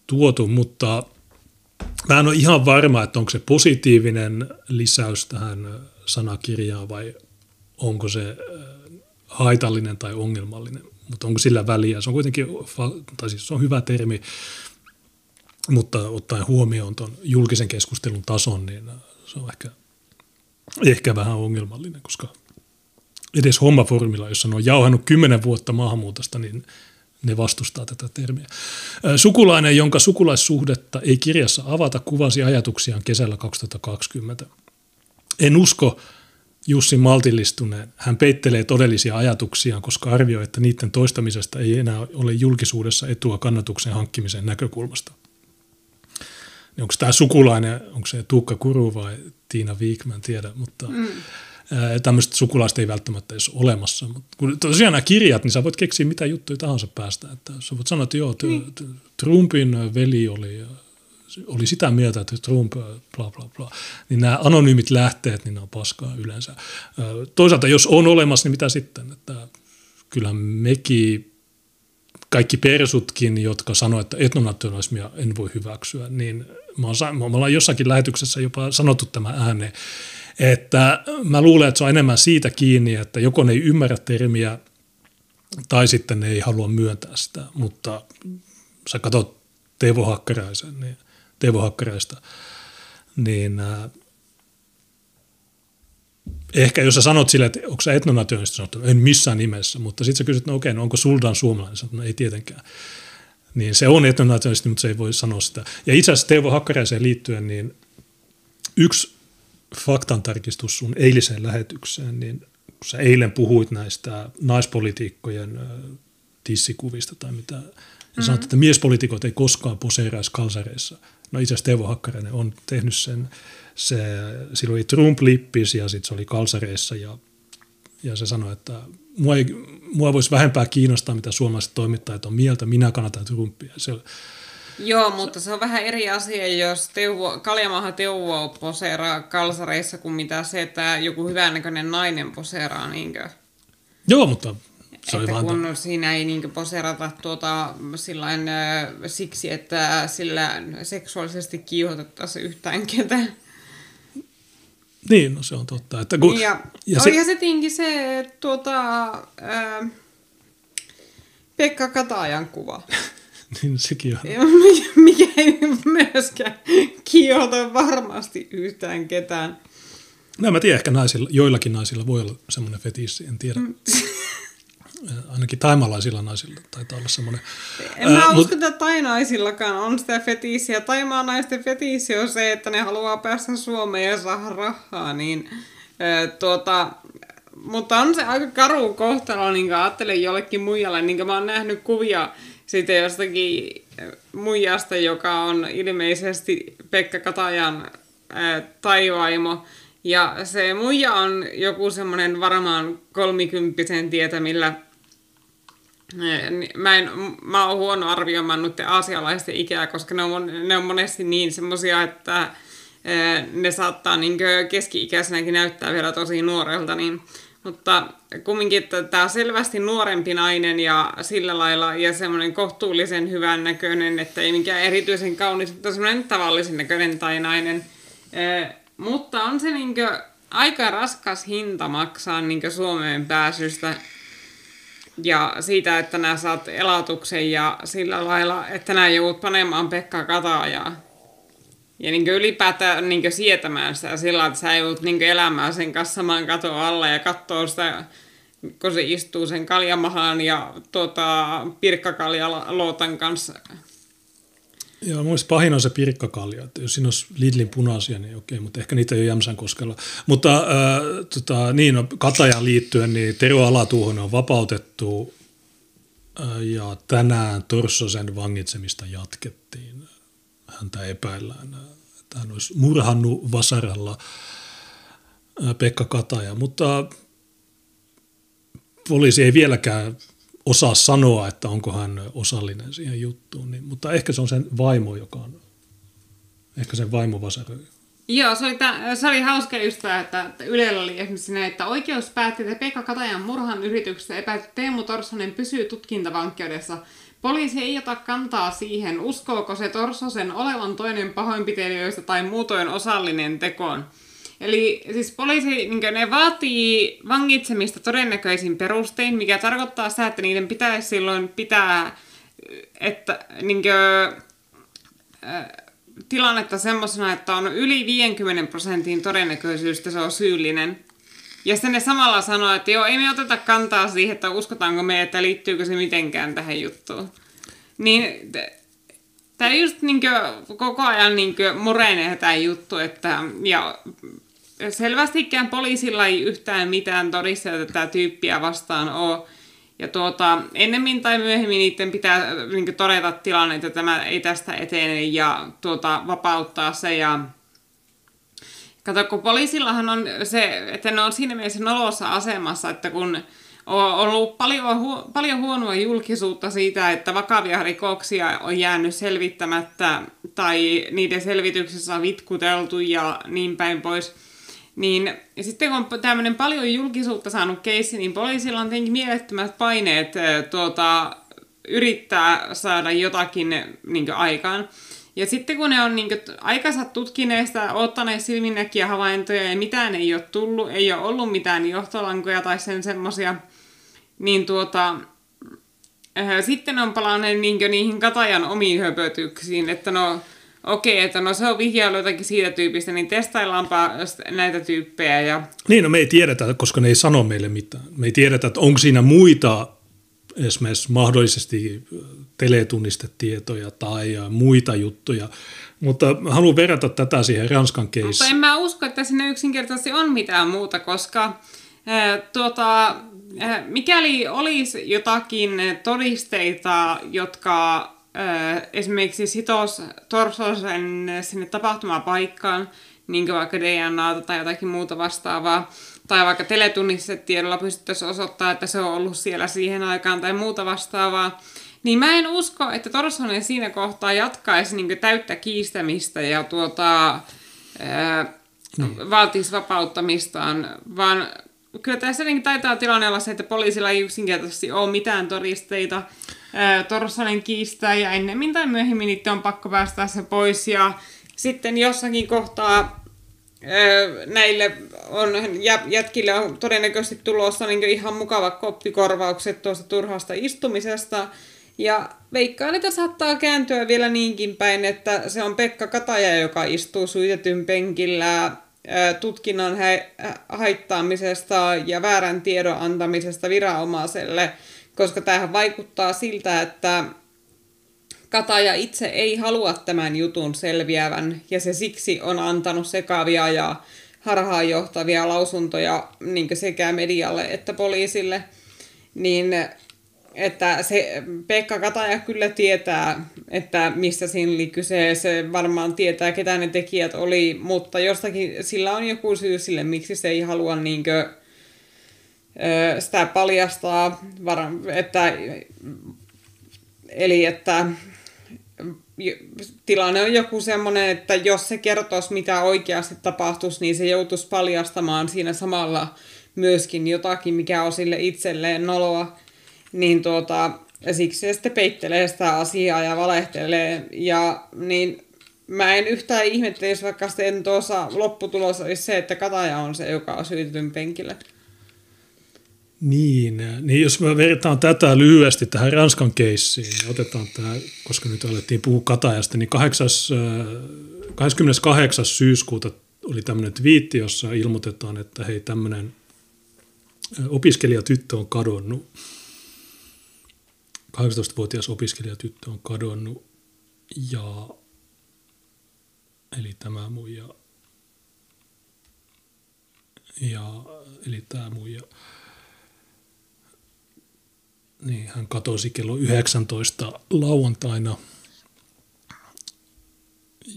tuotu, mutta mä en ole ihan varma, että onko se positiivinen lisäys tähän äh, sanakirjaan vai onko se äh, haitallinen tai ongelmallinen, mutta onko sillä väliä. Se on kuitenkin, tai siis se on hyvä termi, mutta ottaen huomioon tuon julkisen keskustelun tason, niin se on ehkä, ehkä vähän ongelmallinen, koska edes hommaformilla, jossa ne on jauhannut kymmenen vuotta maahanmuutosta, niin ne vastustaa tätä termiä. Sukulainen, jonka sukulaissuhdetta ei kirjassa avata, kuvasi ajatuksiaan kesällä 2020. En usko Jussin maltillistuneen. Hän peittelee todellisia ajatuksiaan, koska arvioi, että niiden toistamisesta ei enää ole julkisuudessa etua kannatuksen hankkimisen näkökulmasta. Onko tämä sukulainen, onko se Tuukka Kuru vai Tiina Viikman, tiedä, mutta mm tämmöistä sukulaista ei välttämättä edes olemassa. Mutta kun tosiaan nämä kirjat, niin sä voit keksiä mitä juttuja tahansa päästä. Että sä voit sanoa, että joo, niin. Trumpin veli oli, oli sitä mieltä, että Trump, bla bla bla. Niin nämä anonyymit lähteet, niin ne on paskaa yleensä. Toisaalta jos on olemassa, niin mitä sitten? Että kyllä mekin kaikki persutkin, jotka sanoivat, että etnonationalismia en voi hyväksyä, niin mä oon, me ollaan jossakin lähetyksessä jopa sanottu tämä ääneen, että mä luulen, että se on enemmän siitä kiinni, että joko ne ei ymmärrä termiä tai sitten ne ei halua myöntää sitä, mutta sä katsot Teivo Hakkaraisen, niin, Teivo Hakkaraista, niin äh, ehkä jos sä sanot sille, että onko sä etnonationalisti, sanot, en missään nimessä, mutta sitten sä kysyt, no okei, no onko Suldan suomalainen, sanot, no ei tietenkään. Niin se on etnonationalisti, mutta se ei voi sanoa sitä. Ja itse asiassa Teivo Hakkaraiseen liittyen, niin yksi faktantarkistus sun eiliseen lähetykseen, niin kun sä eilen puhuit näistä naispolitiikkojen tissikuvista tai mitä, ja mm-hmm. sanoit, että miespolitiikot ei koskaan poseeraisi kalsareissa. No itse asiassa Teuvo Hakkarainen on tehnyt sen, se, sillä oli Trump-lippis ja sitten se oli kalsareissa ja, ja se sanoi, että mua, ei, mua voisi vähempää kiinnostaa, mitä suomalaiset toimittajat on mieltä, minä kannatan Trumpia. Se, Joo, mutta se on vähän eri asia, jos teuvo, Kaljamaha Teuvo poseeraa kalsareissa kuin mitä se, että joku hyvännäköinen nainen poseeraa, niinkö? Joo, mutta se että oli kun siinä ei niinkö poseerata tuota, sillain, siksi, että sillä seksuaalisesti kiihotettaisiin yhtään ketään. Niin, no se on totta. Että kun, ja, ja se... olihan se tietenkin se tuota, ää, Pekka Katajan kuva. niin sekin on. Mikä ei myöskään kiihota varmasti yhtään ketään. No mä tiedän, ehkä naisilla, joillakin naisilla voi olla semmoinen fetissi, en tiedä. Mm. Ainakin taimalaisilla naisilla taitaa olla semmoinen. En mä usko, että tainaisillakaan on sitä fetiisiä. Taimaa naisten fetiisi on se, että ne haluaa päästä Suomeen ja saada rahaa, niin tuota, mutta on se aika karu kohtalo, niin ajattelen jollekin muijalle, niin mä oon nähnyt kuvia sitten jostakin muijasta, joka on ilmeisesti Pekka Katajan ää, taivaimo. Ja se muija on joku semmoinen varmaan kolmikymppisen tietämillä Mä, en, mä oon huono arvioimaan nyt aasialaisten ikää, koska ne on, ne on monesti niin semmoisia, että ne saattaa niin keski-ikäisenäkin näyttää vielä tosi nuorelta, niin mutta kumminkin, tämä on selvästi nuorempi nainen ja sillä lailla ja semmoinen kohtuullisen hyvän näköinen, että ei mikään erityisen kaunis, mutta semmoinen tavallisen näköinen tai nainen. E, mutta on se niinkö aika raskas hinta maksaa niinkö Suomeen pääsystä ja siitä, että nämä saat elatuksen ja sillä lailla, että nämä joudut panemaan Pekka Kataajaa ja niin ylipäätään niin sietämään sitä sillä että sä joudut niin elämään sen kanssa saman katon alla ja katsoo sitä, kun se istuu sen kaljamahaan ja tuota, pirkkakaljalotan kanssa. Joo, mun pahin on se pirkkakalja. Että jos siinä olisi Lidlin punaisia, niin okei, mutta ehkä niitä ei ole Jämsän koskella. Mutta äh, tota, niin, no, Katajan liittyen, niin Tero Alatuuhon on vapautettu äh, ja tänään Torssosen vangitsemista jatkettiin häntä epäillään, että hän olisi murhannut Vasaralla Pekka Kataja, mutta poliisi ei vieläkään osaa sanoa, että onko hän osallinen siihen juttuun. Niin, mutta ehkä se on sen vaimo, joka on, ehkä sen vaimo vaseröi. Joo, se oli, ta- se oli hauska just tämä, että, että Ylellä oli esimerkiksi näin, että oikeus päätti, että Pekka Katajan murhan yrityksestä epäilty Teemu Torsonen pysyy tutkintavankeudessa. Poliisi ei ota kantaa siihen, uskooko se Torsosen olevan toinen pahoinpitelijöistä tai muutoin osallinen tekoon. Eli siis poliisi, niin ne vaatii vangitsemista todennäköisin perustein, mikä tarkoittaa sitä, että niiden pitäisi silloin pitää että, niin kuin, äh, tilannetta semmoisena, että on yli 50 prosentin todennäköisyys, että se on syyllinen. Ja sitten ne samalla sanoo, että joo, ei me oteta kantaa siihen, että uskotaanko me, että liittyykö se mitenkään tähän juttuun. Niin tämä just niin kuin, koko ajan niin murenee tämä juttu, että ja selvästikään poliisilla ei yhtään mitään todisteita tätä tyyppiä vastaan ole. Ja tuota, ennemmin tai myöhemmin niiden pitää niin todeta tilanne, että tämä ei tästä etene ja tuota, vapauttaa se. Ja Kato, kun poliisillahan on se, että ne on siinä mielessä nolossa asemassa, että kun on ollut paljon, hu, paljon huonoa julkisuutta siitä, että vakavia rikoksia on jäänyt selvittämättä tai niiden selvityksessä on vitkuteltu ja niin päin pois – niin sitten kun on tämmöinen paljon julkisuutta saanut keissi, niin poliisilla on tietenkin mielettömät paineet tuota, yrittää saada jotakin niin aikaan. Ja sitten kun ne on niin kuin, aikansa tutkineesta, ottaneet silminnäkiä havaintoja ja mitään ei ole tullut, ei ole ollut mitään johtolankoja tai sen semmosia, niin tuota, äh, sitten on palannut niin niihin Katajan omiin höpötyksiin, että no okei, että no se on vihjailu jotakin siitä tyypistä, niin testaillaanpa näitä tyyppejä. Ja... Niin, no me ei tiedetä, koska ne ei sano meille mitään. Me ei tiedetä, että onko siinä muita esimerkiksi mahdollisesti teletunnistetietoja tai muita juttuja. Mutta haluan verrata tätä siihen Ranskan keissiin. Mutta en mä usko, että sinne yksinkertaisesti on mitään muuta, koska äh, tuota, äh, mikäli olisi jotakin todisteita, jotka esimerkiksi sitos torsosen sinne tapahtumapaikkaan, niin kuin vaikka DNAta tai jotakin muuta vastaavaa, tai vaikka teletunnistetiedolla pystyttäisiin osoittaa, että se on ollut siellä siihen aikaan tai muuta vastaavaa, niin mä en usko, että Torsonen siinä kohtaa jatkaisi niin täyttä kiistämistä ja tuota, ää, no. vaatisi vapauttamistaan, vaan kyllä tässä taitaa tilanne olla se, että poliisilla ei yksinkertaisesti ole mitään todisteita, Torsanen kiistää ja ennemmin tai myöhemmin niitä on pakko päästä se pois ja sitten jossakin kohtaa näille on, jätkille on todennäköisesti tulossa niin ihan mukava koppikorvaukset tuosta turhasta istumisesta. Ja veikkaan, että saattaa kääntyä vielä niinkin päin, että se on Pekka Kataja, joka istuu syytetyn penkillä tutkinnan haittaamisesta ja väärän tiedon antamisesta viranomaiselle – koska tämähän vaikuttaa siltä, että Kataja itse ei halua tämän jutun selviävän, ja se siksi on antanut sekavia ja harhaanjohtavia lausuntoja niin sekä medialle että poliisille, niin että se Pekka Kataja kyllä tietää, että mistä siinä oli kyse, se varmaan tietää, ketä ne tekijät oli, mutta jostakin sillä on joku syy sille, miksi se ei halua niinkö sitä paljastaa, että, eli että tilanne on joku semmoinen, että jos se kertoisi mitä oikeasti tapahtuisi, niin se joutuisi paljastamaan siinä samalla myöskin jotakin, mikä on sille itselleen noloa, niin tuota, ja siksi se sitten peittelee sitä asiaa ja valehtelee, ja niin mä en yhtään ihmettele, jos vaikka sitten tuossa lopputulos olisi se, että Kataja on se, joka on syytetyn penkillä. Niin, niin jos me verrataan tätä lyhyesti tähän Ranskan keissiin, niin otetaan tämä, koska nyt alettiin puhua Katajasta, niin 8, 28. Äh, syyskuuta oli tämmöinen twiitti, jossa ilmoitetaan, että hei tämmöinen äh, opiskelijatyttö on kadonnut. 18-vuotias opiskelijatyttö on kadonnut ja eli tämä muija ja eli tämä muija niin hän katosi kello 19 lauantaina.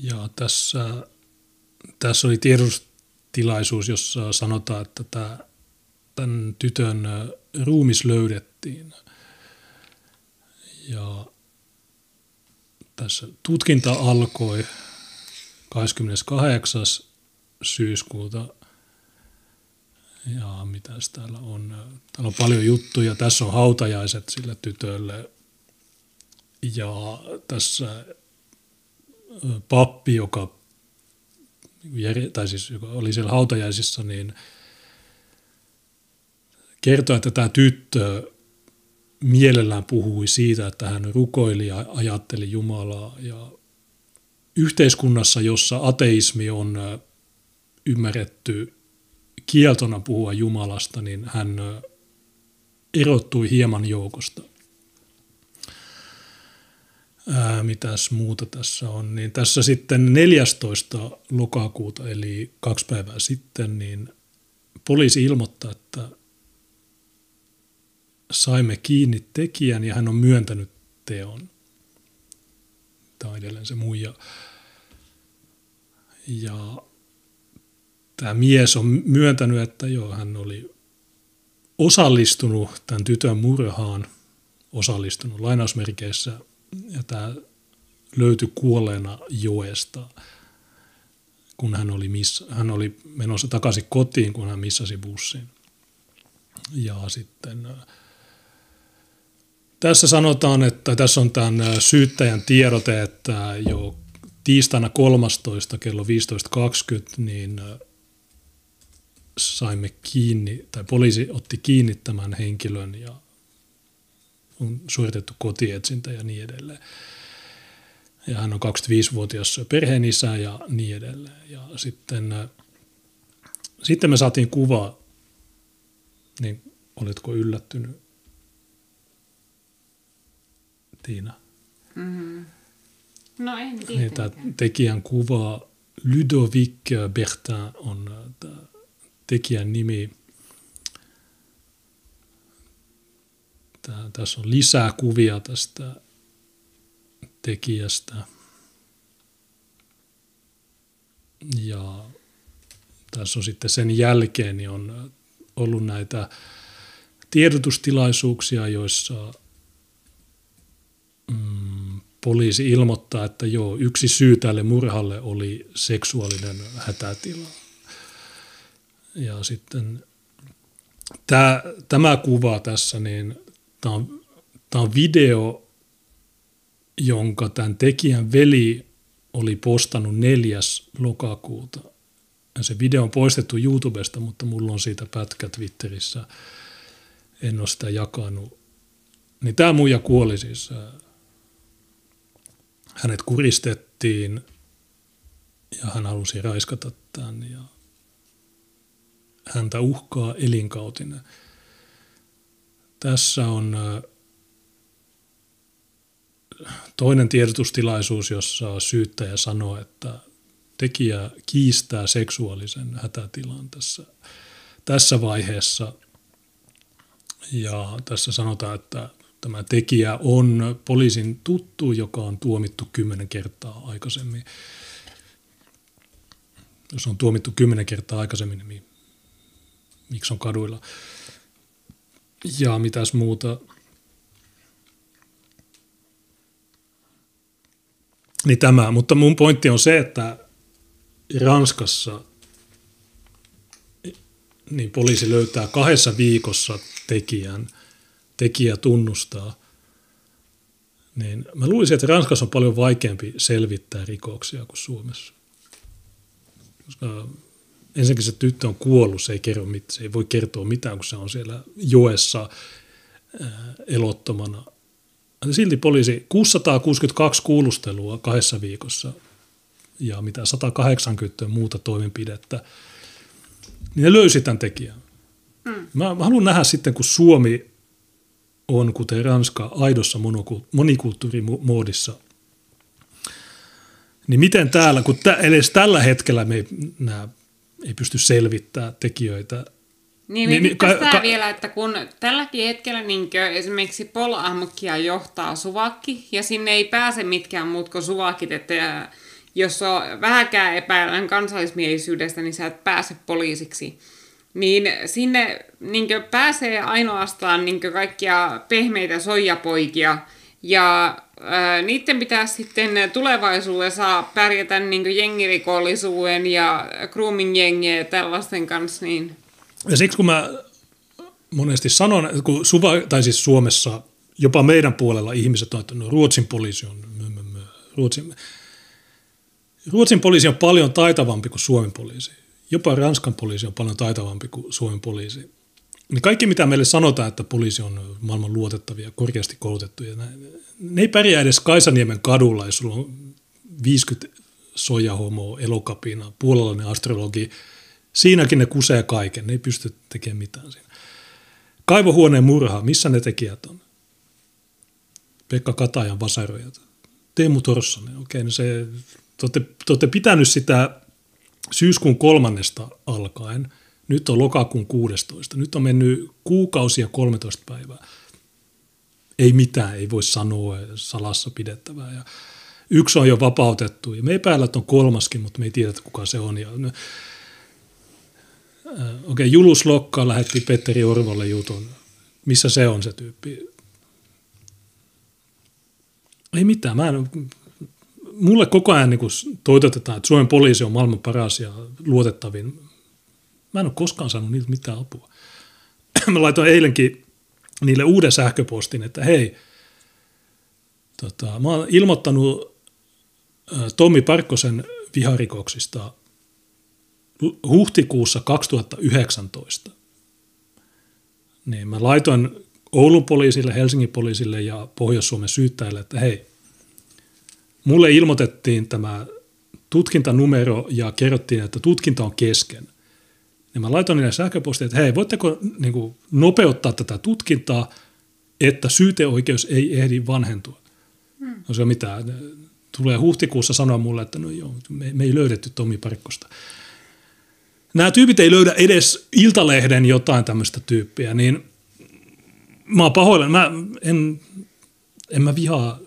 Ja tässä, tässä oli tiedostilaisuus, jossa sanotaan, että tämä, tämän tytön ruumis löydettiin Ja tässä tutkinta alkoi 28. syyskuuta. Ja mitäs täällä on? Täällä on paljon juttuja. Tässä on hautajaiset sille tytölle. Ja tässä pappi, joka, tai siis, joka oli siellä hautajaisissa, niin kertoi, että tämä tyttö mielellään puhui siitä, että hän rukoili ja ajatteli Jumalaa. Ja yhteiskunnassa, jossa ateismi on ymmärretty kieltona puhua Jumalasta, niin hän erottui hieman joukosta. Ää, mitäs muuta tässä on, niin tässä sitten 14. lokakuuta, eli kaksi päivää sitten, niin poliisi ilmoittaa, että saimme kiinni tekijän ja hän on myöntänyt teon. Tämä on edelleen se muija. Ja tämä mies on myöntänyt, että joo, hän oli osallistunut tämän tytön murhaan, osallistunut lainausmerkeissä, ja tämä löytyi kuolleena joesta, kun hän oli, miss, hän oli menossa takaisin kotiin, kun hän missasi bussin. Ja sitten tässä sanotaan, että tässä on tämän syyttäjän tiedote, että jo tiistaina 13. kello 15.20 niin saimme kiinni, tai poliisi otti kiinni tämän henkilön ja on suoritettu kotietsintä ja niin edelleen. Ja hän on 25-vuotias perheenisä ja niin edelleen. Ja sitten, sitten me saatiin kuva, niin oletko yllättynyt Tiina? Mm-hmm. No en tiedä. Tekijän kuva Ludovic Bertin on tämä tekijän nimi. Tämä, tässä on lisää kuvia tästä tekijästä. Ja tässä on sitten sen jälkeen niin on ollut näitä tiedotustilaisuuksia, joissa mm, poliisi ilmoittaa, että joo, yksi syy tälle murhalle oli seksuaalinen hätätila. Ja sitten tämä, tämä kuva tässä, niin tämä on, tämä on video, jonka tämän tekijän veli oli postannut 4. lokakuuta. Ja se video on poistettu YouTubesta, mutta mulla on siitä pätkä Twitterissä. En ole sitä jakanut. Niin tämä muija kuoli siis hänet kuristettiin ja hän halusi raiskata tämän ja häntä uhkaa elinkautinen. Tässä on toinen tiedotustilaisuus, jossa syyttäjä sanoo, että tekijä kiistää seksuaalisen hätätilan tässä, tässä vaiheessa. Ja tässä sanotaan, että tämä tekijä on poliisin tuttu, joka on tuomittu kymmenen kertaa aikaisemmin. Jos on tuomittu kymmenen kertaa aikaisemmin, niin miksi on kaduilla? Ja mitäs muuta? Niin tämä, mutta mun pointti on se, että Ranskassa niin poliisi löytää kahdessa viikossa tekijän – tekijä tunnustaa, niin mä luulisin, että Ranskassa on paljon vaikeampi selvittää rikoksia kuin Suomessa. Koska ensinnäkin se tyttö on kuollut, se ei, kerro mit, se ei voi kertoa mitään, kun se on siellä joessa ää, elottomana. Silti poliisi 662 kuulustelua kahdessa viikossa ja mitä 180 muuta toimenpidettä, niin ne löysi tämän tekijän. Mm. Mä, mä haluan nähdä sitten, kun Suomi on, kuten Ranska, aidossa monikulttuurimoodissa. Niin miten täällä, kun tä, edes tällä hetkellä me ei, nää, ei pysty selvittämään tekijöitä. Niin, niin, niin ka- ka- vielä, että kun tälläkin hetkellä niin esimerkiksi Polahmokkia johtaa suvakki, ja sinne ei pääse mitkään muut kuin suvakit, että jos on vähäkään epäilän kansallismielisyydestä, niin sä et pääse poliisiksi niin sinne niin pääsee ainoastaan niin kaikkia pehmeitä soijapoikia, Ja ää, niiden pitäisi sitten tulevaisuudessa pärjätä niin jengirikollisuuden ja grooming-jengien ja tällaisten kanssa. Niin. Ja siksi kun mä monesti sanon, kun Suva, tai siis Suomessa, jopa meidän puolella ihmiset on, että no, Ruotsin poliisi on, Ruotsin, Ruotsin poliisi on paljon taitavampi kuin Suomen poliisi. Jopa Ranskan poliisi on paljon taitavampi kuin Suomen poliisi. Niin kaikki, mitä meille sanotaan, että poliisi on maailman luotettavia, korkeasti koulutettuja, ne ei pärjää edes Kaisaniemen kadulla, jos sulla on 50 sojahomoa, elokapina, puolalainen astrologi. Siinäkin ne kusee kaiken, ne ei pysty tekemään mitään siinä. Kaivohuoneen murha, missä ne tekijät on? Pekka Katajan vasarojat. Teemu Torssonen, okei, no se, te te olette pitänyt sitä syyskuun kolmannesta alkaen. Nyt on lokakuun 16. Nyt on mennyt kuukausia 13 päivää. Ei mitään, ei voi sanoa, salassa pidettävää. Ja yksi on jo vapautettu ja me epäillä, että on kolmaskin, mutta me ei tiedä, kuka se on. Ja Okei, okay, Julus Lokka lähetti Petteri Orvolle jutun. Missä se on se tyyppi? Ei mitään. Mä en, mulle koko ajan niin toitotetaan, että Suomen poliisi on maailman paras ja luotettavin. Mä en ole koskaan saanut niiltä mitään apua. Mä laitoin eilenkin niille uuden sähköpostin, että hei, tota, mä oon ilmoittanut Tommi Parkkosen viharikoksista huhtikuussa 2019. Niin mä laitoin Oulun poliisille, Helsingin poliisille ja Pohjois-Suomen syyttäjille, että hei, mulle ilmoitettiin tämä tutkintanumero ja kerrottiin, että tutkinta on kesken. Ja mä laitoin niille sähköpostia, että hei, voitteko niin kuin, nopeuttaa tätä tutkintaa, että syyteoikeus ei ehdi vanhentua. Hmm. No se on mitään. Tulee huhtikuussa sanoa mulle, että no joo, me, me ei löydetty Tomi Parkkosta nämä tyypit ei löydä edes Iltalehden jotain tämmöistä tyyppiä, niin mä oon pahoillani. Mä en, en mä vihaa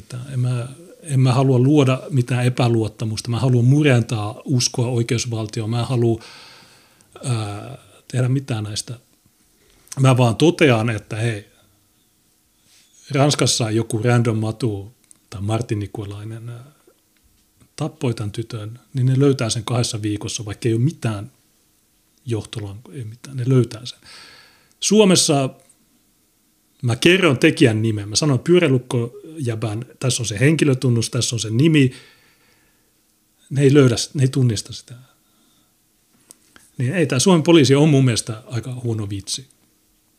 ketään. En mä, en mä halua luoda mitään epäluottamusta. Mä haluan murentaa uskoa oikeusvaltioon. Mä haluan ää, tehdä mitään näistä. Mä vaan totean, että hei, Ranskassa joku random matu tai Martin Nikolainen tappoi tämän tytön, niin ne löytää sen kahdessa viikossa, vaikka ei ole mitään johtolankoja, ei mitään, ne löytää sen. Suomessa mä kerron tekijän nimen, mä sanon pyörälukkojäbän, tässä on se henkilötunnus, tässä on se nimi, ne ei löydä, ne ei tunnista sitä. Niin ei, tämä Suomen poliisi on mun mielestä aika huono vitsi.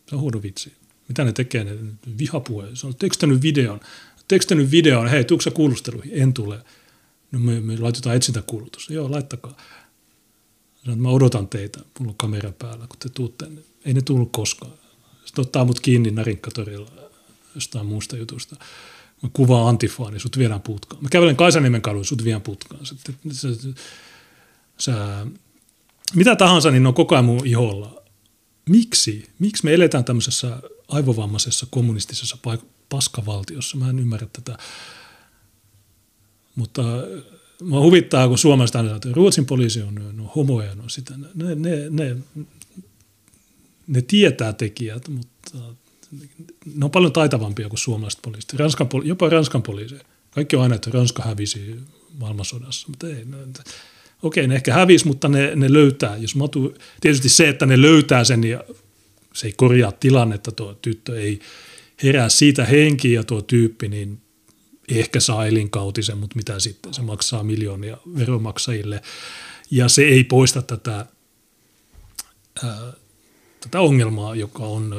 Se on huono vitsi. Mitä ne tekee, ne vihapuhe. Se on tekstänyt videon. Tekstänyt videon, hei, tuukse kuulusteluihin? En tule. No me, me laitetaan etsintäkuulutus. Joo, laittakaa. Sanoin, mä odotan teitä, mulla on kamera päällä, kun te tuutte. Ei ne tullut koskaan. Sitten ottaa mut kiinni Narinkkatorilla jostain muusta jutusta. Mä kuvaan antifaa, niin sut viedään putkaan. Mä kävelen Kaisaniemen kadun, sut viedään putkaan. Sitten, sä, sä, mitä tahansa, niin ne on koko ajan mun iholla. Miksi? Miksi me eletään tämmöisessä aivovammaisessa kommunistisessa paik- paskavaltiossa? Mä en ymmärrä tätä. Mutta mä huvittaa, kun suomalaiset aina että Ruotsin poliisi on no, homoja, no sitä. Ne, ne, ne, ne tietää tekijät, mutta ne on paljon taitavampia kuin suomalaiset poliisit. Ranskan, jopa Ranskan poliisi. Kaikki on aina, että Ranska hävisi maailmansodassa, mutta ei. Ne, okei, ne ehkä hävisi, mutta ne, ne löytää. Jos matu, tietysti se, että ne löytää sen ja se ei korjaa tilannetta, tuo tyttö ei herää siitä henkiä ja tuo tyyppi, niin ehkä saa elinkautisen, mutta mitä sitten, se maksaa miljoonia veromaksajille. Ja se ei poista tätä, ää, tätä ongelmaa, joka on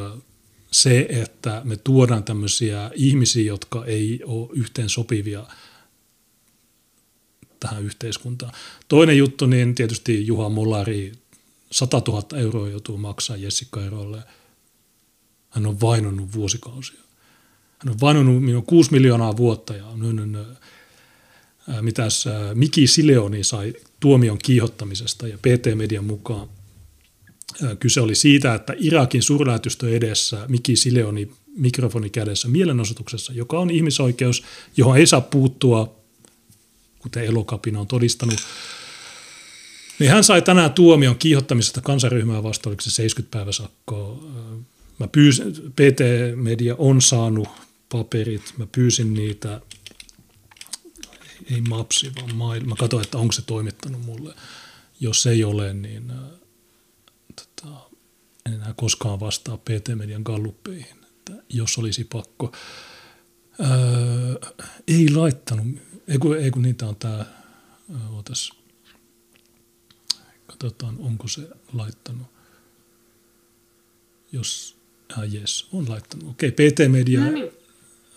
se, että me tuodaan tämmöisiä ihmisiä, jotka ei ole yhteen sopivia tähän yhteiskuntaan. Toinen juttu, niin tietysti Juha Mollari 100 000 euroa joutuu maksaa Jessica Erolle. Hän on vainonnut vuosikausia. Hän on vanonnut minun 6 miljoonaa vuotta ja on, mitäs Miki Sileoni sai tuomion kiihottamisesta ja PT-median mukaan kyse oli siitä, että Irakin suurlähetystö edessä Miki Sileoni mikrofoni kädessä mielenosoituksessa, joka on ihmisoikeus, johon ei saa puuttua, kuten Elokapina on todistanut, niin hän sai tänään tuomion kiihottamisesta kansaryhmää vastaan, oliko se 70 päiväsakkoa. Mä pyysin, PT Media on saanut paperit. Mä pyysin niitä, ei mapsi, vaan mail. Mä katsoin, että onko se toimittanut mulle. Jos ei ole, niin tota, en enää koskaan vastaa PT-median galluppeihin, että jos olisi pakko. Öö, ei laittanut, ei kun, ei kun niitä on tämä, otas, katsotaan onko se laittanut. Jos, ah yes, on laittanut. Okei, okay, PT-media, no niin.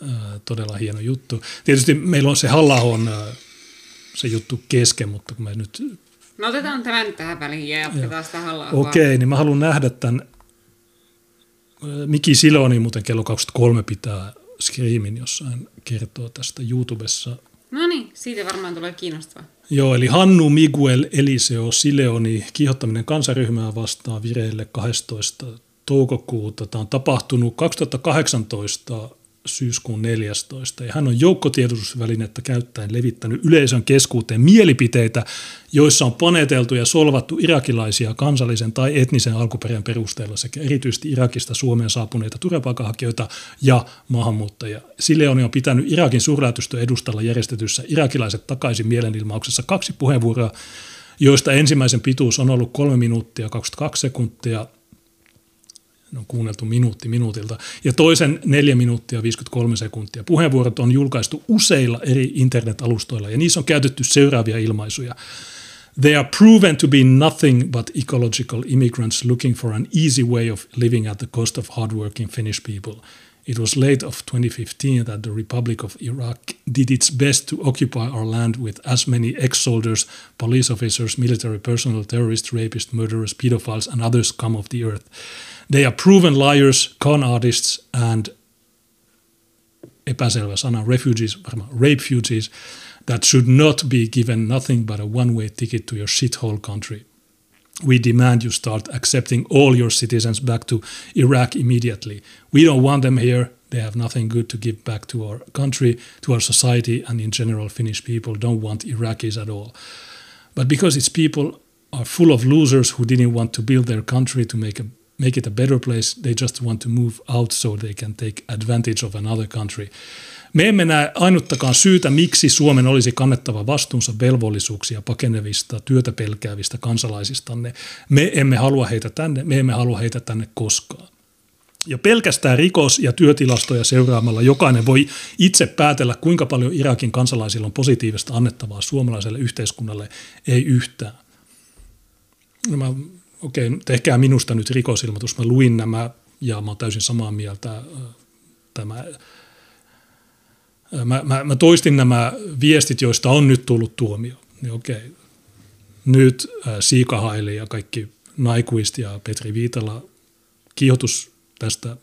ää, todella hieno juttu. Tietysti meillä on se halla se juttu kesken, mutta kun me nyt... No otetaan tämä nyt tähän väliin ja jatketaan sitä halla Okei, okay, niin mä haluan nähdä tämän. Miki Siloni muuten kello 23 pitää Screamin jossain kertoo tästä YouTubessa. No niin, siitä varmaan tulee kiinnostavaa. Joo, eli Hannu Miguel Eliseo Sileoni, kiihottaminen kansaryhmää vastaan vireille 12. toukokuuta. Tämä on tapahtunut 2018 syyskuun 14. Ja hän on joukkotiedotusvälinettä käyttäen levittänyt yleisön keskuuteen mielipiteitä, joissa on paneteltu ja solvattu irakilaisia kansallisen tai etnisen alkuperän perusteella sekä erityisesti Irakista Suomeen saapuneita turvapaikanhakijoita ja maahanmuuttajia. Sille on pitänyt Irakin suurlähetystön edustalla järjestetyssä irakilaiset takaisin mielenilmauksessa kaksi puheenvuoroa, joista ensimmäisen pituus on ollut 3 minuuttia 22 sekuntia – on kuunneltu minuutti minuutilta, ja toisen 4 minuuttia 53 sekuntia. Puheenvuorot on julkaistu useilla eri internet-alustoilla, ja niissä on käytetty seuraavia ilmaisuja. They are proven to be nothing but ecological immigrants looking for an easy way of living at the cost of hardworking Finnish people. It was late of 2015 that the Republic of Iraq did its best to occupy our land with as many ex-soldiers, police officers, military personnel, terrorists, rapists, murderers, pedophiles and others come of the earth. They are proven liars, con artists and epäselvä sana, refugees, varmaan refugees, that should not be given nothing but a one-way ticket to your shithole country. We demand you start accepting all your citizens back to Iraq immediately. We don't want them here. They have nothing good to give back to our country, to our society, and in general, Finnish people don't want Iraqis at all. But because its people are full of losers who didn't want to build their country to make a make it a better place. They just want to move out so they can take advantage of another country. Me emme näe ainuttakaan syytä, miksi Suomen olisi kannettava vastuunsa velvollisuuksia pakenevista, työtä pelkäävistä kansalaisistanne. Me emme halua heitä tänne, me emme halua heitä tänne koskaan. Ja pelkästään rikos- ja työtilastoja seuraamalla jokainen voi itse päätellä, kuinka paljon Irakin kansalaisilla on positiivista annettavaa suomalaiselle yhteiskunnalle, ei yhtään. No okei, tehkää minusta nyt rikosilmoitus. Mä luin nämä ja mä oon täysin samaa mieltä. Tämä, mä, mä, mä toistin nämä viestit, joista on nyt tullut tuomio. Niin okei, nyt Siikahaili ja kaikki Naikuist ja Petri Viitala, kiihotus tästä,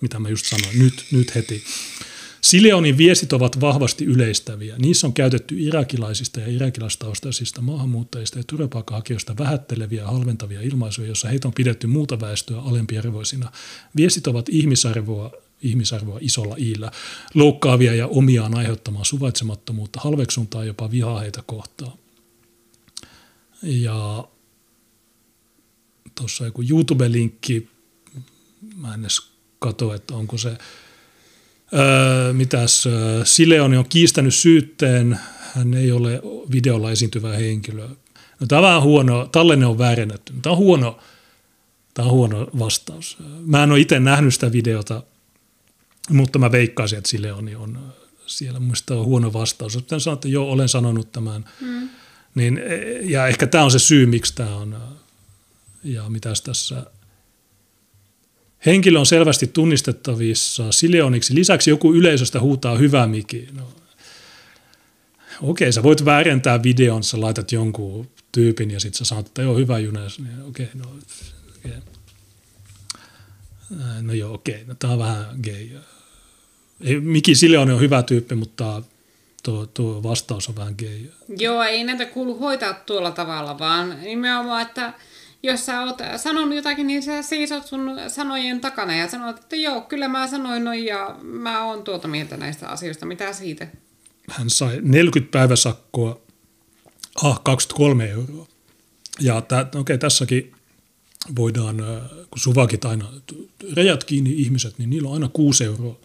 mitä mä just sanoin, nyt, nyt heti. Sileonin viestit ovat vahvasti yleistäviä. Niissä on käytetty irakilaisista ja irakilastaustaisista maahanmuuttajista ja turvapaikanhakijoista vähätteleviä ja halventavia ilmaisuja, joissa heitä on pidetty muuta väestöä alempiarvoisina. Viestit ovat ihmisarvoa, ihmisarvoa isolla iillä, loukkaavia ja omiaan aiheuttamaan suvaitsemattomuutta, halveksuntaa jopa vihaa heitä kohtaan. Ja tuossa joku YouTube-linkki, mä en edes katso, että onko se Öö, mitäs, Sileoni on kiistänyt syytteen, hän ei ole videolla esiintyvä henkilö. No, tämä on huono, tallenne on väärennetty. Tämä on huono, tämä on huono vastaus. Mä en ole itse nähnyt sitä videota, mutta mä veikkaisin, että Sileoni on siellä. Mielestäni on huono vastaus. Sitten sanoa, että joo, olen sanonut tämän. Mm. Niin, ja ehkä tämä on se syy, miksi tämä on. Ja mitäs tässä Henkilö on selvästi tunnistettavissa Sileoniksi. Lisäksi joku yleisöstä huutaa hyvää Miki. No, okei, sä voit väärentää videon, sä laitat jonkun tyypin ja sitten sä sanot, että joo, hyvä Junes. Niin, okei, no, okay. no joo, okei, no tää on vähän gay. Miki Sileoni on hyvä tyyppi, mutta tuo, tuo vastaus on vähän gay. Joo, ei näitä kuulu hoitaa tuolla tavalla, vaan nimenomaan, että jos sä oot sanonut jotakin, niin sä seisot sun sanojen takana ja sanot, että joo, kyllä mä sanoin noin ja mä oon tuota mieltä näistä asioista. Mitä siitä? Hän sai 40 päiväsakkoa, ah, 23 euroa. Ja okei, okay, tässäkin voidaan, kun suvakit aina rejät kiinni ihmiset, niin niillä on aina 6 euroa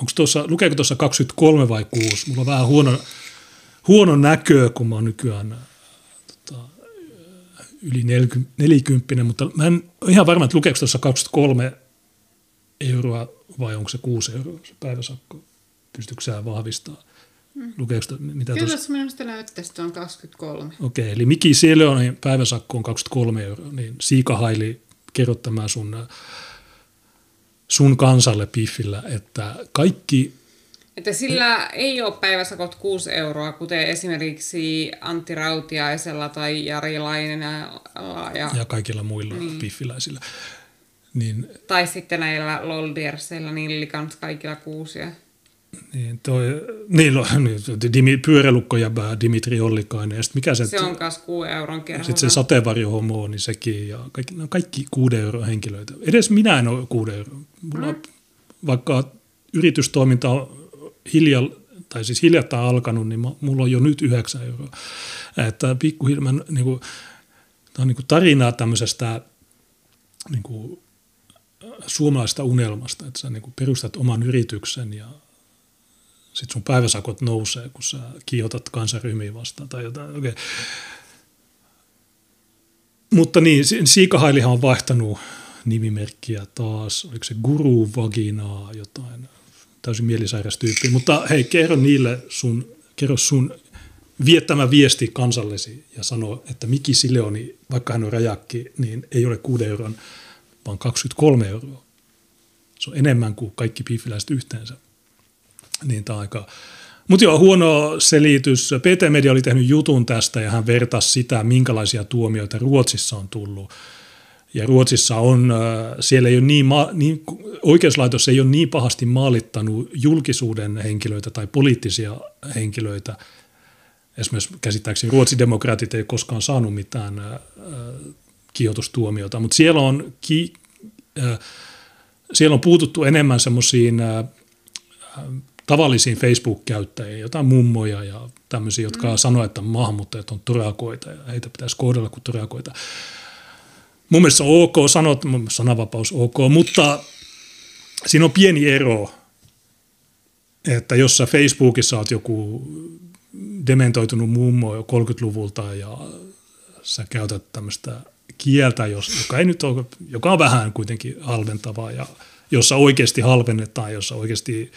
onko tuossa, lukeeko tuossa 23 vai 6? Mulla on vähän huono, huono näköä, kun mä oon nykyään tota, yli 40, 40, mutta mä en ole ihan varma, että lukeeko tuossa 23 euroa vai onko se 6 euroa se päiväsakko. Pystytkö sä vahvistaa? Lukeeko, to- mitä Kyllä tuossa? tuossa minusta näyttäisi, että on 23. Okei, eli Miki Seleonin päiväsakko on 23 euroa, niin Siika Haili, kerro tämä sun, sun kansalle piffillä, että kaikki, Että sillä ei ole päiväsakot 6 euroa, kuten esimerkiksi Antti Rautiaisella tai Jari Lainenella ja, ja kaikilla muilla niin. piffiläisillä, niin, tai sitten näillä Loldierseillä, niillä oli kans kaikilla kuusia. niin, toi, niin, lo- niin Dimi, pyörälukko ja Dimitri Ollikainen, ja sitten mikä se, Se on kas 6 euron kerralla. sitten se sateenvarjohomo, niin sekin, ja kaikki, ne on kaikki kuuden euron henkilöitä. Edes minä en ole kuuden euroa. Mulla, mm. Vaikka yritystoiminta on hilja, tai siis hiljattain alkanut, niin mulla on jo nyt 9 euroa. Että pikkuhiljaa, niin kuin, tämä on niin kuin tarinaa tämmöisestä niin kuin, suomalaisesta unelmasta, että sä niin kuin perustat oman yrityksen ja sitten sun päiväsakot nousee, kun sä kiihotat kansaryhmiä vastaan tai jotain. Okay. Mutta niin, Si- Siikahailihan on vaihtanut nimimerkkiä taas, oliko se Guru Vaginaa, jotain täysin mielisairas tyyppi. Mutta hei, kerro niille sun, kerro sun viettämä viesti kansallesi ja sano, että Miki Sileoni, vaikka hän on rajakki, niin ei ole 6 euron, vaan 23 euroa. Se on enemmän kuin kaikki piifiläiset yhteensä. Niin tämä aika... Mutta joo, huono selitys. PT Media oli tehnyt jutun tästä ja hän vertasi sitä, minkälaisia tuomioita Ruotsissa on tullut. Ja Ruotsissa on, äh, siellä ei ole niin, ma- niin, oikeuslaitos ei ole niin pahasti maalittanut julkisuuden henkilöitä tai poliittisia henkilöitä. Esimerkiksi käsittääkseni ruotsidemokraatit ei koskaan saanut mitään äh, kiihotustuomiota, mutta siellä on, ki, äh, siellä on puututtu enemmän semmoisiin äh, tavallisiin Facebook-käyttäjiin, jotain mummoja ja tämmöisiä, jotka mm. sanoo, että maahanmuuttajat on torakoita ja heitä pitäisi kohdella kuin torakoita. Mun mielestä se on ok, sanot, sananvapaus ok, mutta siinä on pieni ero, että jos sä Facebookissa oot joku dementoitunut mummo jo 30-luvulta ja sä käytät tämmöistä kieltä, jos, joka, ei nyt ole, joka on vähän kuitenkin halventavaa ja jossa oikeasti halvennetaan, jossa oikeasti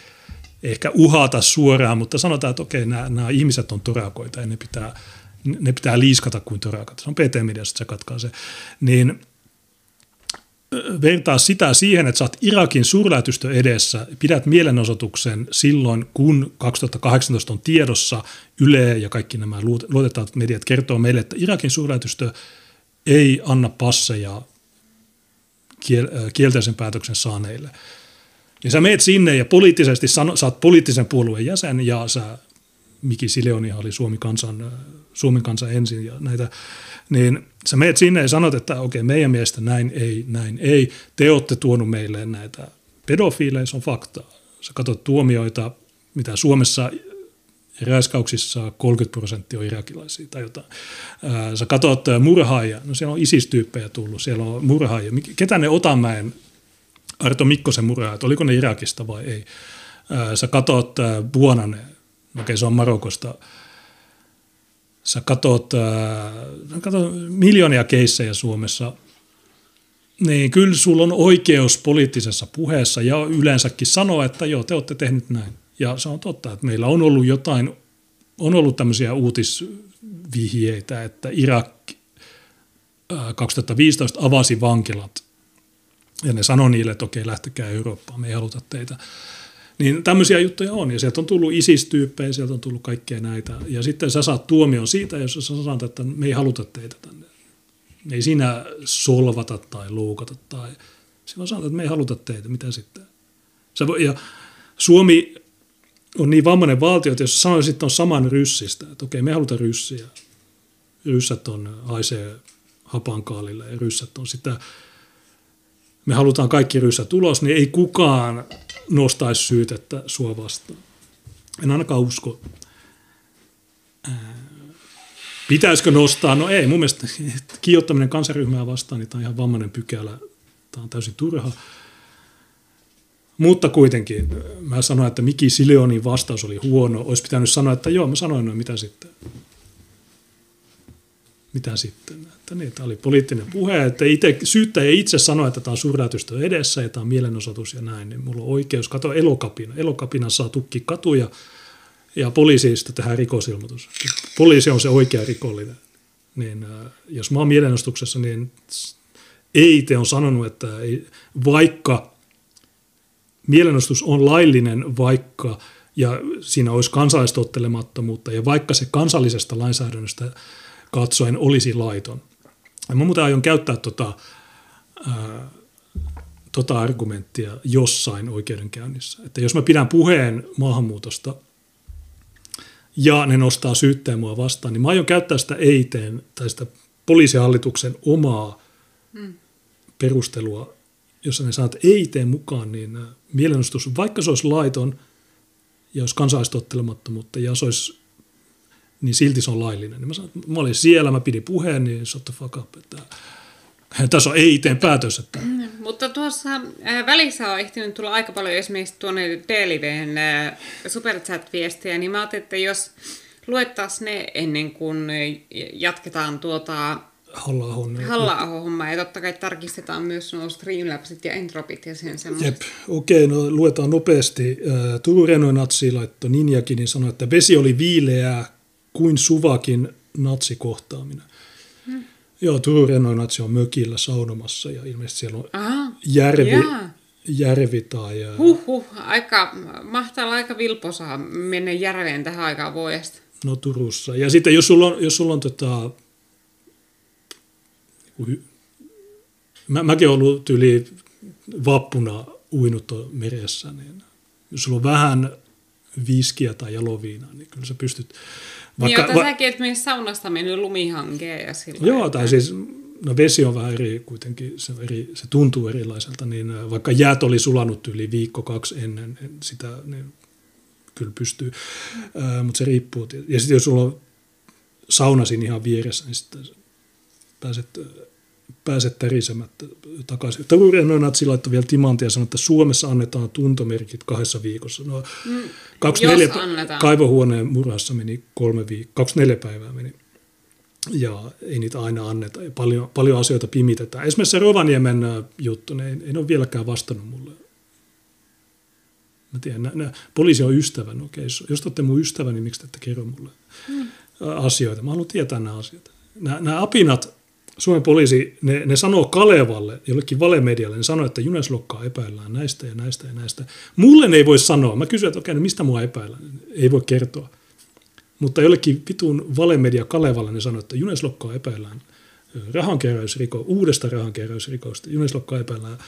ehkä uhata suoraan, mutta sanotaan, että okei, nämä, nämä ihmiset on torakoita ja ne pitää, ne pitää liiskata kuin torakat. Se on PT-mediasta, se katkaa se. Niin vertaa sitä siihen, että oot Irakin suurlähetystö edessä, pidät mielenosoituksen silloin, kun 2018 on tiedossa Yle ja kaikki nämä luotettavat mediat kertoo meille, että Irakin suurlähetystö ei anna passeja kielteisen päätöksen saaneille. Niin sä meet sinne ja poliittisesti sano, sä oot poliittisen puolueen jäsen ja sä, Miki Sileoni oli Suomi kansan, Suomen kansan ensin ja näitä, niin sä meet sinne ja sanot, että okei, meidän mielestä näin ei, näin ei. Te olette tuonut meille näitä pedofiileja, se on faktaa. Sä katsot tuomioita, mitä Suomessa räiskauksissa 30 prosenttia on irakilaisia tai jotain. Sä katsot murhaajia, no siellä on isistyyppejä tullut, siellä on murhaajia. Ketä ne Otamäen Arto Mikkosen murhaajat, oliko ne Irakista vai ei? Sä katot Buonanen, okei se on Marokosta. Sä katot, sä katot miljoonia keissejä Suomessa. Niin kyllä sulla on oikeus poliittisessa puheessa ja yleensäkin sanoa, että joo, te olette tehnyt näin. Ja se on totta, että meillä on ollut jotain, on ollut tämmöisiä uutisvihjeitä, että Irak 2015 avasi vankilat ja ne sanoi niille, että okei, lähtekää Eurooppaan, me ei haluta teitä. Niin tämmöisiä juttuja on, ja sieltä on tullut isistyyppejä, sieltä on tullut kaikkea näitä. Ja sitten sä saat tuomion siitä, jos sä sanot, että me ei haluta teitä tänne. Ei siinä solvata tai loukata tai... Silloin sanotaan, että me ei haluta teitä, mitä sitten? Sä voi, ja Suomi on niin vammainen valtio, että jos sanoisit on saman ryssistä, että okei, me halutaan ryssiä. Ryssät on, haisee hapankaalille ja ryssät on sitä me halutaan kaikki ryssät ulos, niin ei kukaan nostaisi syytettä sua vastaan. En ainakaan usko. Pitäisikö nostaa? No ei, mun mielestä kiihottaminen kansaryhmää vastaan, niin tämä on ihan vammainen pykälä. Tämä on täysin turha. Mutta kuitenkin, mä sanoin, että Miki Sileonin vastaus oli huono. Olisi pitänyt sanoa, että joo, mä sanoin noin, mitä sitten? Mitä sitten? Että niin, tämä oli poliittinen puhe, että itse, syyttäjä itse sanoi, että tämä on suurlähetystö edessä ja tämä on mielenosoitus ja näin, niin mulla on oikeus katsoa elokapina. Elokapina saa tukki katuja ja poliisista tehdään rikosilmoitus. Poliisi on se oikea rikollinen. Niin, äh, jos mä oon mielenostuksessa, niin EIT on sanonut, että ei, vaikka mielenostus on laillinen, vaikka ja siinä olisi kansalaistottelemattomuutta ja vaikka se kansallisesta lainsäädännöstä katsoen olisi laiton. Ja mä muuten aion käyttää tota, ää, tota argumenttia jossain oikeudenkäynnissä. Että jos mä pidän puheen maahanmuutosta ja ne nostaa syytteen mua vastaan, niin mä aion käyttää sitä eiteen tai sitä poliisihallituksen omaa mm. perustelua, jossa ne sanoo, että eiteen mukaan, niin mielenostus, vaikka se olisi laiton ja olisi kansalaistottelemattomuutta ja se olisi niin silti se on laillinen. Niin mä, sanoin, mä olin siellä, mä pidin puheen, niin shut the fuck up. Että, tässä on ei-teen päätös. Että. Mm, mutta tuossa äh, välissä on ehtinyt tulla aika paljon esimerkiksi tuonne DLVn äh, superchat-viestiä, niin mä ajattelin, että jos luettaisiin ne ennen kuin jatketaan tuota Halla-ahon. Halla-aho-homma ja totta kai tarkistetaan myös nuo Streamlabsit ja Entropit ja sen semmoiset. Jep, okei, no luetaan nopeasti. Turun Renoinatsi laittoi Ninjakin, niin sanoi, että vesi oli viileää, kuin Suvakin natsikohtaaminen. Hmm. Joo, Turun Renoinatsi on mökillä saunomassa ja ilmeisesti siellä on Aha, järvi, järvi tai... Huhhuh, aika, mahtaa olla aika vilposaa mennä järveen tähän aikaan vuodesta. No Turussa. Ja sitten jos sulla on, jos sulla on tota, mä, mäkin olen ollut yli vappuna uinut meressä, niin jos sulla on vähän viskiä tai jaloviinaa, niin kyllä sä pystyt vaikka, niin, va- säkin, että mene saunasta mennyt lumihankeen ja sillä Joo, tai siis no vesi on vähän eri kuitenkin, se, eri, se tuntuu erilaiselta, niin vaikka jäät oli sulanut yli viikko kaksi ennen sitä, niin kyllä pystyy, mm. mutta se riippuu. Ja sitten jos sulla on sauna siinä ihan vieressä, niin sitten pääset pääse tärisemättä takaisin. Tavuria Nonatsi laittoi vielä timantia ja sanoi, että Suomessa annetaan tuntomerkit kahdessa viikossa. No, mm, 24 kaivohuoneen murhassa meni kolme viik- 24 päivää meni. Ja ei niitä aina anneta. Ja paljon, paljon asioita pimitetään. Esimerkiksi se Rovaniemen juttu, ne ei, ei ole vieläkään vastannut mulle. Mä tiedän, nä, nä, poliisi on ystävä. No okei, jos te olette mun ystävä, niin miksi te ette kerro mulle mm. asioita? Mä haluan tietää nämä asiat. Nämä, nämä apinat, Suomen poliisi, ne, ne sanoo Kalevalle, jollekin valemedialle, ne sanoo, että Juneslokkaa epäillään näistä ja näistä ja näistä. Mulle ne ei voi sanoa. Mä kysyn, että okei, no mistä mua epäillään? Ei voi kertoa. Mutta jollekin vitun valemedia Kalevalle ne sanoo, että Juneslokkaa epäillään rahankeräysriko, uudesta rahankeräysrikosta. Juneslokkaa epäillään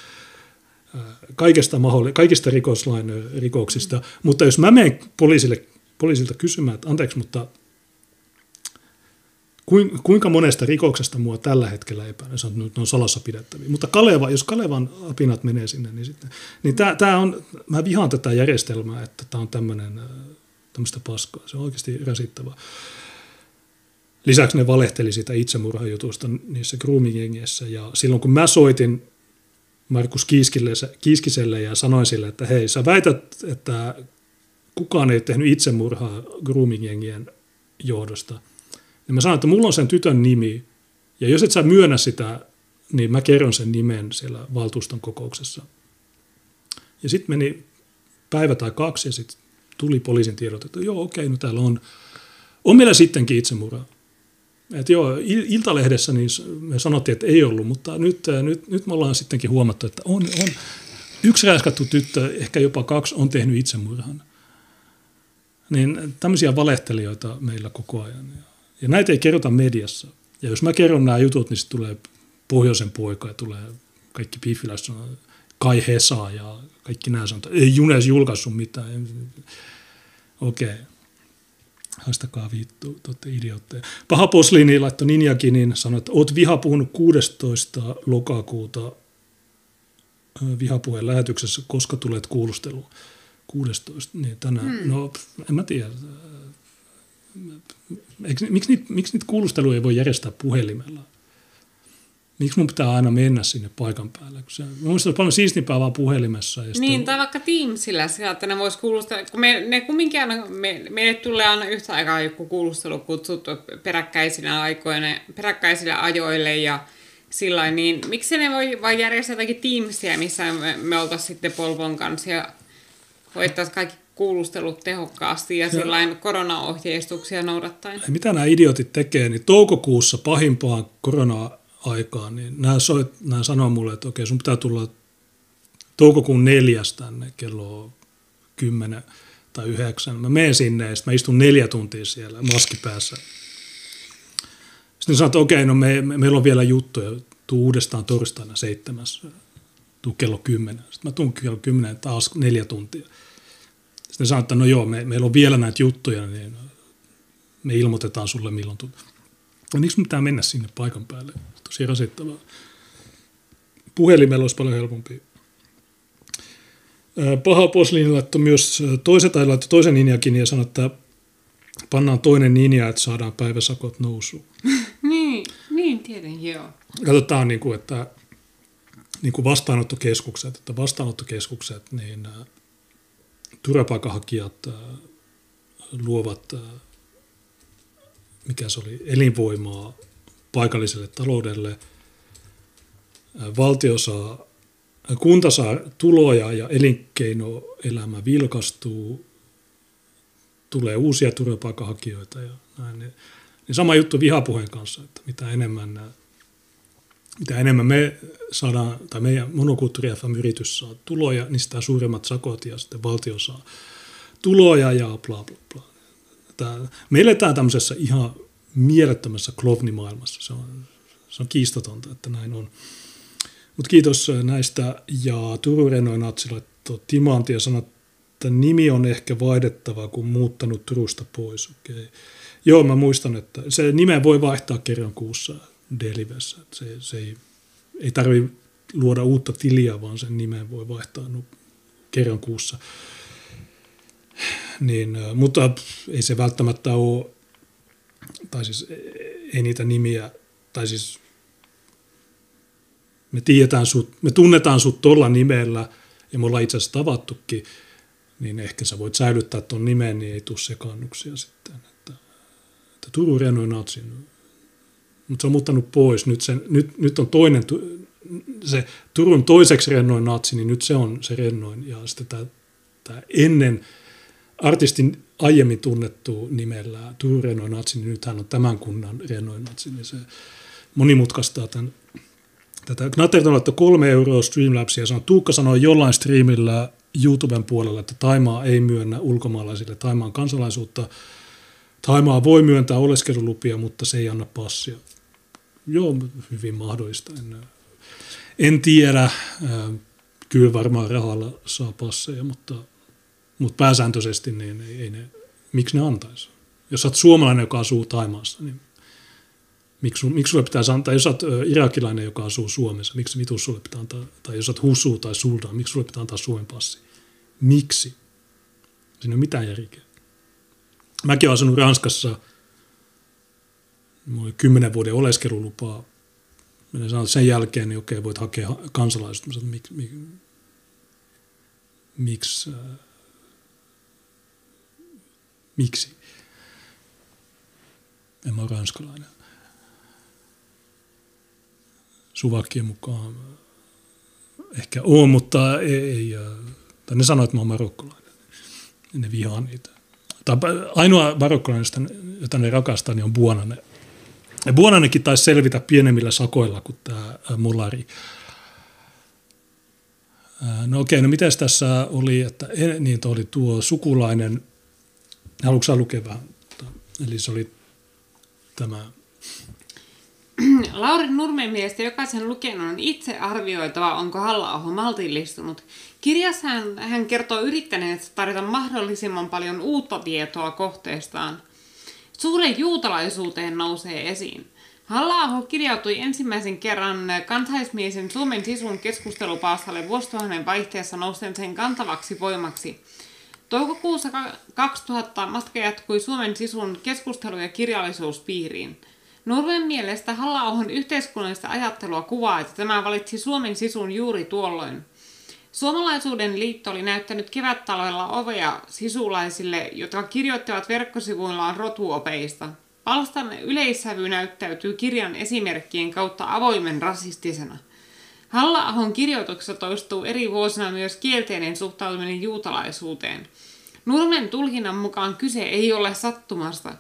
kaikesta, maholle, kaikista rikoslain rikoksista. Mutta jos mä menen poliisille, poliisilta kysymään, että anteeksi, mutta kuinka monesta rikoksesta mua tällä hetkellä epäilen, se on, ne on salassa pidettäviä. Mutta Kaleva, jos Kalevan apinat menee sinne, niin, sitten, niin tää, tää on, mä vihaan tätä järjestelmää, että tämä on tämmöinen, tämmöistä paskaa. Se on oikeasti rasittava. Lisäksi ne valehteli sitä itsemurhajutusta niissä grooming ja silloin kun mä soitin Markus Kiiskille, Kiiskiselle ja sanoin sille, että hei, sä väität, että kukaan ei tehnyt itsemurhaa grooming johdosta – niin mä sanoin, että mulla on sen tytön nimi, ja jos et sä myönnä sitä, niin mä kerron sen nimen siellä valtuuston kokouksessa. Ja sitten meni päivä tai kaksi, ja sitten tuli poliisin tiedot, että joo, okei, no täällä on, on meillä sittenkin itsemurha. Että joo, Iltalehdessä niin me sanottiin, että ei ollut, mutta nyt, nyt, nyt me ollaan sittenkin huomattu, että on, on yksi rääskattu tyttö, ehkä jopa kaksi, on tehnyt itsemurhan. Niin tämmöisiä valehtelijoita meillä koko ajan. Ja näitä ei kerrota mediassa. Ja jos mä kerron nämä jutut, niin tulee pohjoisen poika ja tulee kaikki piffiläiset Kai Hesa ja kaikki nämä sanoo, ei Junes julkaissut mitään. Okei. Okay. Haistakaa vittu, te olette idiootteja. Paha posliini laittoi Ninjakin, niin sanoi, että oot vihapuhunut 16. lokakuuta vihapuheen lähetyksessä, koska tulet kuulusteluun. 16, niin tänään, hmm. no en mä tiedä, Miksi, niitä, miksi niitä kuulusteluja ei voi järjestää puhelimella? miksi mun pitää aina mennä sinne paikan päälle? Kun se, mun mielestä olisi paljon siistimpää vaan puhelimessa. Ja niin, tai vaikka Teamsillä sillä, että ne vois kuulustella, kun me, ne kumminkin aina, me, meille tulee aina yhtä aikaa joku kuulustelu kutsuttu peräkkäisillä aikoina, peräkkäisillä ajoille ja sillä niin miksi ne voi vain järjestää jotakin Teamsia, missä me, me oltaisiin sitten Polvon kanssa ja hoittaisiin kaikki kuulustelut tehokkaasti ja, ja koronaohjeistuksia noudattaen. Mitä nämä idiotit tekee, niin toukokuussa pahimpaan korona-aikaan, niin nämä, soit, nämä sanoo mulle, että okei, sun pitää tulla toukokuun neljäs tänne kello 10 tai 9. Mä menen sinne ja mä istun neljä tuntia siellä maski päässä. Sitten sanoin, että okei, no me, me, meillä on vielä juttuja, tuu uudestaan torstaina seitsemäs, tuu kello 10. Sitten mä tuun kello 10 taas neljä tuntia. Sitten sanoin, että no joo, me, meillä on vielä näitä juttuja, niin me ilmoitetaan sulle milloin tulee. No miksi pitää mennä sinne paikan päälle? Tosi rasittavaa. Puhelimella olisi paljon helpompi. Paha Poslin laittoi myös toisen, tai laittoi toisen linjakin ja sanoi, että pannaan toinen linja, että saadaan päiväsakot nousuun. niin, niin tietenkin joo. Katsotaan, niin kuin, että niin kuin vastaanottokeskukset, että vastaanottokeskukset, niin turvapaikanhakijat luovat, mikä se oli, elinvoimaa paikalliselle taloudelle. Valtio saa, kunta saa tuloja ja elinkeinoelämä vilkastuu, tulee uusia turvapaikanhakijoita ja näin. Niin sama juttu vihapuheen kanssa, että mitä enemmän, mitä enemmän me saadaan, tai meidän monokulttuuri FM-yritys saa tuloja, niin sitä suuremmat sakot ja sitten valtio saa tuloja ja bla bla bla. Tämä, me eletään tämmöisessä ihan mielettömässä klovnimaailmassa. Se on, se on kiistatonta, että näin on. Mutta kiitos näistä ja Turun Renoin timanti ja sanoi, että nimi on ehkä vaihdettava, kun muuttanut Turusta pois. Okay. Joo, mä muistan, että se nime voi vaihtaa kerran kuussa Delivessä. Se, se ei, ei tarvitse luoda uutta tiliä, vaan sen nimen voi vaihtaa no, kerran kuussa. Niin, mutta ei se välttämättä ole, tai siis ei niitä nimiä, tai siis me, tiedetään sut, me tunnetaan sut tuolla nimellä, ja me ollaan itse asiassa tavattukin, niin ehkä sä voit säilyttää tuon nimen, niin ei tule sekannuksia sitten. Että, että Turun Renoin Natsin mutta se on muuttanut pois. Nyt, sen, nyt, nyt on toinen, se Turun toiseksi rennoin natsi, niin nyt se on se rennoin. Ja sitten tämä, tämä ennen artistin aiemmin tunnettu nimellä Turun rennoin natsi, niin nyt hän on tämän kunnan rennoin natsi. Niin se monimutkaistaa tämän, tätä. Knatterton laittoi kolme euroa Streamlabsia ja sanoi, Tuukka sanoi jollain streamillä YouTuben puolella, että Taimaa ei myönnä ulkomaalaisille Taimaan kansalaisuutta. Taimaa voi myöntää oleskelulupia, mutta se ei anna passia. Joo, hyvin mahdollista. En, en tiedä. Kyllä varmaan rahalla saa passeja, mutta, mutta pääsääntöisesti niin ei, ei ne, miksi ne antaisi? Jos olet suomalainen, joka asuu Taimaassa, niin miksi, miksi sulle pitäisi antaa, jos olet irakilainen, joka asuu Suomessa, miksi vitus sulle pitää antaa, tai jos olet Husu tai Sultan, miksi sulle pitää antaa Suomen passi? Miksi? Siinä ei ole mitään järkeä. Mäkin olen asunut Ranskassa – Mulla oli kymmenen vuoden oleskelulupaa. Minä sanoin, että sen jälkeen niin okei, voit hakea kansalaisuutta. Sanoin, mik, mik, miksi? Äh, miksi? En mä ole ranskalainen. Suvakkien mukaan ehkä on, mutta ei, ei äh, tai ne sanoivat, että mä oon marokkolainen. Ne vihaa niitä. Tai ainoa marokkolainen, jota ne rakastaa, niin on Buonanen. Buonanenkin taisi selvitä pienemmillä sakoilla kuin tämä Mulari. No okei, no miten tässä oli, että niin oli tuo sukulainen, haluatko lukea vähän? Eli se oli tämä Lauri Nurmen mielestä jokaisen lukenut on itse arvioitava, onko halla maltillistunut. Kirjassa hän, hän kertoo yrittäneet tarjota mahdollisimman paljon uutta tietoa kohteestaan – Suuren juutalaisuuteen nousee esiin. halla kirjautui ensimmäisen kerran kansaismiesen Suomen sisun keskustelupaastalle vuosituhannen vaihteessa nousteen sen kantavaksi voimaksi. Toukokuussa 2000 matka jatkui Suomen sisun keskustelu- ja kirjallisuuspiiriin. Nurmen mielestä halla yhteiskunnallista ajattelua kuvaa, että tämä valitsi Suomen sisun juuri tuolloin. Suomalaisuuden liitto oli näyttänyt kevättaloilla ovea sisulaisille, jotka kirjoittavat verkkosivuillaan rotuopeista. Palstan yleissävy näyttäytyy kirjan esimerkkien kautta avoimen rasistisena. Halla-ahon kirjoituksessa toistuu eri vuosina myös kielteinen suhtautuminen juutalaisuuteen. Nurmen tulkinnan mukaan kyse ei ole sattumasta.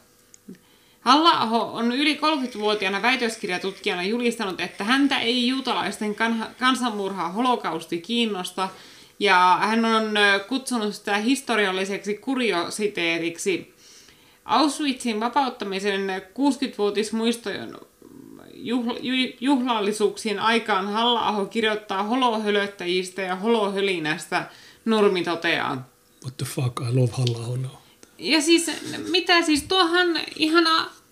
Halla-aho on yli 30-vuotiaana väitöskirjatutkijana julistanut, että häntä ei juutalaisten kansanmurha holokausti kiinnosta, ja hän on kutsunut sitä historialliseksi kuriositeetiksi. Auschwitzin vapauttamisen 60-vuotismuistojen juhlallisuuksien aikaan halla kirjoittaa holohölöttäjistä ja holohölinästä, Nurmi toteaa. What the fuck, I love halla now. Ja siis, mitä siis, tuohan ihan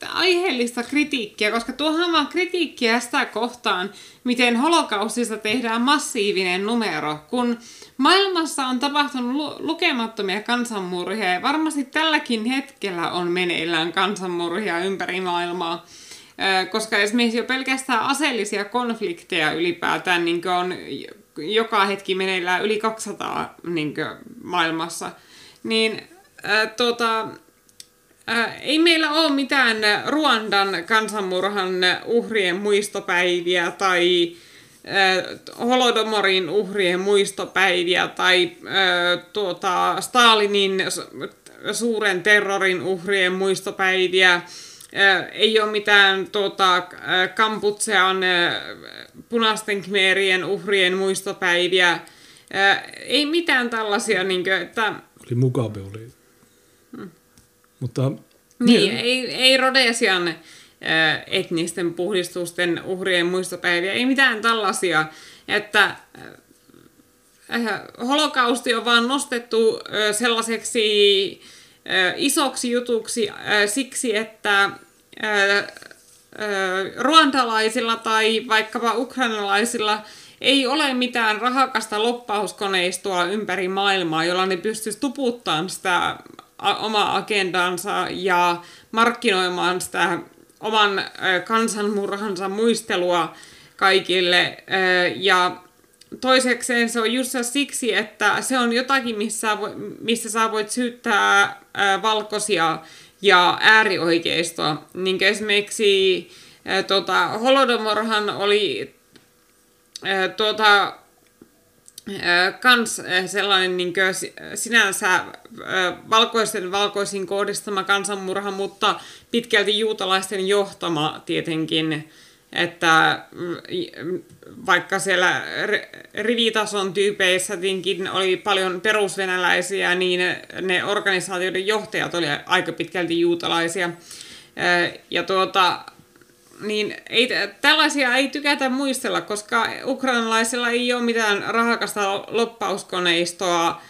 aiheellista kritiikkiä, koska tuohan vaan kritiikkiä sitä kohtaan, miten holokaustista tehdään massiivinen numero, kun maailmassa on tapahtunut lu- lukemattomia kansanmurhia ja varmasti tälläkin hetkellä on meneillään kansanmurhia ympäri maailmaa koska esimerkiksi jo pelkästään aseellisia konflikteja ylipäätään niin on joka hetki meneillään yli 200 niin maailmassa, niin tota, ää, ei meillä ole mitään Ruandan kansanmurhan uhrien muistopäiviä tai ää, Holodomorin uhrien muistopäiviä tai ää, tuota, Stalinin suuren terrorin uhrien muistopäiviä ei ole mitään tuota, Kamputsean punaisten kmeerien uhrien muistopäiviä. Ei mitään tällaisia, niin kuin, että... Oli Mugabe, oli. Mutta... Niin, ei, ei Rodesian etnisten puhdistusten uhrien muistopäiviä, ei mitään tällaisia, että holokausti on vaan nostettu sellaiseksi isoksi jutuksi siksi, että ruandalaisilla tai vaikkapa ukrainalaisilla ei ole mitään rahakasta loppauskoneistoa ympäri maailmaa, jolla ne pystyisi tuputtamaan sitä omaa agendansa ja markkinoimaan sitä oman kansanmurhansa muistelua kaikille. Ja toisekseen se on just siksi, että se on jotakin, missä, missä sä voit syyttää valkoisia ja äärioikeistoa. Niin esimerkiksi tota, Holodomorhan oli ää, kans sellainen niin kuin, sinänsä valkoisten valkoisin kohdistama kansanmurha, mutta pitkälti juutalaisten johtama tietenkin että mm, vaikka siellä rivitason tyypeissä oli paljon perusvenäläisiä, niin ne organisaatioiden johtajat oli aika pitkälti juutalaisia. Ja tuota, niin ei, tällaisia ei tykätä muistella, koska ukrainalaisilla ei ole mitään rahakasta loppauskoneistoa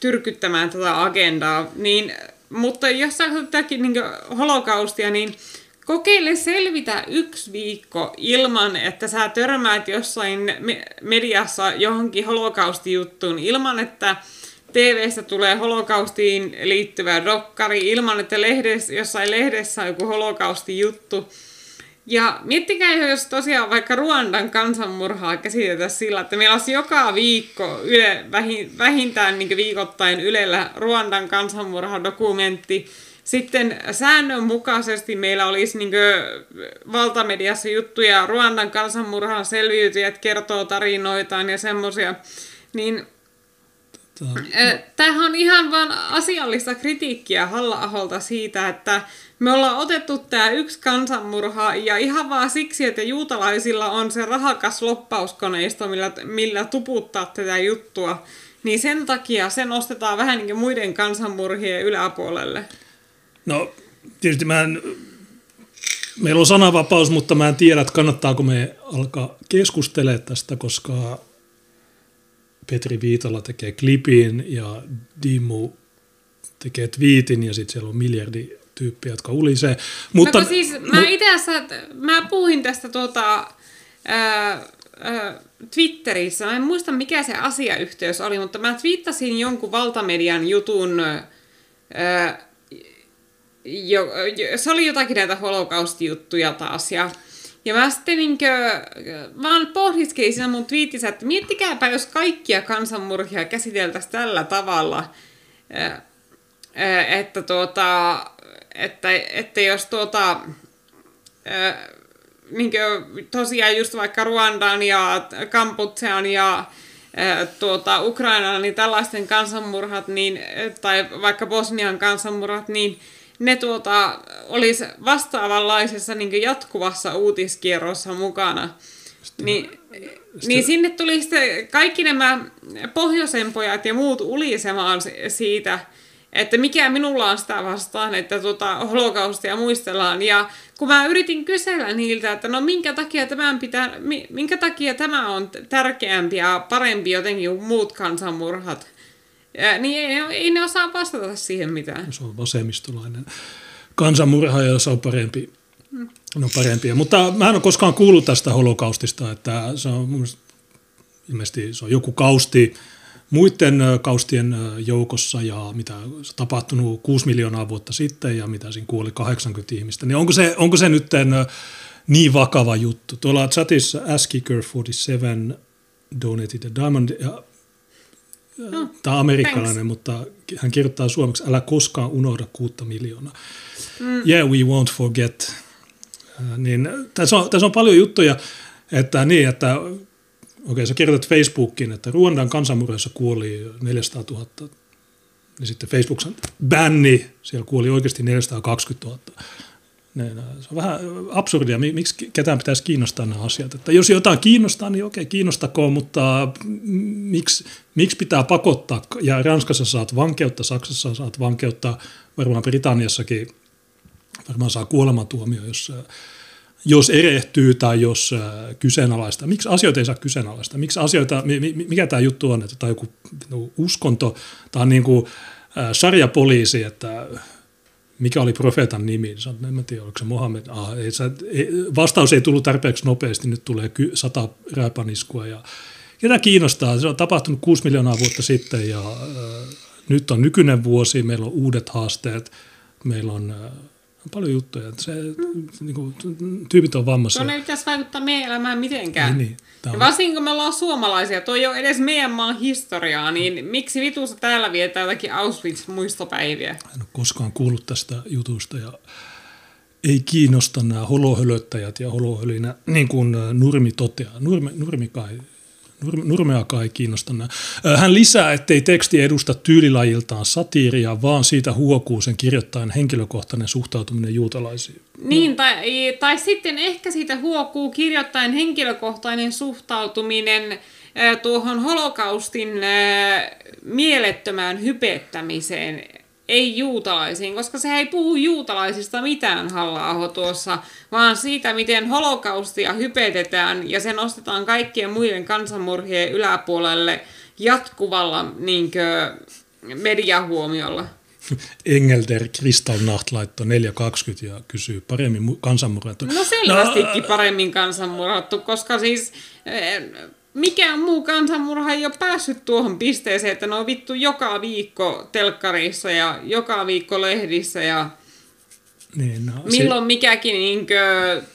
tyrkyttämään tätä agendaa. Niin, mutta jos sä tätäkin niin holokaustia, niin Kokeile selvitä yksi viikko ilman, että sä törmäät jossain mediassa johonkin holokaustijuttuun, ilman että TV-stä tulee holokaustiin liittyvä dokkari, ilman että lehdessä, jossain lehdessä on joku holokaustijuttu. Ja miettikää, jos tosiaan vaikka Ruandan kansanmurhaa käsitetä sillä, että meillä olisi joka viikko yle, vähintään niin viikoittain Ylellä Ruandan kansanmurha-dokumentti, sitten säännönmukaisesti meillä olisi niin valtamediassa juttuja, Ruandan kansanmurhan selviytyjät kertoo tarinoitaan ja semmoisia, niin Tämähän on ihan vain asiallista kritiikkiä Halla-aholta siitä, että me ollaan otettu tämä yksi kansanmurha ja ihan vaan siksi, että juutalaisilla on se rahakas loppauskoneisto, millä, millä tuputtaa tätä juttua, niin sen takia se nostetaan vähän niin kuin muiden kansanmurhien yläpuolelle. No tietysti mä en, meillä on sananvapaus, mutta mä en tiedä, että kannattaako me alkaa keskustelemaan tästä, koska Petri Viitala tekee klipin ja Dimu tekee twiitin ja sitten siellä on miljardi tyyppiä, jotka ulisee. Mutta, no siis mä mu- itse mä puhuin tästä tuota, ää, ää, Twitterissä, mä en muista mikä se asiayhteys oli, mutta mä twiittasin jonkun valtamedian jutun ää, jo, jo, se oli jotakin näitä holokaustijuttuja taas. Ja, ja mä sitten niinkö, vaan pohdiskelin siinä mun twiitissä, että miettikääpä, jos kaikkia kansanmurhia käsiteltäisiin tällä tavalla, että, tuota, että, että jos tuota, niinkö, tosiaan just vaikka Ruandan ja Kamputsean ja tuota, Ukrainan, niin tällaisten kansanmurhat, niin, tai vaikka Bosnian kansanmurhat, niin ne tuota, olisi vastaavanlaisessa niin jatkuvassa uutiskierrossa mukana. Sitten, niin, sitten, niin sinne tuli sitten kaikki nämä pohjoisen pojat ja muut ulisemaan siitä, että mikä minulla on sitä vastaan, että tuota, holokaustia muistellaan. Ja kun mä yritin kysellä niiltä, että no minkä takia, tämän pitää, minkä takia tämä on tärkeämpi ja parempi jotenkin kuin muut kansanmurhat, ja, niin ei, ei ne osaa vastata siihen mitään. Se on vasemmistolainen kansanmurha ja se on parempi. No parempia. Mutta mä en ole koskaan kuullut tästä holokaustista, että se on mielestä, ilmeisesti se on joku kausti, muiden kaustien joukossa ja mitä on tapahtunut 6 miljoonaa vuotta sitten ja mitä siinä kuoli 80 ihmistä, niin onko se, onko se nyt niin vakava juttu? Tuolla chatissa Askiker47 donated a diamond ja No, Tämä on amerikkalainen, thanks. mutta hän kirjoittaa suomeksi, älä koskaan unohda kuutta miljoonaa. Mm. Yeah, we won't forget. Niin, tässä, on, tässä on paljon juttuja, että niin, että okei, sä kirjoitat Facebookiin, että Ruandan kansanmurheessa kuoli 400 000, niin sitten Facebook bänni, siellä kuoli oikeasti 420 000. Se on vähän absurdia, miksi ketään pitäisi kiinnostaa nämä asiat. Että jos jotain kiinnostaa, niin okei, kiinnostakoon, mutta miksi, miksi pitää pakottaa? Ja Ranskassa saat vankeutta, Saksassa saat vankeutta, varmaan Britanniassakin varmaan saa kuolematuomio, jos jos erehtyy tai jos äh, kyseenalaista. Miksi asioita ei saa kyseenalaista? Miksi asioita, mikä tämä juttu on, että tämä on joku no, uskonto, tämä on niin kuin äh, sarjapoliisi, että mikä oli profeetan nimi? Sanoin, en mä tiedä, oliko se Mohammed. Ah, ei, sä, ei, vastaus ei tullut tarpeeksi nopeasti, nyt tulee ky, sata rääpaniskua. Ja, ketä kiinnostaa? Se on tapahtunut 6 miljoonaa vuotta sitten ja äh, nyt on nykyinen vuosi, meillä on uudet haasteet, meillä on äh, on paljon juttuja. Se, mm. niin kuin, tyypit on vammassa. Tuonne ei pitäisi vaikuttaa meidän elämään mitenkään. Niin, niin. On... Varsinkin kun me ollaan suomalaisia, tuo ei ole edes meidän maan historiaa, niin miksi vitussa täällä vietää jotakin Auschwitz-muistopäiviä? En ole koskaan kuullut tästä jutusta ja ei kiinnosta nämä holohölöttäjät ja holohölinä, niin kuin Nurmi toteaa. Nurmi, Nurmi kai Nurmeakaan ei kiinnosta nämä. Hän lisää, ettei teksti edusta tyylilajiltaan satiiria, vaan siitä huokuu sen kirjoittajan henkilökohtainen suhtautuminen juutalaisiin. Niin, tai, tai sitten ehkä siitä huokuu kirjoittajan henkilökohtainen suhtautuminen tuohon holokaustin mielettömään hypettämiseen ei juutalaisiin, koska se ei puhu juutalaisista mitään halla tuossa, vaan siitä, miten holokaustia hypetetään ja se nostetaan kaikkien muiden kansanmurhien yläpuolelle jatkuvalla niinkö, mediahuomiolla. Engelder Kristallnacht laittoi 420 ja kysyy paremmin kansanmurhattu. No selvästikin no, paremmin kansanmurhattu, koska siis eh, mikään muu kansanmurha ei ole päässyt tuohon pisteeseen, että ne on vittu joka viikko telkkarissa ja joka viikko lehdissä ja niin, no, milloin se... mikäkin niinkö,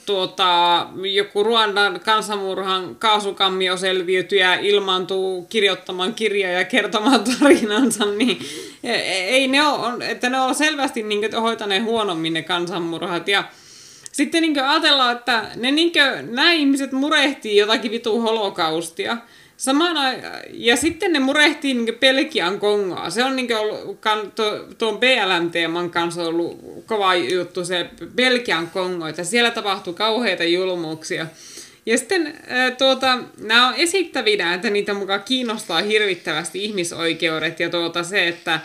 tuota, joku Ruandan kansanmurhan kaasukammio selviytyjä ilmaantuu kirjoittamaan kirjaa ja kertomaan tarinansa, niin e- e- ei ne ole, että ne on selvästi niinkö, hoitaneet huonommin ne kansanmurhat ja sitten niin ajatellaan, että ne niin nämä ihmiset murehtii jotakin vitu holokaustia. Samana, ja sitten ne murehtii niin Pelkian Kongoa. Se on niin ollut, tuon BLM-teeman kanssa ollut kova juttu, se Belgian Kongo, että siellä tapahtuu kauheita julmuuksia. Ja sitten tuota, nämä on esittävinä, että niitä mukaan kiinnostaa hirvittävästi ihmisoikeudet ja tuota, se, että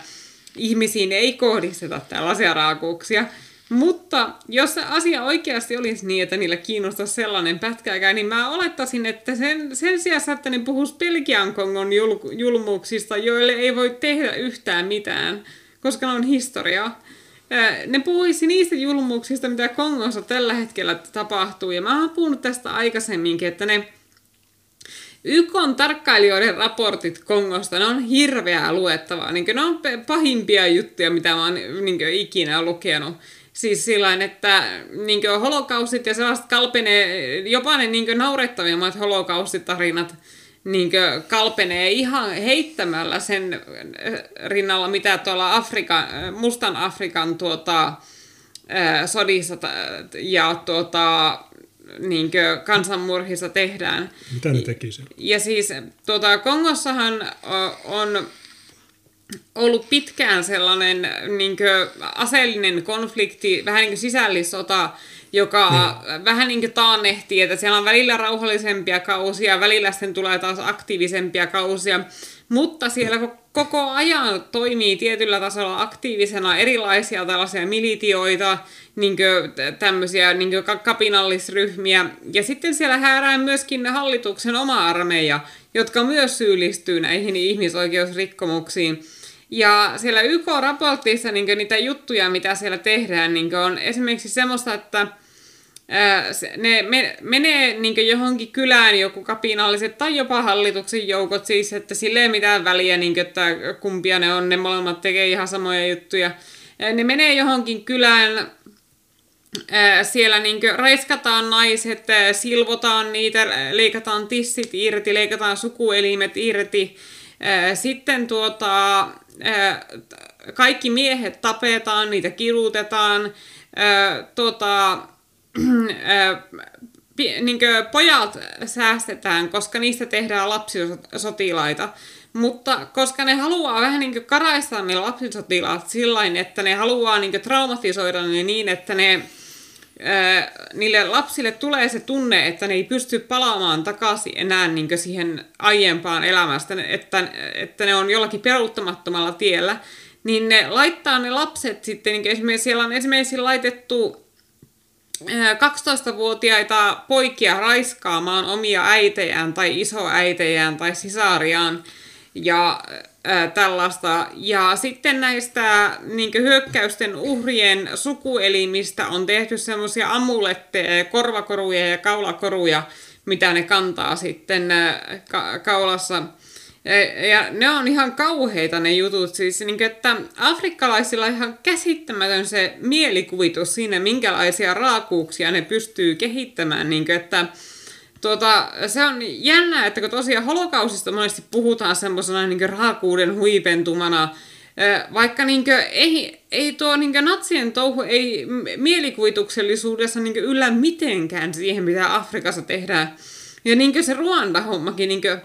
ihmisiin ei kohdisteta tällaisia raakuuksia. Mutta jos se asia oikeasti olisi niin, että niillä kiinnostaisi sellainen pätkääkään, niin mä olettaisin, että sen, sen sijaan, että ne puhuisi Belgian Kongon jul, julmuuksista, joille ei voi tehdä yhtään mitään, koska ne on historiaa. Ne puhuisi niistä julmuuksista, mitä Kongossa tällä hetkellä tapahtuu. Ja mä oon puhunut tästä aikaisemminkin, että ne YK on tarkkailijoiden raportit Kongosta, ne on hirveää luettavaa. Niin ne on pahimpia juttuja, mitä mä oon niin ikinä lukenut. Siis sillä että niin holokaustit ja sellaiset kalpenee, jopa ne niin naurettavimmat holokaustitarinat niin kalpenee ihan heittämällä sen rinnalla, mitä tuolla Afrika, Mustan Afrikan tuota, sodissa ja tuota, niin kansanmurhissa tehdään. Mitä ne teki siellä? Ja siis tuota, Kongossahan on ollut pitkään sellainen niin aseellinen konflikti, vähän niin kuin sisällissota, joka niin. vähän niin kuin taannehtii, että siellä on välillä rauhallisempia kausia, välillä sitten tulee taas aktiivisempia kausia, mutta siellä koko ajan toimii tietyllä tasolla aktiivisena erilaisia tällaisia militioita, niin tämmöisiä niin kapinallisryhmiä. Ja sitten siellä häärää myöskin hallituksen oma armeija, jotka myös syyllistyy näihin ihmisoikeusrikkomuksiin. Ja siellä YK-raportissa niin niitä juttuja, mitä siellä tehdään, niin on esimerkiksi semmoista, että ne menee niin johonkin kylään joku kapinalliset tai jopa hallituksen joukot siis, että sille ei mitään väliä, niin kuin, että kumpia ne on, ne molemmat tekee ihan samoja juttuja. Ne menee johonkin kylään, siellä niin raiskataan naiset, silvotaan niitä, leikataan tissit irti, leikataan sukuelimet irti. Sitten tuota, kaikki miehet tapetaan, niitä kirutetaan. Tuota, niin pojat säästetään, koska niistä tehdään lapsisotilaita. Mutta koska ne haluaa vähän niin karaistaa ne lapsisotilaat sillä että ne haluaa niin traumatisoida ne niin, että ne, niille lapsille tulee se tunne, että ne ei pysty palaamaan takaisin enää niin siihen aiempaan elämästä, että, että ne on jollakin peruuttamattomalla tiellä, niin ne laittaa ne lapset sitten, niin esimerkiksi siellä on esimerkiksi laitettu 12-vuotiaita poikia raiskaamaan omia äitejään tai isoäitejään tai sisariaan. Ja ää, tällaista. Ja sitten näistä niin hyökkäysten uhrien sukuelimistä on tehty semmoisia amuletteja, korvakoruja ja kaulakoruja, mitä ne kantaa sitten ää, ka- kaulassa – ja ne on ihan kauheita ne jutut, siis niin kuin, että afrikkalaisilla on ihan käsittämätön se mielikuvitus siinä, minkälaisia raakuuksia ne pystyy kehittämään, niin kuin, että Tuota, se on jännää, että kun tosiaan holokausista monesti puhutaan semmoisena niin raakuuden huipentumana, vaikka niin kuin, ei, ei tuo niin natsien touhu ei mielikuvituksellisuudessa niin yllä mitenkään siihen, mitä Afrikassa tehdään. Ja niin se Ruanda-hommakin, niin kuin,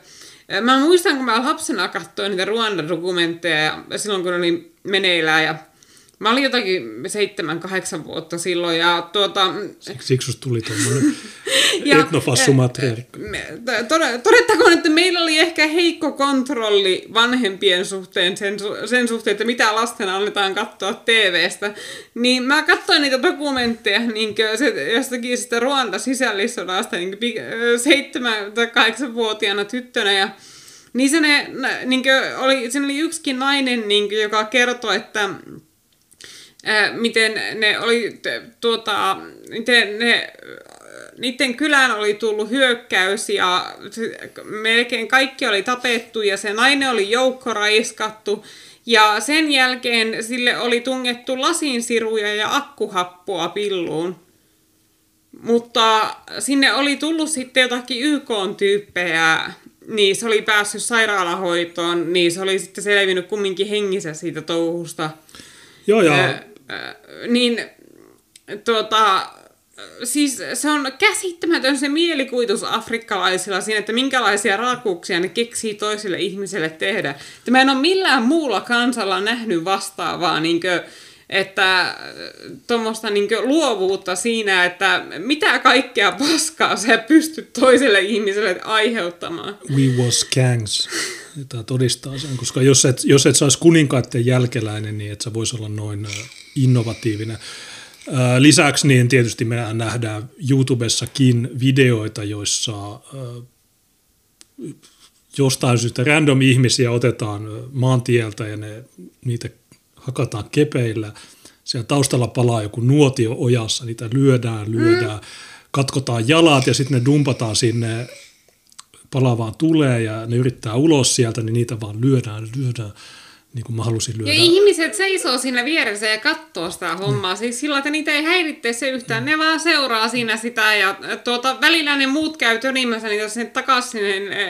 Mä muistan, kun mä lapsena katsoin niitä Ruanda-dokumentteja silloin, kun oli meneillään ja Mä olin jotakin seitsemän, kahdeksan vuotta silloin ja tuota... Siksi tuli tuommoinen etnofassumatriarikko. Todettakoon, että meillä oli ehkä heikko kontrolli vanhempien suhteen sen, sen suhteen, että mitä lasten annetaan katsoa TVstä. Niin mä katsoin niitä dokumentteja niin se, jostakin sitä Ruanda sisällissodasta niin seitsemän tai kahdeksan vuotiaana tyttönä ja niin se ne, niin oli, siinä oli yksikin nainen, niin joka kertoi, että miten ne oli, tuota, miten ne, niiden kylään oli tullut hyökkäys ja melkein kaikki oli tapettu ja se nainen oli joukkoraiskattu. Ja sen jälkeen sille oli tungettu lasinsiruja ja akkuhappoa pilluun. Mutta sinne oli tullut sitten jotakin YK-tyyppejä, niin se oli päässyt sairaalahoitoon, niin se oli sitten selvinnyt kumminkin hengissä siitä touhusta. Joo, ja niin tuota, siis se on käsittämätön se mielikuvitus afrikkalaisilla siinä, että minkälaisia raakuuksia ne keksii toisille ihmisille tehdä. Että mä en ole millään muulla kansalla nähnyt vastaavaa niin kuin, että tuommoista niin luovuutta siinä, että mitä kaikkea paskaa sä pystyt toiselle ihmiselle aiheuttamaan. We was gangs. Tämä todistaa sen, koska jos et, jos et saisi kuninkaiden jälkeläinen, niin et sä voisi olla noin innovatiivinen. Lisäksi niin tietysti me nähdään YouTubessakin videoita, joissa jostain syystä random ihmisiä otetaan maantieltä ja ne, niitä hakataan kepeillä. Siellä taustalla palaa joku nuotio ojassa, niitä lyödään, lyödään, mm. katkotaan jalat ja sitten ne dumpataan sinne palavaa tulee ja ne yrittää ulos sieltä, niin niitä vaan lyödään, lyödään niin kuin mä halusin lyödä. Ja ihmiset seisoo siinä vieressä ja katsoo sitä hommaa. Mm. Siis sillä, että niitä ei häiritte se yhtään. Mm. Ne vaan seuraa siinä sitä ja tuota, välillä ne muut käy tönimässä niitä sen takaisin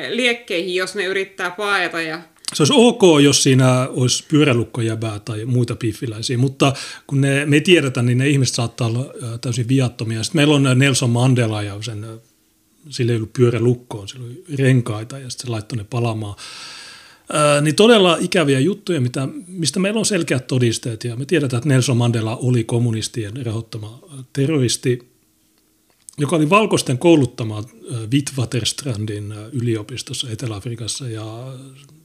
liekkeihin, jos ne yrittää paeta. Ja... Se olisi ok, jos siinä olisi pyörälukkojäbää tai muita piffiläisiä, mutta kun ne, me ei tiedetä, niin ne ihmiset saattaa olla täysin viattomia. Sitten meillä on Nelson Mandela ja sen, sillä ei ollut pyörälukkoon, sillä oli renkaita ja sitten se laittoi ne palamaan Ää, niin todella ikäviä juttuja, mitä, mistä meillä on selkeät todisteet. Ja me tiedetään, että Nelson Mandela oli kommunistien rahoittama terroristi, joka oli valkoisten kouluttama Witwaterstrandin yliopistossa Etelä-Afrikassa ja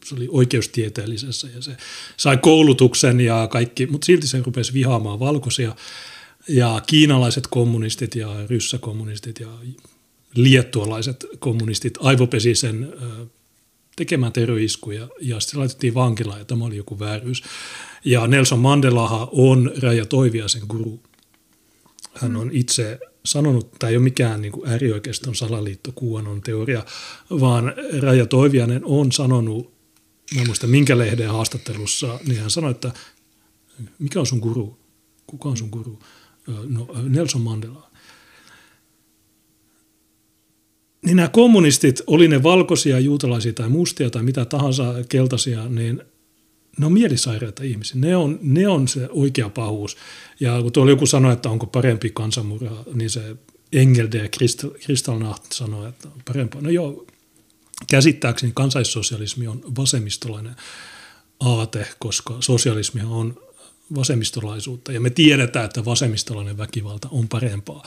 se oli oikeustieteellisessä ja se sai koulutuksen ja kaikki, mutta silti se rupesi vihaamaan valkoisia ja kiinalaiset kommunistit ja ryssäkommunistit ja liettualaiset kommunistit aivopesi sen tekemään terroriskuja ja sitten laitettiin vankilaan ja tämä oli joku vääryys. Ja Nelson Mandelaha on Raja Toiviasen guru. Hän on itse sanonut, tämä ei ole mikään niin kuin äärioikeiston salaliitto, kuuanon teoria, vaan Raja Toivianen on sanonut, mä en muista minkä lehden haastattelussa, niin hän sanoi, että mikä on sun guru? Kuka on sun guru? No, Nelson Mandela niin nämä kommunistit, oli ne valkoisia, juutalaisia tai mustia tai mitä tahansa keltaisia, niin ne on mielisairaita ihmisiä. Ne on, ne on se oikea pahuus. Ja kun tuolla joku sanoi, että onko parempi kansanmurha, niin se Engelde ja Kristallnacht sanoi, että on parempaa. No joo, käsittääkseni kansaissosialismi on vasemmistolainen aate, koska sosialismi on vasemmistolaisuutta. Ja me tiedetään, että vasemmistolainen väkivalta on parempaa.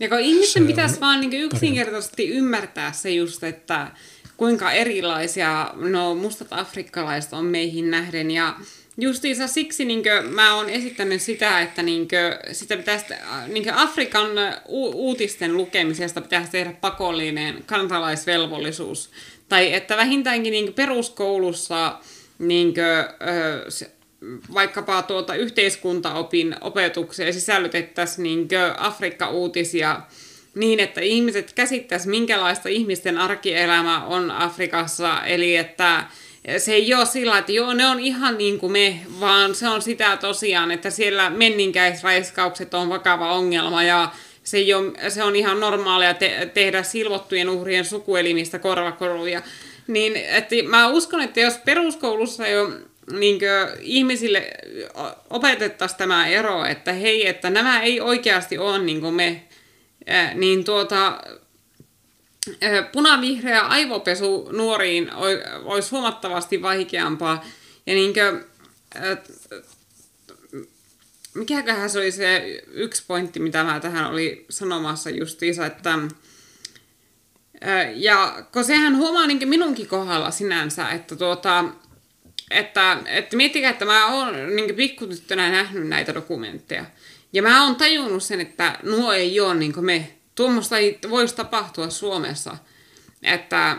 Ja kun ihmisten se pitäisi vaan niin yksinkertaisesti ymmärtää se just, että kuinka erilaisia no, mustat afrikkalaiset on meihin nähden. Ja justiinsa siksi niin kuin, mä oon esittänyt sitä, että niin kuin, sitä pitäisi, niin kuin Afrikan u- uutisten lukemisesta pitäisi tehdä pakollinen kansalaisvelvollisuus. Tai että vähintäänkin niin peruskoulussa niin kuin, ö, vaikkapa tuota yhteiskuntaopin opetukseen sisällytettäisiin Afrikka-uutisia niin, että ihmiset käsittäisivät, minkälaista ihmisten arkielämä on Afrikassa. Eli että se ei ole sillä, että joo, ne on ihan niin kuin me, vaan se on sitä tosiaan, että siellä menninkäisraiskaukset on vakava ongelma ja se, ei ole, se on ihan normaalia te- tehdä silvottujen uhrien sukuelimistä korvakoruja. Niin että mä uskon, että jos peruskoulussa jo niin ihmisille opetettaisiin tämä ero, että hei, että nämä ei oikeasti ole niin kuin me, niin tuota, punavihreä aivopesu nuoriin olisi huomattavasti vaikeampaa. Ja niin kuin, mikäköhän se oli se yksi pointti, mitä mä tähän oli sanomassa justiinsa, että ja kun sehän huomaa niin minunkin kohdalla sinänsä, että tuota, että, että miettikää, että mä oon niin pikkutyttönä nähnyt näitä dokumentteja. Ja mä oon tajunnut sen, että nuo ei ole niin me. Tuommoista ei voisi tapahtua Suomessa. Että,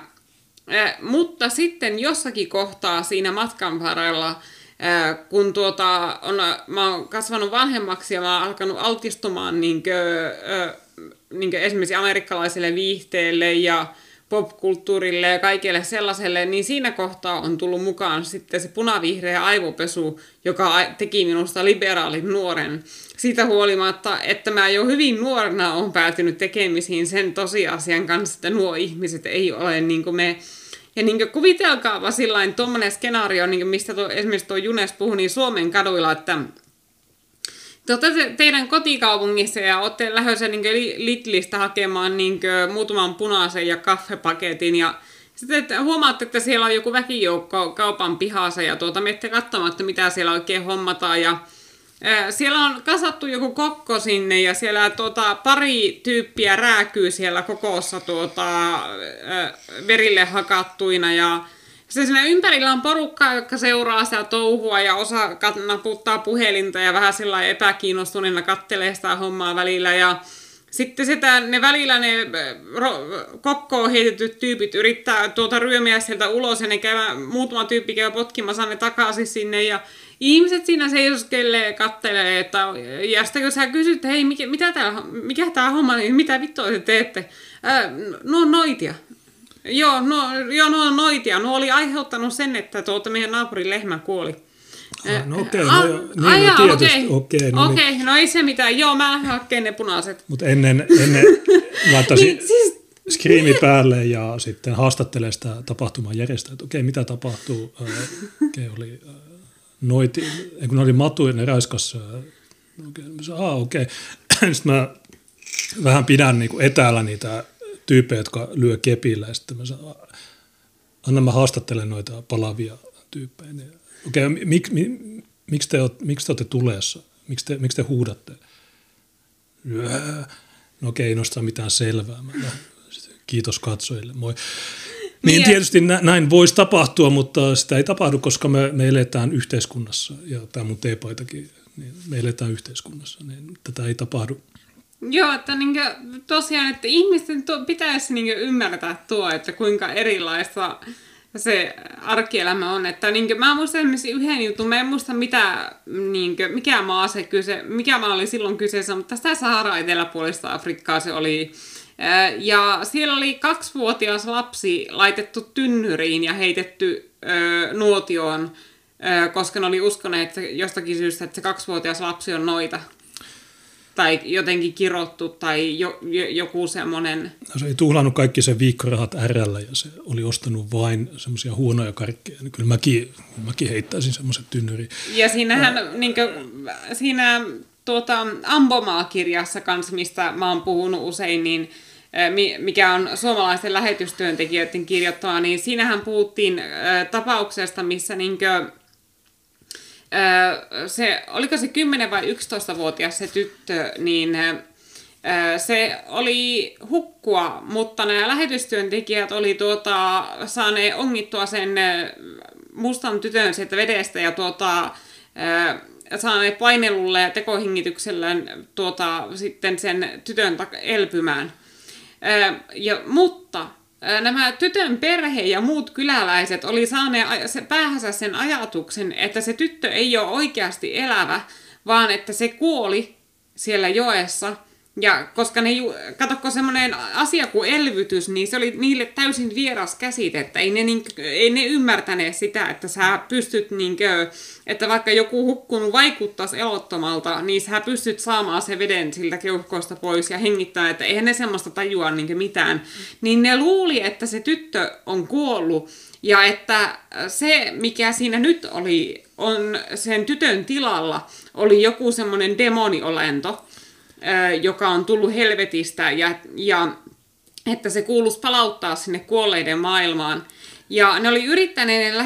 mutta sitten jossakin kohtaa siinä matkan varrella, kun tuota, on, mä oon kasvanut vanhemmaksi ja mä oon alkanut altistumaan niin kuin, niin kuin esimerkiksi amerikkalaiselle viihteelle ja popkulttuurille ja kaikille sellaiselle, niin siinä kohtaa on tullut mukaan sitten se punavihreä aivopesu, joka teki minusta liberaalin nuoren. Siitä huolimatta, että mä jo hyvin nuorena on päätynyt tekemisiin sen tosiasian kanssa, että nuo ihmiset ei ole niin kuin me. Ja niin kuvitelkaapa sillain tuommoinen skenaario, niin mistä tuo, esimerkiksi tuo Junes puhui, niin Suomen kaduilla, että te olette teidän kotikaupungissa ja olette lähdössä niin Lidlistä hakemaan niin muutaman punaisen ja kaffepaketin ja sitten että huomaatte, että siellä on joku väkijoukko kaupan pihassa ja tuota, menette katsomaan, että mitä siellä oikein hommataan ja siellä on kasattu joku kokko sinne ja siellä tuota, pari tyyppiä rääkyy siellä kokossa tuota, verille hakattuina ja se siinä ympärillä on porukkaa, jotka seuraa sitä touhua ja osa naputtaa puhelinta ja vähän sillä epäkiinnostuneena kattelee sitä hommaa välillä. Ja sitten sitä, ne välillä ne ro, kokkoon heitetyt tyypit yrittää tuota ryömiä sieltä ulos ja ne käy, muutama tyyppi käy potkimassa ne takaisin sinne ja ihmiset siinä seisoskelee kattelee, että ja sitten kun sä kysyt, hei, mikä, mitä tää, mikä tämä homma, niin mitä vittua te teette? Ää, no noitia. Joo, no, joo, no noitia. No oli aiheuttanut sen, että tuota meidän naapurin lehmä kuoli. Ah, no okei, Ah, no, jo- niin, no tietysti, okei. okei, no, niin. Okei, no ei se mitään. Joo, mä hakkeen ne punaiset. Mutta ennen, ennen laittaisin Niin, siis- skriimi päälle ja sitten haastattelee sitä tapahtuman järjestäjää, että okei, mitä tapahtuu. Okei, oli äh, noiti, kun ne oli matu ja ne raiskas. Okei, mä sanoin, ah, okei. Sitten mä vähän pidän niin kuin etäällä niitä tyyppejä, jotka lyö kepillä. Ja sitten mä sanon, "Ah, anna mä haastattelen noita palavia tyyppejä. Niin, Okei, mik, mi, miksi, te, miksi te olette tulessa? Miksi te, miksi te huudatte? Lyö. No okei, ei nosta mitään selvää. Mä, no, kiitos katsojille, moi. Niin Niin, tietysti nä- näin voisi tapahtua, mutta sitä ei tapahdu, koska me, me eletään yhteiskunnassa, ja tämä mun teepaitakin, niin me eletään yhteiskunnassa, niin tätä ei tapahdu. Joo, että niinkö, tosiaan, että ihmisten tuo, pitäisi niinkö ymmärtää tuo, että kuinka erilaista se arkielämä on. Että niinkö, mä muistan esimerkiksi yhden jutun, mä en muista mitä, niinkö, mikä maa se kyse, mikä maa oli silloin kyseessä, mutta sitä Sahara eteläpuolista Afrikkaa se oli. Ja siellä oli kaksivuotias lapsi laitettu tynnyriin ja heitetty ö, nuotioon, ö, koska ne oli uskoneet että jostakin syystä, että se kaksivuotias lapsi on noita tai jotenkin kirottu tai jo, jo, joku semmoinen. No, se ei tuhlannut kaikki sen viikkorahat RL ja se oli ostanut vain semmoisia huonoja karkkeja. Niin kyllä mäkin, mäkin heittäisin semmoiset tynnyriin. Ja siinähän niin kuin, siinä tuota, Ambomaa-kirjassa kanssa, mistä mä oon puhunut usein, niin mikä on suomalaisten lähetystyöntekijöiden kirjoittama, niin siinähän puhuttiin tapauksesta, missä niinkö, Se, oliko se 10 vai 11-vuotias se tyttö, niin se oli hukkua, mutta nämä lähetystyöntekijät oli tuota, saaneet ongittua sen mustan tytön sieltä vedestä ja tuota, saaneet painelulla ja tekohengityksellä tuota, sitten sen tytön elpymään. Ja, mutta nämä tytön perhe ja muut kyläläiset oli saaneet päähänsä sen ajatuksen, että se tyttö ei ole oikeasti elävä, vaan että se kuoli siellä joessa. Ja koska ne, katsokko semmoinen asia kuin elvytys, niin se oli niille täysin vieras käsite, että ei ne, niin, ei ne ymmärtäneet sitä, että sä pystyt niinkö, että vaikka joku hukkunut vaikuttaisi elottomalta, niin sä pystyt saamaan se veden siltä keuhkoista pois ja hengittää, että eihän ne semmoista tajua niinkö mitään. Niin ne luuli, että se tyttö on kuollut ja että se, mikä siinä nyt oli, on sen tytön tilalla, oli joku semmoinen demoniolento, joka on tullut helvetistä ja, ja että se kuuluisi palauttaa sinne kuolleiden maailmaan. Ja ne oli yrittäneet ne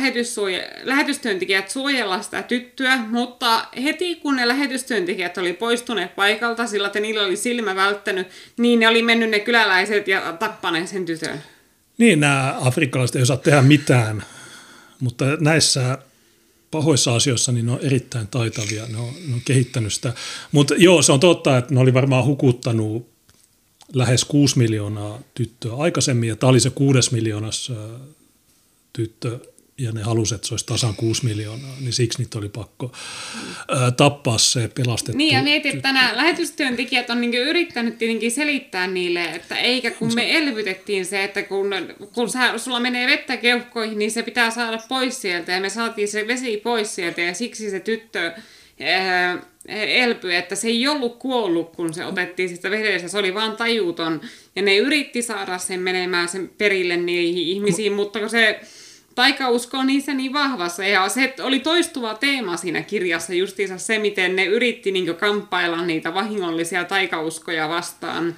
lähetystyöntekijät suojella sitä tyttöä, mutta heti kun ne lähetystyöntekijät oli poistuneet paikalta, sillä että niillä oli silmä välttänyt, niin ne oli mennyt ne kyläläiset ja tappaneet sen tytön. Niin, nämä afrikkalaiset ei osaa tehdä mitään, mutta näissä pahoissa asioissa niin ne on erittäin taitavia, ne on, ne on kehittänyt sitä. Mutta joo, se on totta, että ne oli varmaan hukuttanut lähes 6 miljoonaa tyttöä aikaisemmin, ja tämä oli se kuudes miljoonas ö, tyttö, ja ne halusivat, että se olisi tasan 6 miljoonaa, niin siksi niitä oli pakko ö, tappaa se pelastettu. Niin ja mietit, että nämä lähetystyöntekijät on niin yrittänyt tietenkin selittää niille, että eikä kun me elvytettiin se, että kun, kun sä, sulla menee vettä keuhkoihin, niin se pitää saada pois sieltä ja me saatiin se vesi pois sieltä ja siksi se tyttö ää, elpyi, että se ei ollut kuollut, kun se otettiin sitä vedestä, se oli vaan tajuton. Ja ne yritti saada sen menemään sen perille niihin ihmisiin, mutta kun se taikausko on niissä niin vahvassa. Ja se oli toistuva teema siinä kirjassa, justiinsa se, miten ne yritti niin kamppailla niitä vahingollisia taikauskoja vastaan.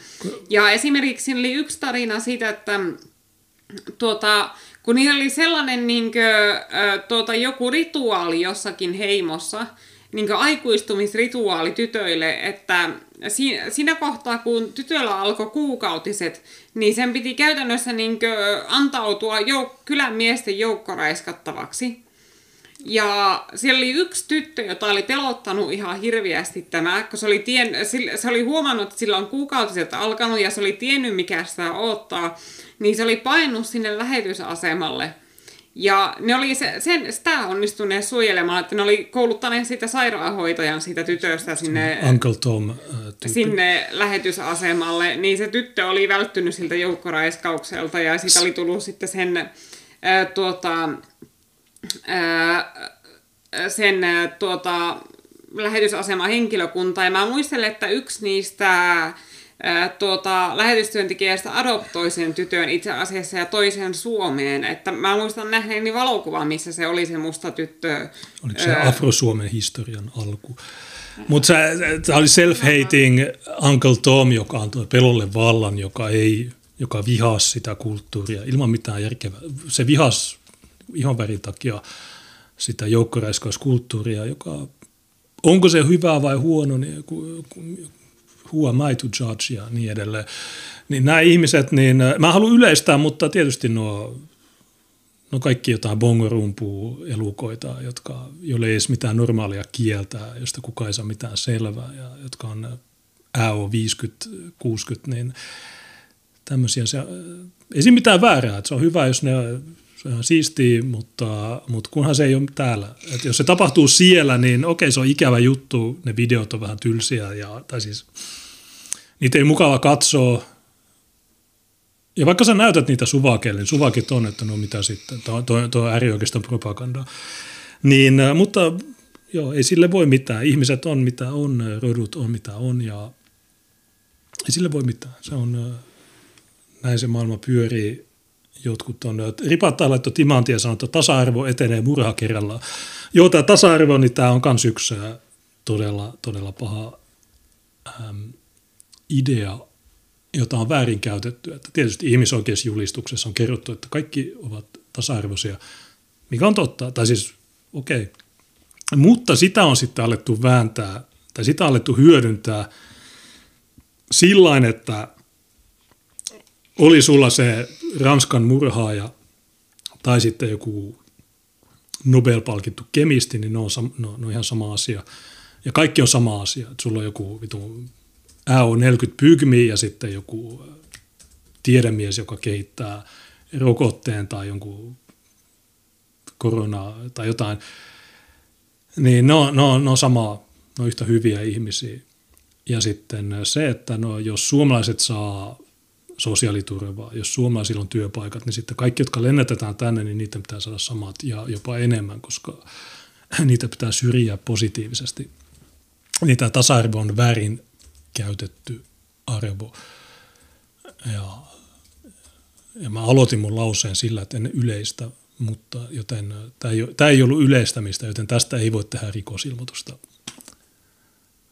Ja esimerkiksi oli yksi tarina siitä, että tuota, kun niillä oli sellainen niin kuin, tuota, joku rituaali jossakin heimossa, niin aikuistumisrituaali tytöille, että siinä, kohtaa, kun tytöllä alkoi kuukautiset, niin sen piti käytännössä niin antautua jouk- kylän miesten joukkoraiskattavaksi. Ja siellä oli yksi tyttö, jota oli pelottanut ihan hirviästi tämä, kun se oli, tien, se oli huomannut, että sillä on kuukautiset alkanut ja se oli tiennyt, mikä sitä odottaa, niin se oli painut sinne lähetysasemalle. Ja ne oli se, sen, sitä onnistuneet suojelemaan, että ne oli kouluttaneet sitä sairaanhoitajan siitä tytöstä sinne, Uncle Tom. Äh, sinne lähetysasemalle, niin se tyttö oli välttynyt siltä joukkoraiskaukselta ja siitä oli tullut sitten sen, ää, tuota, ää, sen tuota, lähetysaseman henkilökunta. Ja mä muistelen, että yksi niistä tuota, lähetystyöntekijästä adoptoi sen tytön itse asiassa ja toisen Suomeen. Että mä muistan nähneeni valokuva, missä se oli se musta tyttö. Oliko se ää... Afro-Suomen historian alku? Mutta se, se oli self-hating Uncle Tom, joka antoi pelolle vallan, joka ei joka vihasi sitä kulttuuria ilman mitään järkevää. Se vihasi ihonvärin takia sitä joukkoräiskäyskulttuuria, joka onko se hyvä vai huono, niin who am I to judge ja niin edelleen. Niin nämä ihmiset, niin mä haluan yleistää, mutta tietysti nuo, no kaikki jotain bongorumpuu elukoita, jotka, joille ei edes mitään normaalia kieltä, josta kukaan ei saa mitään selvää ja jotka on AO 50, 60, niin tämmöisiä. Se, ei siinä mitään väärää, että se on hyvä, jos ne se on siistiä, mutta, mutta kunhan se ei ole täällä. Et jos se tapahtuu siellä, niin okei, se on ikävä juttu, ne videot on vähän tylsiä, ja, tai siis niitä ei mukava katsoa. Ja vaikka sä näytät niitä suvakeille, niin suvakit on, että no mitä sitten, tuo, tuo äärioikeiston propaganda. Niin, äh, mutta joo, ei sille voi mitään. Ihmiset on mitä on, rodut on mitä on, ja ei sille voi mitään. Se on, äh, näin se maailma pyörii jotkut on, ripattaa laitto timantia ja sanoo, että tasa-arvo etenee murha kerrallaan. Joo, tämä tasa-arvo, niin tämä on myös yksi todella, todella paha äm, idea, jota on väärin käytetty. Että tietysti ihmisoikeusjulistuksessa on kerrottu, että kaikki ovat tasa-arvoisia, mikä on totta, tai siis okei. Okay. Mutta sitä on sitten alettu vääntää, tai sitä on alettu hyödyntää sillä että oli sulla se Ranskan murhaaja tai sitten joku Nobel-palkittu kemisti, niin ne on, no, ne on ihan sama asia. Ja kaikki on sama asia. Että sulla on joku vitu AO40 pygmi ja sitten joku tiedemies, joka kehittää rokotteen tai jonkun korona tai jotain. Niin ne on, ne on, ne on samaa, ne on yhtä hyviä ihmisiä. Ja sitten se, että no, jos suomalaiset saa sosiaaliturvaa. Jos suomalaisilla on työpaikat, niin sitten kaikki, jotka lennätetään tänne, niin niitä pitää saada samat ja jopa enemmän, koska niitä pitää syrjiä positiivisesti. Tämä tasa-arvo on väärin käytetty arvo. Ja, ja mä aloitin mun lauseen sillä, että en yleistä, mutta joten tämä ei, tämä ei ollut yleistämistä, joten tästä ei voi tehdä rikosilmoitusta.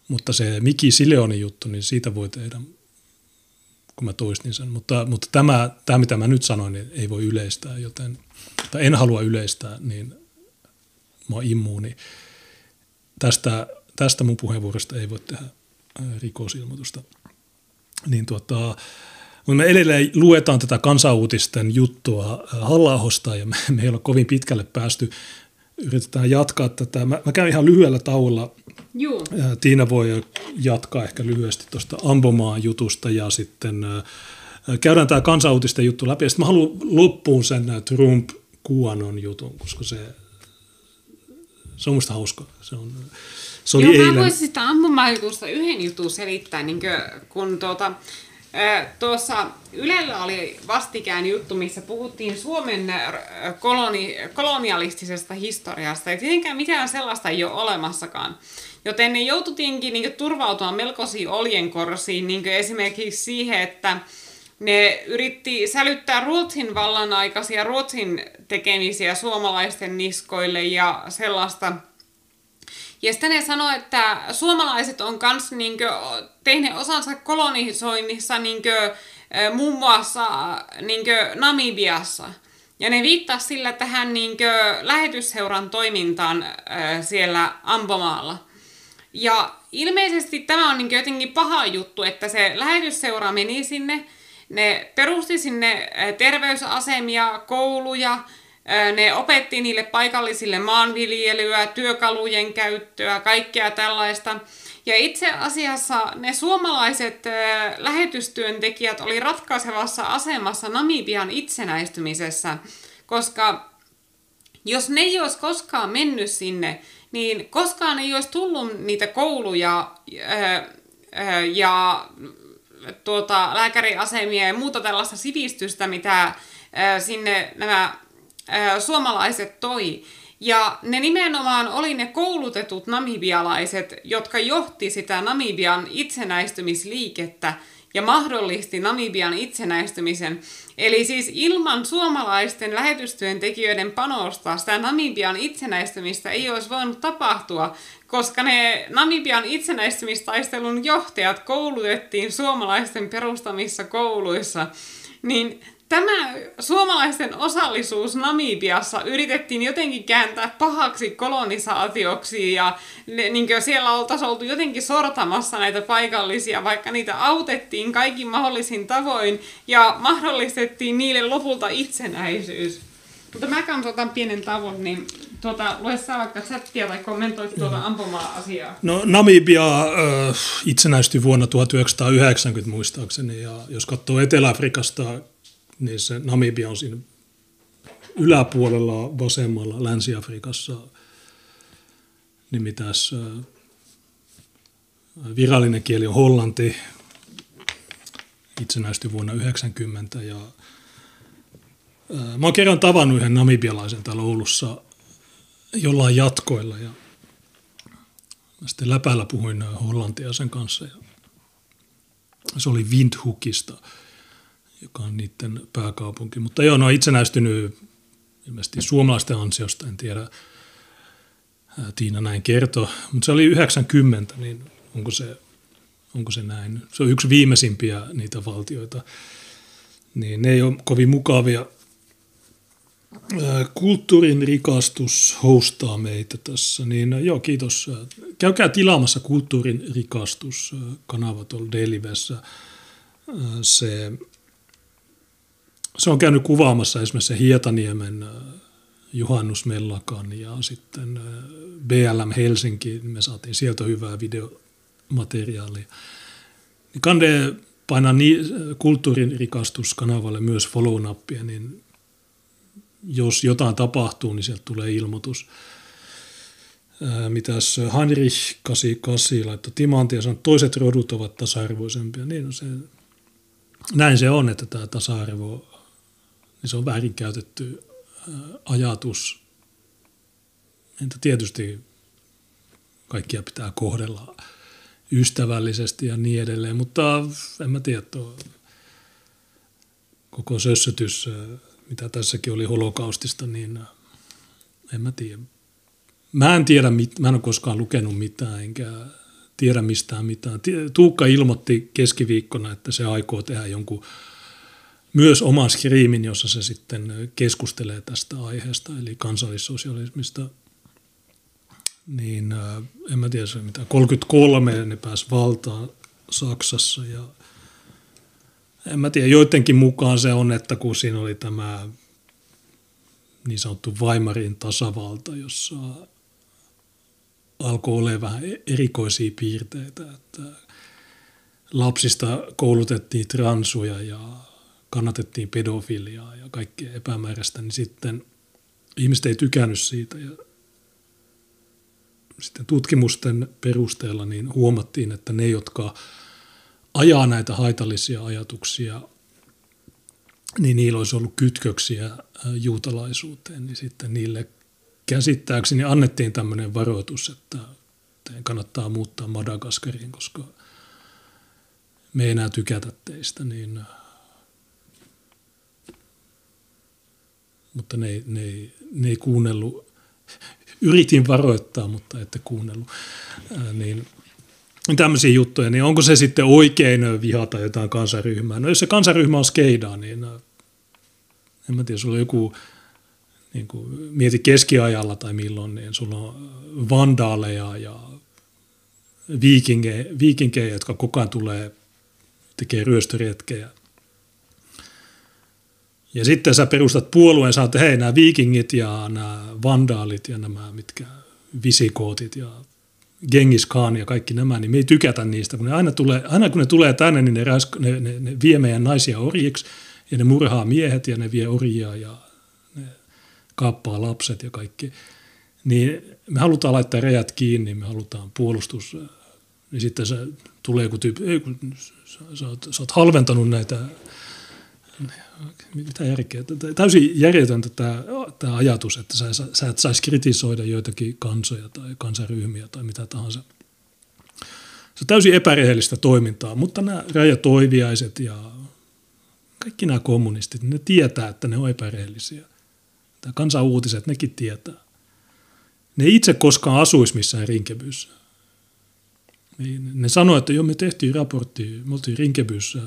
Mutta se Miki Sileonin juttu, niin siitä voi tehdä kun mä toistin sen. Mutta, mutta tämä, tämä, mitä mä nyt sanoin, niin ei voi yleistää, joten, tai en halua yleistää, niin mä oon immuuni. Tästä, tästä mun puheenvuorosta ei voi tehdä rikosilmoitusta. Niin tuota, mutta me edelleen luetaan tätä kansanuutisten juttua halla ja me, me ei ole kovin pitkälle päästy. Yritetään jatkaa tätä. Mä, mä käyn ihan lyhyellä tauolla Joo. Tiina voi jatkaa ehkä lyhyesti tuosta Ambomaan jutusta ja sitten käydään tämä kansanuutisten juttu läpi. Ja sitten mä haluan loppuun sen Trump Kuanon jutun, koska se, se on musta hauska. Se, on, se oli Joo, eilen. mä voisin sitä ampumaan jutusta yhden jutun selittää, niin kun tuota, Tuossa Ylellä oli vastikään juttu, missä puhuttiin Suomen koloni, kolonialistisesta historiasta. Ja tietenkään mitään sellaista ei ole olemassakaan. Joten ne joututiinkin niin turvautumaan melkoisiin oljenkorsiin, niin esimerkiksi siihen, että ne yritti sälyttää Ruotsin vallan aikaisia Ruotsin tekemisiä suomalaisten niskoille ja sellaista. Ja sitten ne sanoi, että suomalaiset on myös niin tehneet osansa kolonisoinnissa niin kuin, muun muassa niin Namibiassa. Ja ne viittaa sillä tähän niin lähetysseuran toimintaan siellä Ampomaalla. Ja ilmeisesti tämä on niin jotenkin paha juttu, että se lähetysseura meni sinne, ne perusti sinne terveysasemia, kouluja, ne opetti niille paikallisille maanviljelyä, työkalujen käyttöä, kaikkea tällaista. Ja itse asiassa ne suomalaiset lähetystyöntekijät oli ratkaisevassa asemassa Namibian itsenäistymisessä, koska Jos ne ei olisi koskaan mennyt sinne, niin koskaan ei olisi tullut niitä kouluja ja tuota, lääkäriasemia ja muuta tällaista sivistystä, mitä sinne nämä suomalaiset toi. Ja ne nimenomaan oli ne koulutetut namibialaiset, jotka johti sitä Namibian itsenäistymisliikettä ja mahdollisti Namibian itsenäistymisen. Eli siis ilman suomalaisten lähetystyöntekijöiden panosta sitä Namibian itsenäistymistä ei olisi voinut tapahtua, koska ne Namibian itsenäistymistaistelun johtajat koulutettiin suomalaisten perustamissa kouluissa. Niin tämä suomalaisten osallisuus Namibiassa yritettiin jotenkin kääntää pahaksi kolonisaatioksi ja ne, niin siellä oltaisiin oltu jotenkin sortamassa näitä paikallisia, vaikka niitä autettiin kaikin mahdollisin tavoin ja mahdollistettiin niille lopulta itsenäisyys. Mutta mä kanssa otan pienen tavon, niin tuota, lue sä vaikka chattia tai kommentoit tuota ampuma-asiaa. No Namibia äh, itsenäistyi vuonna 1990 muistaakseni ja jos katsoo Etelä-Afrikasta niin se Namibia on siinä yläpuolella vasemmalla Länsi-Afrikassa, niin mitäs virallinen kieli on hollanti, itsenäistyi vuonna 90 ja Mä oon kerran tavannut yhden namibialaisen täällä Oulussa jollain jatkoilla ja mä sitten läpällä puhuin hollantia sen kanssa ja se oli Windhoekista – joka on niiden pääkaupunki. Mutta joo, ne on itsenäistynyt ilmeisesti suomalaisten ansiosta, en tiedä, Tiina näin kertoo. Mutta se oli 90, niin onko se, onko se näin? Se on yksi viimeisimpiä niitä valtioita. Niin ne ei ole kovin mukavia. Kulttuurin rikastus hostaa meitä tässä, niin joo, kiitos. Käykää tilaamassa Kulttuurin rikastus kanava tuolla Delivessä. Se se on käynyt kuvaamassa esimerkiksi Hietaniemen äh, juhannusmellakan ja sitten äh, BLM Helsinki, me saatiin sieltä hyvää videomateriaalia. Niin kande painaa niin, kulttuurin rikastuskanavalle myös follow-nappia, niin jos jotain tapahtuu, niin sieltä tulee ilmoitus. Äh, mitäs Heinrich 88 laittoi timantia, sanoi, että toiset rodut ovat tasa-arvoisempia. Niin no se, näin se on, että tämä tasa-arvo niin se on väärinkäytetty ajatus. Entä tietysti kaikkia pitää kohdella ystävällisesti ja niin edelleen, mutta en mä tiedä, tuo koko sössötys, mitä tässäkin oli holokaustista, niin en mä tiedä. Mä en tiedä, mä en ole koskaan lukenut mitään, enkä tiedä mistään mitään. Tuukka ilmoitti keskiviikkona, että se aikoo tehdä jonkun myös oman skriimin, jossa se sitten keskustelee tästä aiheesta, eli kansallissosialismista. Niin en mä tiedä, mitä 33 ne pääsi valtaan Saksassa ja en mä tiedä, joidenkin mukaan se on, että kun siinä oli tämä niin sanottu Weimarin tasavalta, jossa alkoi olla vähän erikoisia piirteitä, että lapsista koulutettiin transuja ja kannatettiin pedofiliaa ja kaikkea epämääräistä, niin sitten ihmiset ei tykännyt siitä. Ja sitten tutkimusten perusteella niin huomattiin, että ne, jotka ajaa näitä haitallisia ajatuksia, niin niillä olisi ollut kytköksiä juutalaisuuteen, niin sitten niille käsittääkseni annettiin tämmöinen varoitus, että teidän kannattaa muuttaa Madagaskariin, koska me ei enää tykätä teistä, niin mutta ne ne ne ei kuunnellut. Yritin varoittaa, mutta ette kuunnellut. Ää, niin, tämmöisiä juttuja, niin onko se sitten oikein vihata jotain kansaryhmää? No jos se kansaryhmä on skeidaa, niin en mä tiedä, sulla on joku, niin kuin, mieti keskiajalla tai milloin, niin sulla on vandaaleja ja viikinkejä, viikinkejä jotka koko ajan tulee, tekee ryöstöretkejä – ja sitten sä perustat puolueen, sanot, että hei, nämä viikingit ja nämä vandaalit ja nämä mitkä visikootit ja Genghis Khan ja kaikki nämä, niin me ei tykätä niistä, kun ne aina, tulee, aina kun ne tulee tänne, niin ne, räsk, ne, ne, ne vie meidän naisia orjiksi ja ne murhaa miehet ja ne vie orjia ja ne kaappaa lapset ja kaikki. Niin me halutaan laittaa rejät kiinni, me halutaan puolustus, niin sitten se tulee joku tyyppi, ei kun sä, sä, oot, sä oot halventanut näitä mitä järkeä? Täysin järjetöntä tämä, tämä ajatus, että sä, sä et saisi kritisoida joitakin kansoja tai kansaryhmiä tai mitä tahansa. Se on täysin epärehellistä toimintaa, mutta nämä rajatoiviaiset ja kaikki nämä kommunistit, ne tietää, että ne on epärehellisiä. Tämä kansanuutiset, nekin tietää. Ne ei itse koskaan asuisi missään rinkebyssä. Niin ne sanoi, että joo, me tehtiin raportti, me oltiin rinkebyssä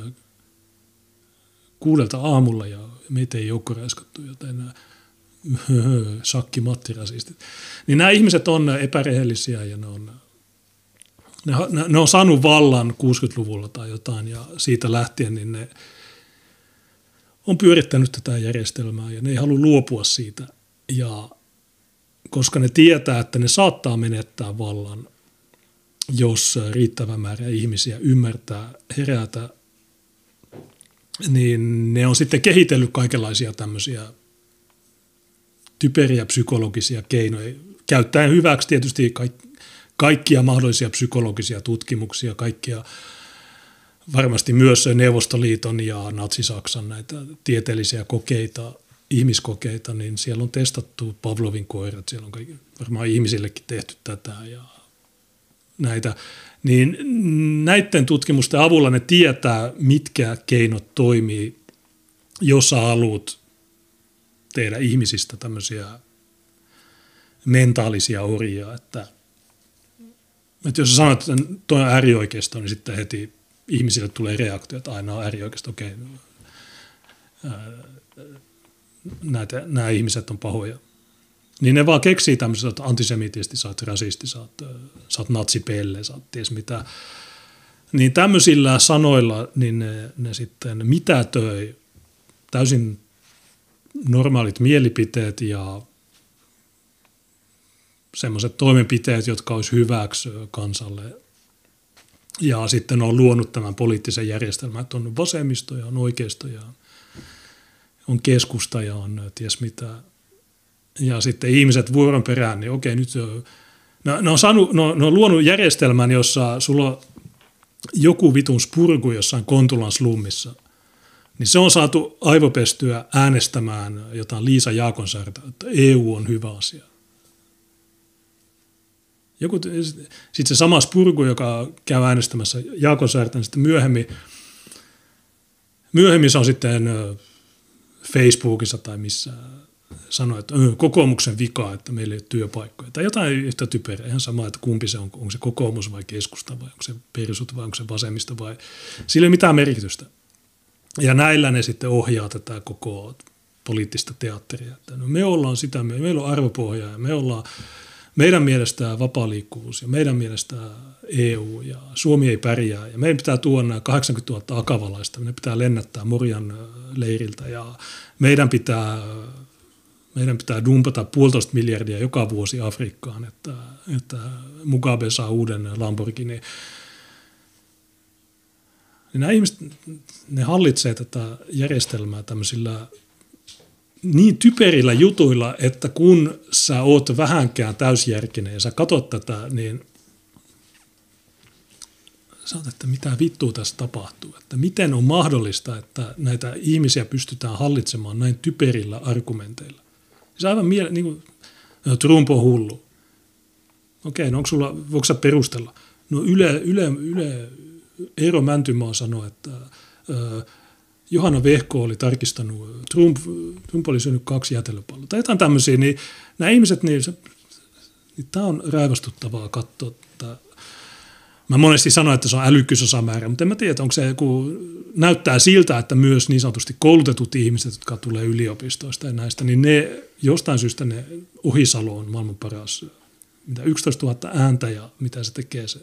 kuudelta aamulla ja meitä ei joukkoräiskattu, joten nämä sakki Matti rasistit. Niin nämä ihmiset on epärehellisiä ja ne on, ne, ne on saanut vallan 60-luvulla tai jotain ja siitä lähtien niin ne on pyörittänyt tätä järjestelmää ja ne ei halua luopua siitä. Ja koska ne tietää, että ne saattaa menettää vallan, jos riittävä määrä ihmisiä ymmärtää herätä niin ne on sitten kehitellyt kaikenlaisia tämmöisiä typeriä psykologisia keinoja, käyttäen hyväksi tietysti kaikkia mahdollisia psykologisia tutkimuksia, kaikkia varmasti myös Neuvostoliiton ja Natsi-Saksan näitä tieteellisiä kokeita, ihmiskokeita, niin siellä on testattu Pavlovin koirat, siellä on kaikki, varmaan ihmisillekin tehty tätä ja näitä niin näiden tutkimusten avulla ne tietää, mitkä keinot toimii, jos sä haluat tehdä ihmisistä tämmöisiä mentaalisia orjia, että, että jos sä sanot, että toi on äärioikeisto, niin sitten heti ihmisille tulee reaktio, että aina on äärioikeisto, okei, okay. nämä ihmiset on pahoja. Niin ne vaan keksii tämmöiset, että antisemitisti, sä oot rasisti, sä oot, sä oot natsipelle, sä oot ties mitä. Niin tämmöisillä sanoilla niin ne, ne sitten mitätöi täysin normaalit mielipiteet ja semmoiset toimenpiteet, jotka olisi hyväksi kansalle. Ja sitten on luonut tämän poliittisen järjestelmän, että on vasemmisto ja on oikeisto ja on keskusta ja on ties mitä ja sitten ihmiset vuoron perään, niin okei, nyt no, ne, on saanut, ne, ne on luonut järjestelmän, jossa sulla on joku vitun spurgu jossain Kontulan slummissa, niin se on saatu aivopestyä äänestämään jotain Liisa Jaakonsaarta, että EU on hyvä asia. Joku, sitten se sama spurgu, joka käy äänestämässä Jaakonsaarta, niin sitten myöhemmin, myöhemmin se on sitten Facebookissa tai missä sanoi, että kokoomuksen vika, että meillä ei ole työpaikkoja. Tai jotain yhtä typerää, ihan sama, että kumpi se on, onko se kokoomus vai keskusta vai onko se persut vai onko se vasemmista vai sillä ei ole mitään merkitystä. Ja näillä ne sitten ohjaa tätä koko poliittista teatteria. Että no me ollaan sitä, meillä on arvopohja ja me ollaan meidän mielestä vapaa liikkuvuus ja meidän mielestä EU ja Suomi ei pärjää ja meidän pitää tuoda nämä 80 000 akavalaista, meidän pitää lennättää Morjan leiriltä ja meidän pitää meidän pitää dumpata puolitoista miljardia joka vuosi Afrikkaan, että, että Mugabe saa uuden Lamborghini. Niin nämä ihmiset, ne hallitsee tätä järjestelmää tämmöisillä niin typerillä jutuilla, että kun sä oot vähänkään täysjärkinen ja sä katot tätä, niin sä oot, että mitä vittua tässä tapahtuu. Että miten on mahdollista, että näitä ihmisiä pystytään hallitsemaan näin typerillä argumenteilla. Se aivan miele, niin kuin, Trump on hullu. Okei, no onko sulla, voiko sä perustella? No Yle, Yle, Yle Eero Mäntymaa sanoi, että äh, Johanna Vehko oli tarkistanut, Trump, Trump oli syönyt kaksi jätelöpalloa tai jotain tämmöisiä, niin nämä ihmiset, niin, niin tämä on raivostuttavaa katsoa. Että, mä monesti sanoin, että se on älykkyysosamäärä, mutta en mä tiedä, onko se joku, näyttää siltä, että myös niin sanotusti koulutetut ihmiset, jotka tulee yliopistoista ja näistä, niin ne jostain syystä ne Ohisalo on maailman paras, mitä 11 000 ääntä ja mitä se tekee se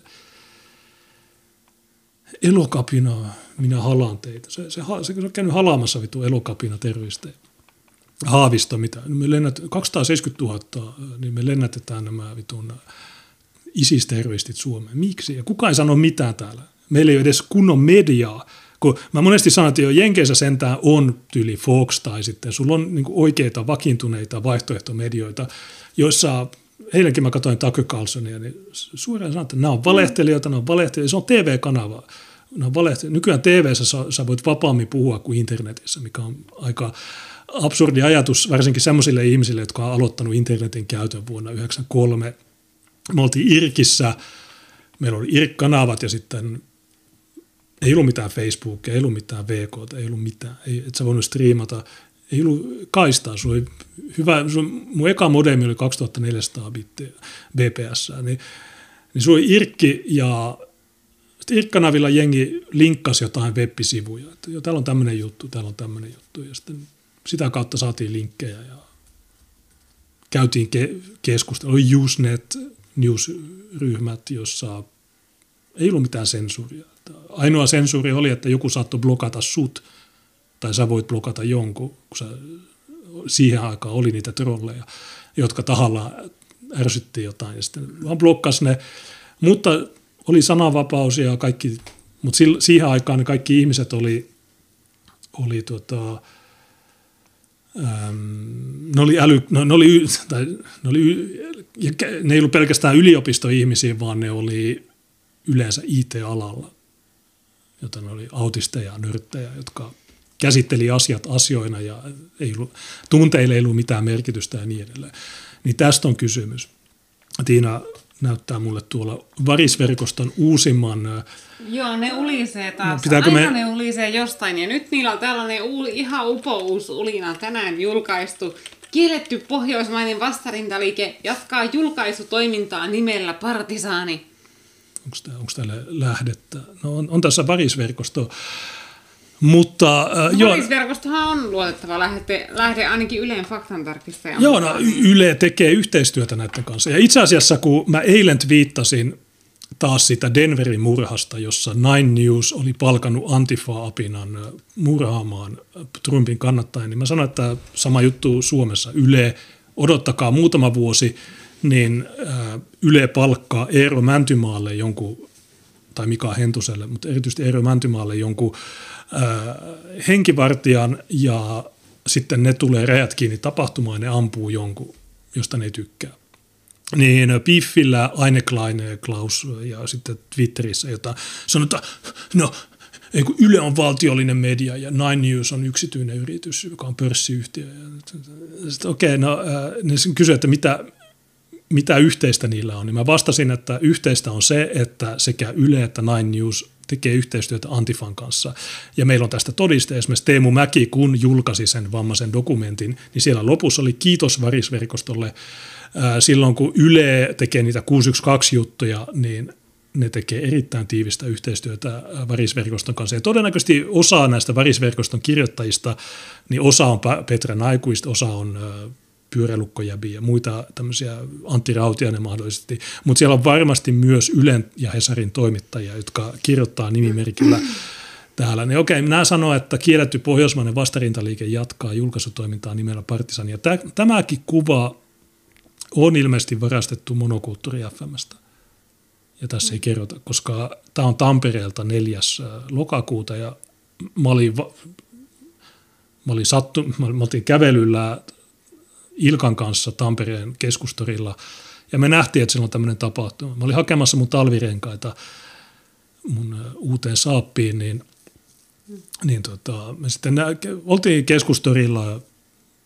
elokapina, minä halaan teitä. Se, se, se, se on käynyt halaamassa vitu elokapina tervistä. Haavisto, mitä. Me lennät, 270 000, niin me lennätetään nämä vitun ISIS-terroristit Suomeen. Miksi? Ja kukaan ei sano mitään täällä. Meillä ei ole edes kunnon mediaa kun mä monesti sanon, että jo Jenkeissä sentään on tyyli Fox tai sitten sulla on niin oikeita vakiintuneita vaihtoehtomedioita, joissa eilenkin mä katsoin Tucker Carlsonia, niin suoraan sanon, että nämä on valehtelijoita, nämä on valehtelijoita, se on TV-kanava. Nykyään TV-ssä sä, sä voit vapaammin puhua kuin internetissä, mikä on aika absurdi ajatus, varsinkin sellaisille ihmisille, jotka on aloittanut internetin käytön vuonna 1993. Me oltiin Irkissä, meillä oli IRK-kanavat ja sitten ei ollut mitään Facebookia, ei ollut mitään VK, ei ollut mitään, ei, et sä voinut striimata, ei ollut kaistaa, sulla oli hyvä, sun, mun eka modemi oli 2400 bittiä BPS, niin, niin sulla oli Irkki ja Irkkanavilla jengi linkkasi jotain web-sivuja, että jo, täällä on tämmöinen juttu, täällä on tämmöinen juttu, ja sitten sitä kautta saatiin linkkejä ja käytiin ke- keskustelua. Oli Usenet news-ryhmät, jossa ei ollut mitään sensuuria. Ainoa sensuuri oli, että joku saattoi blokata sut, tai sä voit blokata jonkun, kun sä, siihen aikaan oli niitä trolleja, jotka tahalla ärsytti jotain, ja sitten vaan blokkas ne. Mutta oli sananvapaus ja kaikki, mutta siihen aikaan ne kaikki ihmiset oli, oli tota, ne oli, äly, no, ne, oli, tai, ne, oli, ne ei ollut pelkästään yliopistoihmisiä, vaan ne oli yleensä IT-alalla, joten ne oli autisteja ja nörttejä, jotka käsitteli asiat asioina ja ei ollut, tunteille ei ollut mitään merkitystä ja niin edelleen. Niin tästä on kysymys. Tiina näyttää mulle tuolla varisverkoston uusimman Joo, ne ulisee taas. No, Aina me... ne ulisee jostain. Ja nyt niillä on tällainen u- ihan upous ulina tänään julkaistu. Kielletty pohjoismainen vastarintaliike jatkaa julkaisutoimintaa nimellä Partisaani. Onko täällä lähdettä? No on, on tässä varisverkosto. Mutta äh, no, Varisverkostohan on luotettava lähde, lähde ainakin Yleen faktantarkistajan. Joo, no, Yle tekee yhteistyötä näiden kanssa. Ja itse asiassa, kun mä eilen viittasin taas sitä Denverin murhasta, jossa Nine News oli palkannut Antifa-apinan murhaamaan Trumpin kannattajia, niin mä sanoin, että sama juttu Suomessa. Yle, odottakaa muutama vuosi, niin Yle palkkaa Eero Mäntymaalle jonkun, tai Mika Hentuselle, mutta erityisesti Eero Mäntymaalle jonkun henkivartijan ja sitten ne tulee räjät kiinni tapahtumaan ja ne ampuu jonkun, josta ne ei tykkää niin Piffillä, Aineklein, Klaus ja sitten Twitterissä jotain sanotaan, no kun Yle on valtiollinen media ja Nine News on yksityinen yritys, joka on pörssiyhtiö. Okei, okay, no ne kysyivät, että mitä, mitä yhteistä niillä on, niin mä vastasin, että yhteistä on se, että sekä Yle että Nine News tekee yhteistyötä Antifan kanssa. Ja meillä on tästä todiste esimerkiksi Teemu Mäki, kun julkaisi sen vammaisen dokumentin, niin siellä lopussa oli kiitos varisverkostolle silloin kun Yle tekee niitä 612-juttuja, niin ne tekee erittäin tiivistä yhteistyötä Varisverkoston kanssa. Ja todennäköisesti osa näistä Varisverkoston kirjoittajista, niin osa on Petra Naikuista, osa on pyörälukkojäbi ja muita tämmöisiä Antti Rautiainen mahdollisesti. Mutta siellä on varmasti myös Ylen ja Hesarin toimittajia, jotka kirjoittaa nimimerkillä täällä. Niin okei, minä sanon, että kielletty pohjoismainen vastarintaliike jatkaa julkaisutoimintaa nimellä Partisan. Ja tämäkin kuva on ilmeisesti varastettu monokulttuuri FMstä. Ja tässä ei kerrota, koska tämä on Tampereelta 4. lokakuuta ja mä olin, mä olin, sattu, mä olin kävelyllä Ilkan kanssa Tampereen keskustorilla ja me nähtiin, että siellä on tämmöinen tapahtuma. Mä olin hakemassa mun talvirenkaita mun uuteen saappiin, niin, niin tota, me sitten nä- oltiin keskustorilla,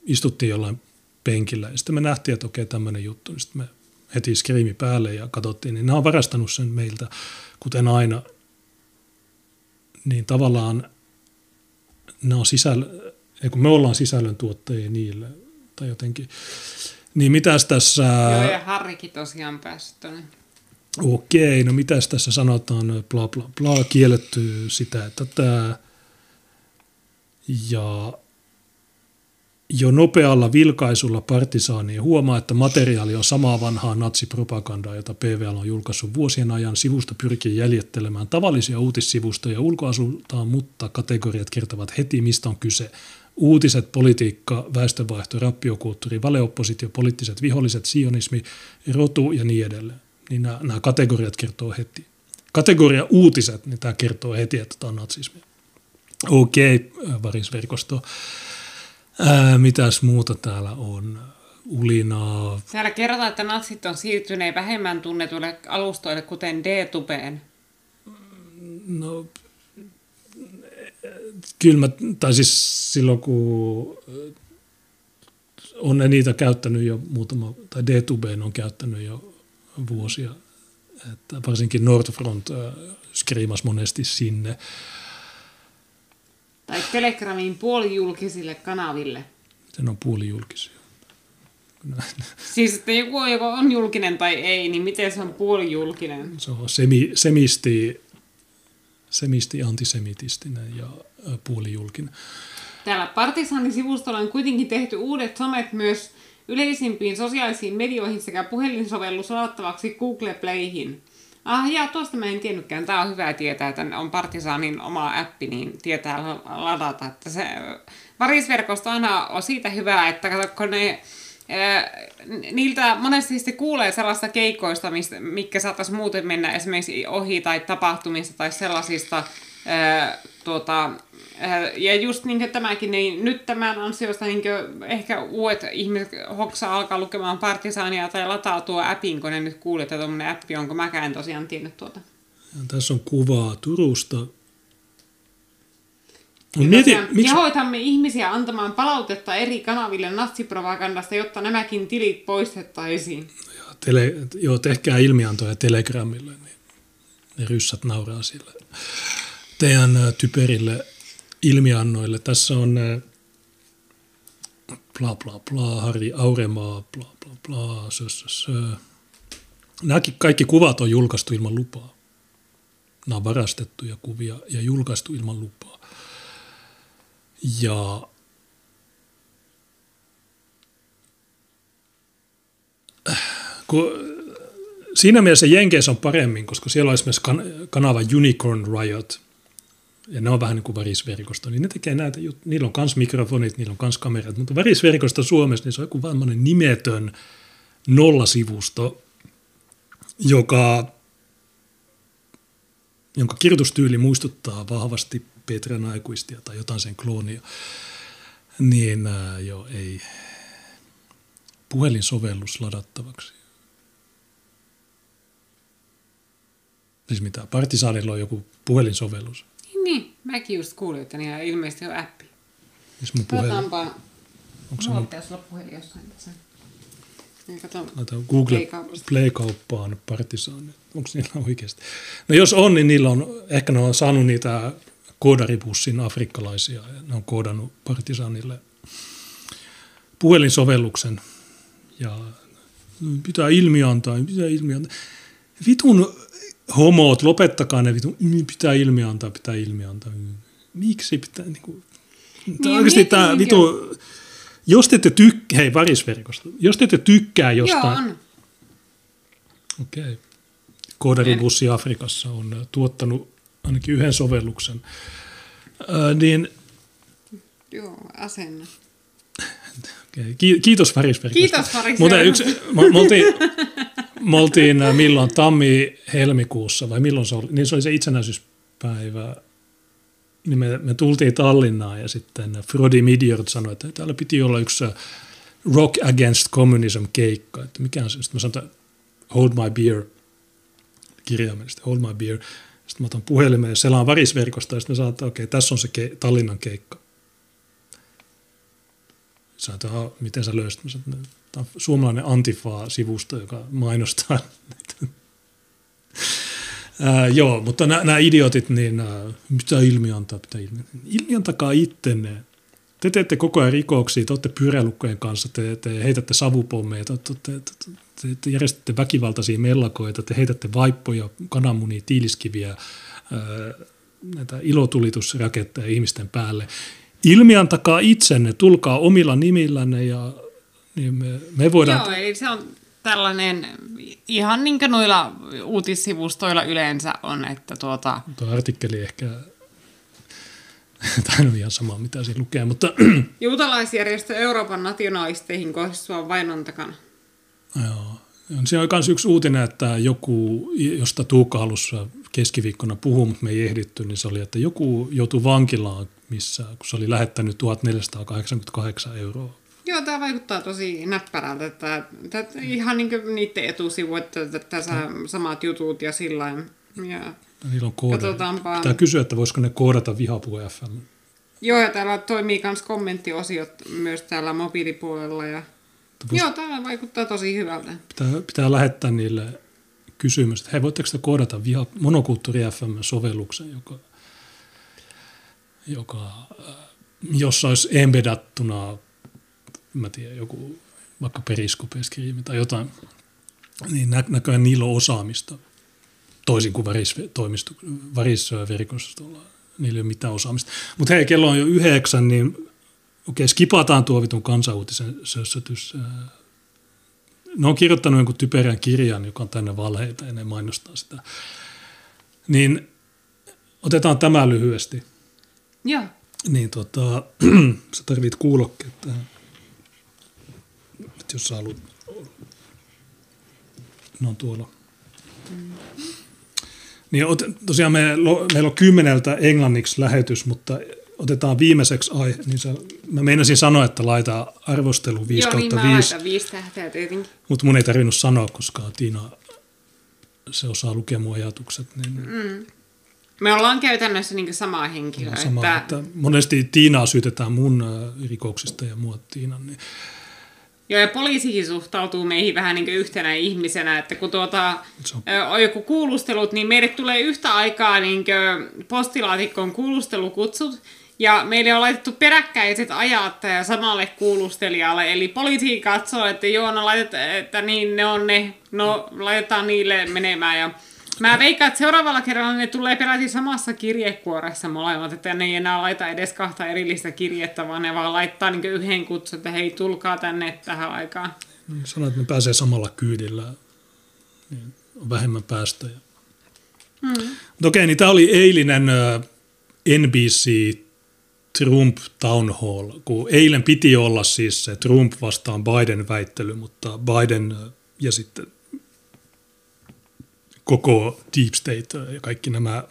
istuttiin jollain penkillä. Ja sitten me nähtiin, että okei, tämmöinen juttu. Niin sitten me heti skriimi päälle ja katsottiin, niin nämä on varastanut sen meiltä, kuten aina. Niin tavallaan ne on sisällä, ei kun me ollaan sisällöntuottajia niille, tai jotenkin. Niin mitäs tässä... Joo, ja Harrikin tosiaan päässyt tuonne. Okei, no mitäs tässä sanotaan, bla bla bla, kielletty sitä, että tämä, ja jo nopealla vilkaisulla partisaaniin huomaa, että materiaali on samaa vanhaa natsipropagandaa, jota PVL on julkaissut vuosien ajan. Sivusta pyrkii jäljittelemään tavallisia uutissivustoja ulkoasultaan, mutta kategoriat kertovat heti, mistä on kyse. Uutiset, politiikka, väestönvaihto, rappiokulttuuri, valeoppositio, poliittiset viholliset, sionismi, rotu ja niin edelleen. Niin nämä, nämä kategoriat kertoo heti. Kategoria uutiset, niin tämä kertoo heti, että tämä on natsismia. Okei, okay, varisverkosto. Ää, mitäs muuta täällä on? Ulinaa. Täällä kerrotaan, että natsit on siirtyneet vähemmän tunnetuille alustoille, kuten D-tubeen. No, kyllä mä, tai siis silloin kun on ne niitä käyttänyt jo muutama, tai D-tubeen on käyttänyt jo vuosia, että varsinkin Nordfront äh, skriimas monesti sinne. Tai Telegramin puolijulkisille kanaville. Sen on puolijulkisia. Siis, että joku joko on julkinen tai ei, niin miten se on puolijulkinen? Se on semi, semisti, semisti antisemitistinen ja puolijulkinen. Täällä Partisanin sivustolla on kuitenkin tehty uudet somet myös yleisimpiin sosiaalisiin medioihin sekä puhelinsovellus ladattavaksi Google Playhin. Ah, ja tuosta mä en tiennytkään. Tämä on hyvä tietää, että on Partisanin oma appi, niin tietää ladata. Että se varisverkosto aina on siitä hyvää, että kun ne niiltä monesti sitten kuulee sellaista keikoista, mistä, mikä saattaisi muuten mennä esimerkiksi ohi tai tapahtumista tai sellaisista ää, tuota, ja just niin kuin tämäkin, niin nyt tämän ansiosta niin ehkä uudet ihmiset hoksaa alkaa lukemaan Partisania tai latautua appin, kun ne nyt kuulee, että tuommoinen appi onko mäkään tosiaan tiennyt tuota. Ja tässä on kuvaa Turusta. Mieti, miksi... Kehoitamme ihmisiä antamaan palautetta eri kanaville natsipropagandasta, jotta nämäkin tilit poistettaisiin. Joo, tele, joo tehkää ilmiantoja Telegramille, niin ne ryssät nauraa sille teidän typerille ilmiannoille. Tässä on bla bla bla, Harri Auremaa, bla bla bla, sö, sö, sö. Nämä kaikki kuvat on julkaistu ilman lupaa. Nämä on varastettuja kuvia ja julkaistu ilman lupaa. Ja kun siinä mielessä Jenkeissä on paremmin, koska siellä on esimerkiksi kanava Unicorn Riot – ja ne on vähän niin kuin värisverkosto, niin ne tekee näitä juttuja. Niillä on myös mikrofonit, niillä on myös kamerat, mutta värisverkosto Suomessa, niin se on joku vain nimetön nollasivusto, joka, jonka kirjoitustyyli muistuttaa vahvasti Petra Naikuistia tai jotain sen kloonia, niin ää, jo ei puhelinsovellus ladattavaksi. Siis mitä, Partisaanilla on joku puhelinsovellus. Niin, mäkin just kuulin, että niillä ilmeisesti on appi. Siis mun puhelin. Otetaanpa... Onko se mun... pitäisi olla puhelin jossain tässä. Niin, Laita Google Play-kauppaan partisaani. Onko niillä oikeasti? No jos on, niin niillä on, ehkä ne on saanut niitä koodaribussin afrikkalaisia. Ja ne on koodannut partisaanille puhelinsovelluksen. Ja pitää ilmiantaa, pitää ilmiantaa. Vitun homot, lopettakaa ne vitu, pitää ilmi antaa, pitää ilmi antaa. Miksi pitää, niin kuin, niin, oikeasti tämä niin, vitu, jos te ette tykkää, hei varisverkosto, jos te ette tykkää jostain. Joo, on. Okei. Okay. Koodaribussi Afrikassa on tuottanut ainakin yhden sovelluksen. Ää, niin, Joo, asenna. Okay. Kiitos Varisverkosto. Kiitos Varisverkosto. Mutta yksi, me oltiin, me oltiin äh, milloin? Tammi-helmikuussa vai milloin se oli, niin se oli se itsenäisyyspäivä, niin me, me tultiin Tallinnaan ja sitten Frodi Midjord sanoi, että täällä piti olla yksi äh, Rock Against Communism keikka, että mikä on? Se, sitten mä sanoin, että Hold My Beer, kirjaimellisesti Hold My Beer, sitten mä otan puhelimeen ja selaan varisverkosta ja sitten mä sanoin, että okei, okay, tässä on se ke- Tallinnan keikka. Sanoin, että miten sä löysit? Mä sanoin, Tämä on suomalainen Antifa-sivusto, joka mainostaa Ää, joo, mutta nämä idiotit, niin ää, mitä ilmi antaa, pitää ilmi. Ilmi antakaa ittenne. Te teette koko ajan rikoksia, te olette pyörälukkojen kanssa, te, te heitätte savupommeja, te, te, te, te, te järjestätte väkivaltaisia mellakoita, te heitätte vaippoja, kananmunia, tiiliskiviä, ää, näitä ilotulitusraketteja ihmisten päälle. Ilmiantakaa itsenne, tulkaa omilla nimillänne ja niin me, me voidaan... Joo, eli se on tällainen, ihan niin kuin noilla uutissivustoilla yleensä on, että tuota... Tuo artikkeli ehkä, tämä on ihan sama mitä siinä lukee, mutta... Juutalaisjärjestö Euroopan nationalisteihin kohdistuvan vainon takana. Joo. Siinä on myös yksi uutinen, että joku, josta Tuukka halusi keskiviikkona puhua, mutta me ei ehditty, niin se oli, että joku joutui vankilaan, missä, kun se oli lähettänyt 1488 euroa. Joo, tämä vaikuttaa tosi näppärältä, että, että ihan niin niiden etusivu, että, että tässä samat jutut ja sillä ja Niillä on. Katsotaanpa. Pitää kysyä, että voisiko ne koodata vihapuhe FM. Joo, ja täällä toimii myös kommenttiosiot myös täällä mobiilipuolella. Ja... vois- Joo, tämä vaikuttaa tosi hyvältä. Pitää, pitää lähettää niille kysymys, että hei, voitteko te koodata viha, monokulttuuri FM-sovelluksen, joka, joka äh, jossa olisi embedattuna, mä tiedän, joku vaikka periskope-skriimi tai jotain, niin nä, näköjään niillä on osaamista, toisin kuin varisverkostolla. Niillä ei ole mitään osaamista. Mutta hei, kello on jo yhdeksän, niin okei, skipataan tuo vitun kansanuutisen sössötys. Ne on kirjoittanut jonkun typerän kirjan, joka on tänne valheita ja ne mainostaa sitä. Niin otetaan tämä lyhyesti. Joo. Niin tota, sä tarvit kuulokkeet tähän. Et jos haluat. Ne on tuolla. Niin ot, tosiaan me, meillä on kymmeneltä englanniksi lähetys, mutta otetaan viimeiseksi aihe. Niin sä, mä meinasin sanoa, että laita arvostelu 5 Joo, niin kautta mä 5. laitan viisi tähteä tietenkin. Mutta mun ei tarvinnut sanoa, koska Tiina, se osaa lukea mun ajatukset. Niin mm. Me ollaan käytännössä niin samaa henkilöä. sama, että... että monesti Tiinaa syytetään mun äh, rikoksista ja mua Tiinan. Niin Joo, ja poliisikin suhtautuu meihin vähän niin kuin yhtenä ihmisenä, että kun tuota, on- joku kuulustelut, niin meille tulee yhtä aikaa niin postilaatikkoon kuulustelukutsut, ja meille on laitettu peräkkäiset ajat ja samalle kuulustelijalle, eli poliisi katsoo, että joo, no laitet, että niin ne on ne, no laitetaan niille menemään, ja Mä veikkaan, että seuraavalla kerralla ne tulee peräti samassa kirjekuoressa molemmat, että ne ei enää laita edes kahta erillistä kirjettä, vaan ne vaan laittaa niin yhden kutsun, että hei, tulkaa tänne tähän aikaan. niin sanoit, että ne pääsee samalla kyydillä. Niin on vähemmän päästöjä. Mm. Mutta okei, niin tämä oli eilinen NBC Trump Town Hall, kun eilen piti olla siis se Trump vastaan Biden väittely, mutta Biden ja sitten koko Deep State ja kaikki nämä,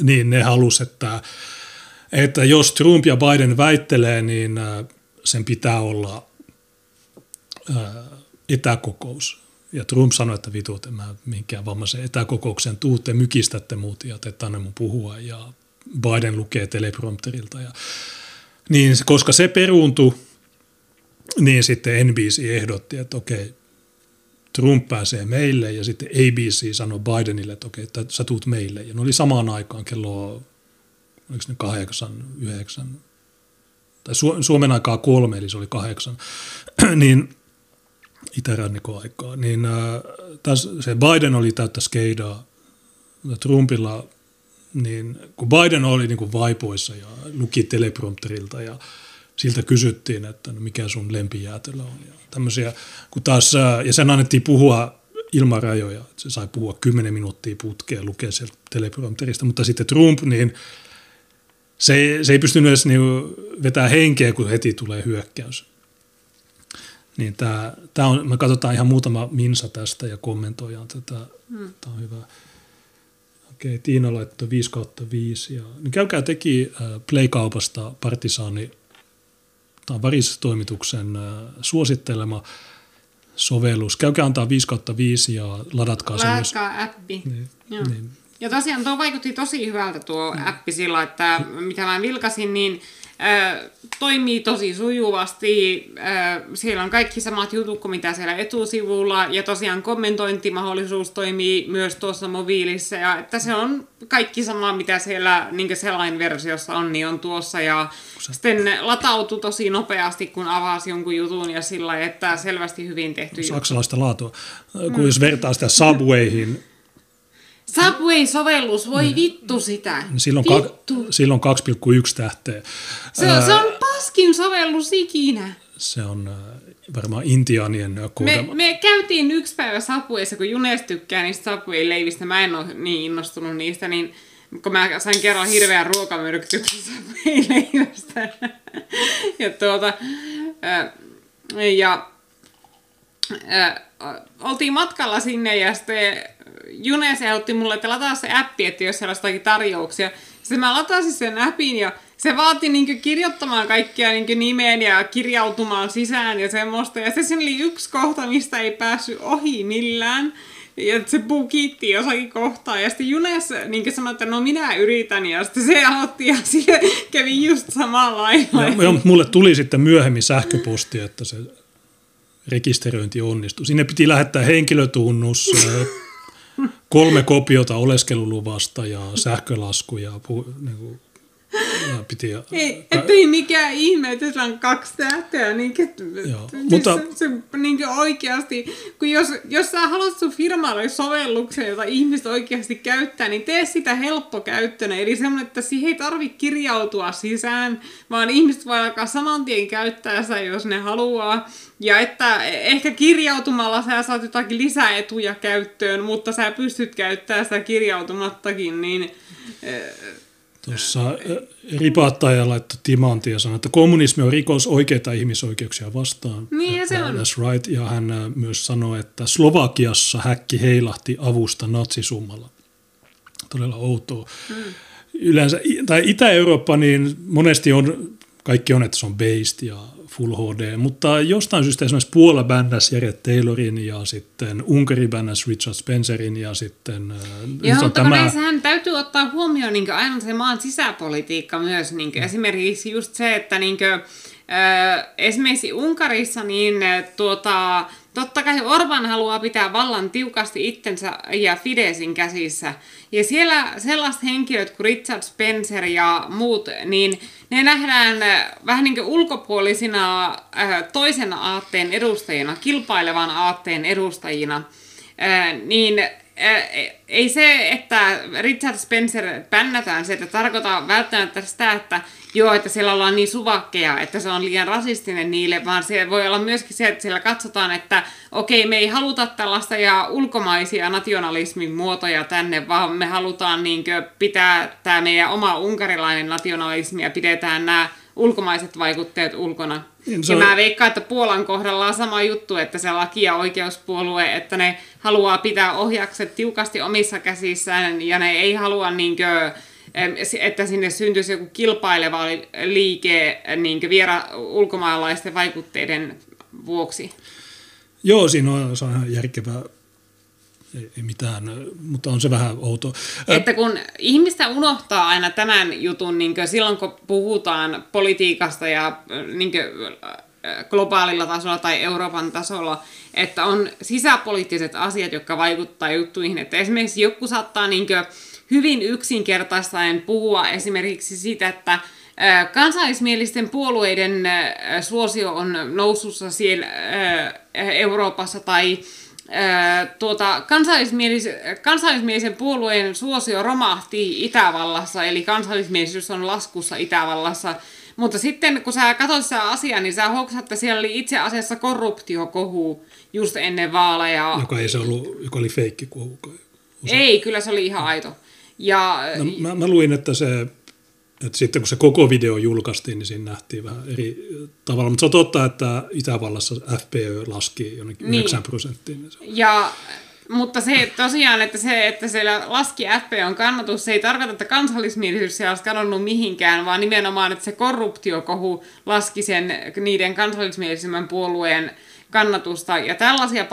niin ne halus, että, että jos Trump ja Biden väittelee, niin äh, sen pitää olla äh, etäkokous. Ja Trump sanoi, että vitu, että mä mihinkään vammaisen etäkokoukseen tuu, te mykistätte muut ja te tänne mun puhua. Ja Biden lukee teleprompterilta. Ja, niin, koska se peruuntui, niin sitten NBC ehdotti, että okei, Trump pääsee meille ja sitten ABC sanoi Bidenille, että okei, että sä tuut meille. Ja ne oli samaan aikaan kello, oliko ne kahdeksan, yhdeksän, tai Su- Suomen aikaa kolme, eli se oli kahdeksan, niin itärannikon aikaa, niin äh, täs, se Biden oli täyttä skeidaa, Trumpilla, niin kun Biden oli niin kuin vaipoissa ja luki teleprompterilta ja siltä kysyttiin, että no mikä sun lempijäätelö on ja tämmöisiä, kun taas, ja sen annettiin puhua ilman rajoja, se sai puhua 10 minuuttia putkeen lukea sieltä teleprompterista, mutta sitten Trump, niin se, ei- se ei pystynyt edes niinku vetää henkeä, kun heti tulee hyökkäys. Niin tää, tää on, me katsotaan ihan muutama minsa tästä ja kommentoidaan tätä. Hmm. Tämä on hyvä. Okei, Tiina laittoi 5 kautta 5. Ja, niin käykää teki äh, Play-kaupasta Partisaani, tämä on Varis-toimituksen äh, suosittelema sovellus. Käykää antaa 5 kautta 5 ja ladatkaa se myös. Appi. Niin, Joo. niin. Ja tosiaan tuo vaikutti tosi hyvältä tuo appi sillä, että mitä mä vilkasin, niin äh, toimii tosi sujuvasti. Äh, siellä on kaikki samat jutut kuin mitä siellä etusivulla. Ja tosiaan kommentointimahdollisuus toimii myös tuossa mobiilissa. Ja että se on kaikki sama, mitä siellä niin selain-versiossa on, niin on tuossa. Ja sitten latautuu tosi nopeasti, kun avasi jonkun jutun ja sillä että selvästi hyvin tehty juttu. saksalaista laatua. Kun jos vertaa sitä Subwayhin, Subway-sovellus, voi vittu sitä. niin silloin, ka- vittu. silloin 2,1 tähteä. Se, on- se on paskin sovellus ikinä. Se on äh, varmaan intiaanien äh, Me, me käytiin yksi päivä Subwayssa, kun Junes tykkää niistä Subway-leivistä. Mä en ole niin innostunut niistä, niin kun mä sain kerran hirveän ruokamyrkytyksen Subway-leivästä. ja tuota, ää, ja ää, oltiin matkalla sinne ja sitten Junes ehdotti mulle, että lataa se appi, että jos siellä jotakin tarjouksia. Sitten mä latasin sen appin ja se vaati niin kirjoittamaan kaikkia niin nimeen ja kirjautumaan sisään ja semmoista. Ja se oli yksi kohta, mistä ei päässyt ohi millään. Ja se bukitti jossakin kohtaa. Ja sitten Junes niin sanoi, että no minä yritän. Ja sitten se aloitti ja sille kävi just samalla lailla. Ja, mulle tuli sitten myöhemmin sähköposti, että se rekisteröinti onnistui. Sinne piti lähettää henkilötunnus, kolme kopiota oleskeluluvasta ja sähkölasku ja niin kuin, piti, ei, ettei mikään ihme, että sillä on kaksi tähteä. Niin, että, Joo, siis mutta, se, se, niin oikeasti, kun jos, jos sä haluat sun firmalle sovelluksen, jota ihmiset oikeasti käyttää, niin tee sitä helppokäyttöinen. Eli semmoinen, että siihen ei tarvitse kirjautua sisään, vaan ihmiset voi alkaa saman tien käyttää sitä, jos ne haluaa. Ja että ehkä kirjautumalla sä saat jotakin lisäetuja käyttöön, mutta sä pystyt käyttämään sitä kirjautumattakin, niin Tuossa ripattaja laittoi timanti ja sanoi, että kommunismi on rikos oikeita ihmisoikeuksia vastaan. Niin ja se on. That's right. Ja hän myös sanoi, että Slovakiassa häkki heilahti avusta natsisummalla. Todella outoa. Hmm. Yleensä, tai Itä-Eurooppa, niin monesti on, kaikki on, että se on based ja Full HD, mutta jostain syystä esimerkiksi Puola bändäs Jere Taylorin ja sitten Unkari bändäs Richard Spencerin ja sitten... Äh, Joo, mutta tämä... sehän täytyy ottaa huomioon niin aina se maan sisäpolitiikka myös. Niin mm. Esimerkiksi just se, että niin kuin, äh, esimerkiksi Unkarissa niin tuota, Totta kai Orban haluaa pitää vallan tiukasti itsensä ja Fidesin käsissä. Ja siellä sellaiset henkilöt kuin Richard Spencer ja muut, niin ne nähdään äh, vähän niin kuin ulkopuolisina äh, toisen aatteen edustajina, kilpailevan aatteen edustajina. Äh, niin ei se, että Richard Spencer pännätään, se, että tarkoittaa välttämättä sitä, että joo, että siellä ollaan niin suvakkeja, että se on liian rasistinen niille, vaan se voi olla myöskin se, että siellä katsotaan, että okei, me ei haluta tällaista ja ulkomaisia nationalismin muotoja tänne, vaan me halutaan niin pitää tämä meidän oma unkarilainen nationalismi ja pidetään nämä ulkomaiset vaikutteet ulkona. Niin se. Ja mä veikkaan, että Puolan kohdalla on sama juttu, että se laki- ja oikeuspuolue, että ne haluaa pitää ohjakset tiukasti omissa käsissään ja ne ei halua niinkö, että sinne syntyisi joku kilpaileva liike niin viera ulkomaalaisten vaikutteiden vuoksi. Joo, siinä on, se on ihan järkevää ei mitään, mutta on se vähän outo. Että kun ihmistä unohtaa aina tämän jutun niin silloin, kun puhutaan politiikasta ja niin globaalilla tasolla tai Euroopan tasolla, että on sisäpoliittiset asiat, jotka vaikuttaa juttuihin. Että esimerkiksi joku saattaa niin hyvin yksinkertaistaen puhua esimerkiksi siitä, että Kansallismielisten puolueiden suosio on nousussa siellä Euroopassa tai tuota, kansallismielis- kansallismielisen puolueen suosio romahti Itävallassa, eli kansallismielisyys on laskussa Itävallassa. Mutta sitten kun sä katsot sitä asiaa, niin sä huomaat, että siellä oli itse asiassa korruptiokohu just ennen vaaleja. Joka ei se ollut, joka oli feikkikohu. Ei, kyllä se oli ihan aito. Ja, no, mä, mä luin, että se et sitten kun se koko video julkaistiin, niin siinä nähtiin vähän eri tavalla. Mutta se on totta, että Itävallassa FPÖ laski jonnekin niin. 9 prosenttiin. Ja, mutta se tosiaan, että se, että siellä laski FPÖn kannatus, se ei tarkoita, että kansallismielisyys siellä olisi kadonnut mihinkään, vaan nimenomaan, että se korruptiokohu laski sen niiden kansallismielisemmän puolueen kannatusta. Ja tällaisia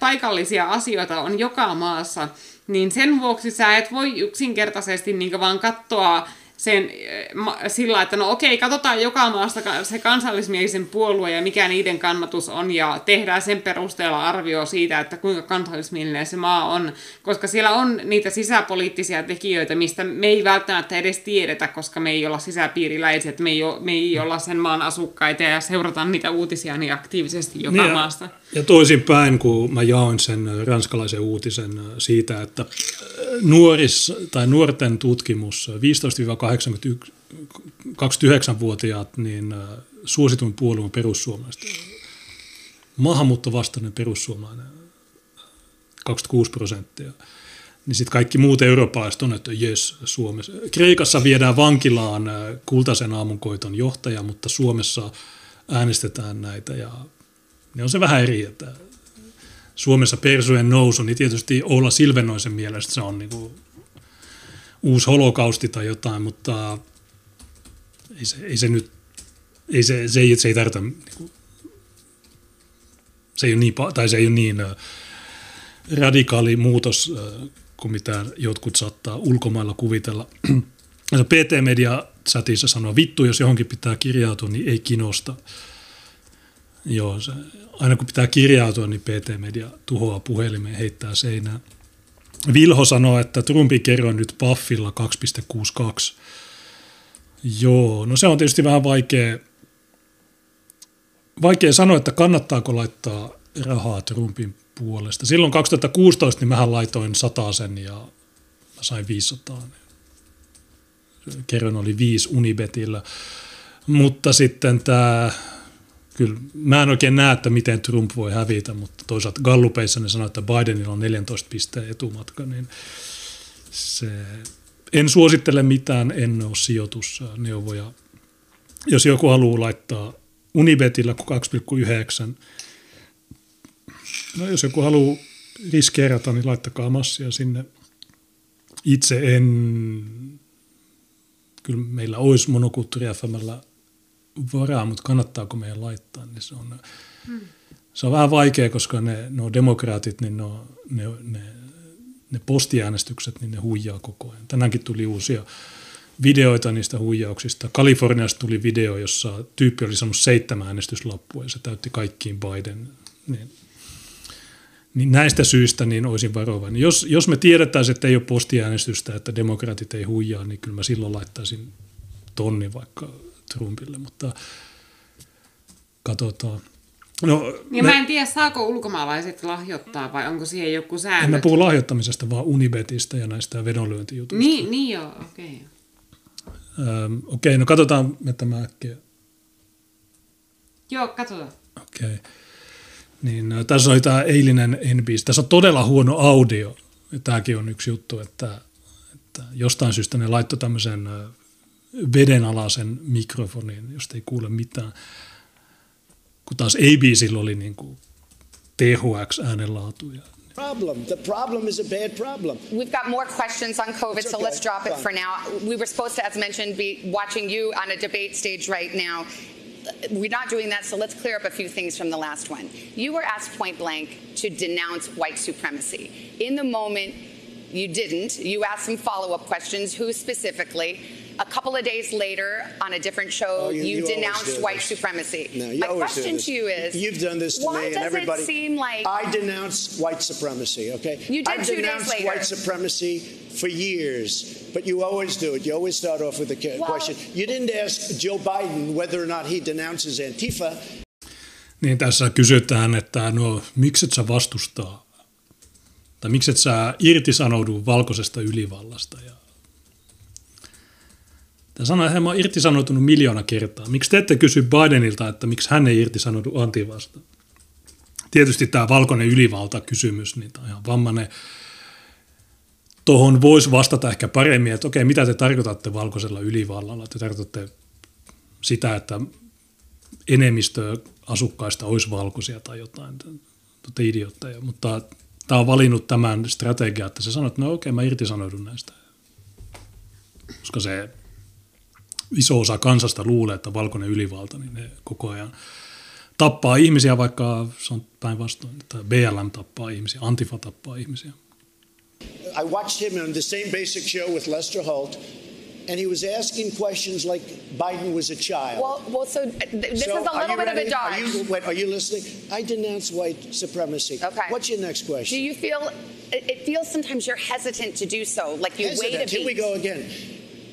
paikallisia asioita on joka maassa, niin sen vuoksi sä et voi yksinkertaisesti niin vaan katsoa sen eh, sillä, että no okei, katsotaan joka maasta se kansallismielisen puolue ja mikä niiden kannatus on ja tehdään sen perusteella arvio siitä, että kuinka kansallismielinen se maa on, koska siellä on niitä sisäpoliittisia tekijöitä, mistä me ei välttämättä edes tiedetä, koska me ei olla sisäpiiriläisiä, että me ei, ole, me ei olla sen maan asukkaita ja seurata niitä uutisia niin aktiivisesti joka niin maasta. Ja toisinpäin, kun mä jaoin sen ranskalaisen uutisen siitä, että nuoris tai nuorten tutkimus 15-29-vuotiaat, niin suosituin puolue on perussuomalaiset. Maahanmuuttovastainen perussuomalainen 26 prosenttia. Niin sitten kaikki muut eurooppalaiset on, että jes, Suomessa. Kreikassa viedään vankilaan kultaisen aamunkoiton johtaja, mutta Suomessa äänestetään näitä ja ne on se vähän eri, että Suomessa persujen nousu, niin tietysti Oula Silvenoisen mielestä se on niin kuin uusi holokausti tai jotain, mutta ei se, ei se nyt, ei se, se, ei, se ei tarvita, niin se ei ole niin, tai se ei ole niin radikaali muutos kuin mitä jotkut saattaa ulkomailla kuvitella. PT-media chatissa sanoo, vittu, jos johonkin pitää kirjautua, niin ei kinosta. Joo, se, aina kun pitää kirjautua, niin PT-media tuhoaa puhelimeen heittää seinään. Vilho sanoo, että Trumpin kerroin nyt Paffilla 2,62. Joo, no se on tietysti vähän vaikea, vaikea sanoa, että kannattaako laittaa rahaa Trumpin puolesta. Silloin 2016 niin mähän laitoin sen ja mä sain 500. Kerroin oli viisi Unibetillä. Mutta sitten tämä, kyllä mä en oikein näe, että miten Trump voi hävitä, mutta toisaalta Gallupeissa ne sanoo, että Bidenilla on 14 pisteen etumatka, niin se, en suosittele mitään, en ole sijoitusneuvoja. Jos joku haluaa laittaa Unibetillä 2,9, No jos joku haluaa riskeerata, niin laittakaa massia sinne. Itse en, kyllä meillä olisi monokulttuuri FMllä varaa, mutta kannattaako meidän laittaa, niin se on, hmm. se on vähän vaikea, koska ne, no demokraatit, niin no, ne, ne, ne postiäänestykset, niin ne huijaa koko ajan. Tänäänkin tuli uusia videoita niistä huijauksista. Kaliforniasta tuli video, jossa tyyppi oli saanut seitsemän äänestyslappua ja se täytti kaikkiin Biden. Niin niin näistä syistä niin olisin varovainen. Jos, jos me tiedetään, että ei ole postiäänestystä, että demokraatit ei huijaa, niin kyllä mä silloin laittaisin tonni vaikka Trumpille, mutta katsotaan. No, ja me, mä en tiedä, saako ulkomaalaiset lahjoittaa vai onko siihen joku säännö? En mä puhu lahjoittamisesta, vaan Unibetistä ja näistä vedonlyöntijutuista. Niin, niin joo, okei. Okay. Öm, okei, okay, no katsotaan me tämä äkkiä. Joo, katsotaan. Okei. Okay. Niin tässä oli tämä eilinen NBC. Tässä on todella huono audio. Tämäkin on yksi juttu, että, että jostain syystä ne laittoi tämmöisen vedenalaisen mikrofonin, josta ei kuule mitään. Kun taas ABCllä oli niin kuin THX-äänenlaatu. Problem. The problem is a bad problem. We've got more questions on COVID, okay. so let's drop it for now. We were supposed to, as mentioned, be watching you on a debate stage right now. we're not doing that, so let's clear up a few things from the last one. You were asked point blank to denounce white supremacy. In the moment, you didn't. You asked some follow up questions. Who specifically? A couple of days later, on a different show, oh, you, you, you denounced white supremacy. No, My question to you is You've done this to why me and everybody. It seem like I denounce white supremacy, okay? You did I've two days later. white supremacy for years, but you always do it. You always start off with a well, question. You didn't ask Joe Biden whether or not he denounces Antifa. Niin tässä kysytään, että no miksi et sä vastustaa, tai miksi et sä irtisanoudu valkoisesta ylivallasta ja Tämä että hän on irtisanoutunut miljoona kertaa. Miksi te ette kysy Bidenilta, että miksi hän ei irtisanoudu antivasta? Tietysti tämä valkoinen ylivalta-kysymys, niin tämä on ihan vammainen. Tuohon voisi vastata ehkä paremmin, että okei, mitä te tarkoitatte valkoisella ylivallalla? Te tarkoitatte sitä, että enemmistö asukkaista olisi valkoisia tai jotain. Te idiotteja, mutta tämä on valinnut tämän strategian, että se sanoo, että no okei, mä irtisanoudun näistä. Koska se iso osa kansasta luulee, että valkoinen ylivalta, niin ne koko ajan tappaa ihmisiä, vaikka se on päinvastoin, että BLM tappaa ihmisiä, Antifa tappaa ihmisiä. I watched him on the same basic show with Lester Holt, and he was asking questions like Biden was a child. Well, well so this so is a little bit ready? of a dodge. Are you, wait, are you listening? I denounce white supremacy. Okay. What's your next question? Do you feel, it feels sometimes you're hesitant to do so, like you hesitant. wait a beat. Here we go again.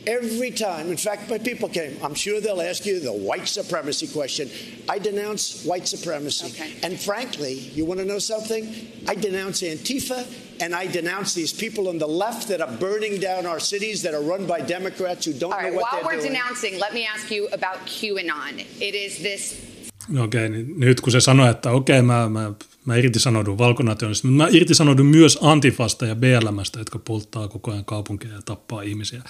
Every time, in fact, my people came, I'm sure they'll ask you the white supremacy question. I denounce white supremacy. Okay. And frankly, you want to know something? I denounce Antifa and I denounce these people on the left that are burning down our cities that are run by Democrats who don't All know right, what while they're we're doing. denouncing, let me ask you about QAnon. It is this No okei, okay, niin nyt kun se sanoi, että okei, okay, mä, mä, mä irtisanoudun valkonationista, mutta mä irtisanoudun myös Antifasta ja BLMstä, jotka polttaa koko ajan kaupunkeja ja tappaa ihmisiä.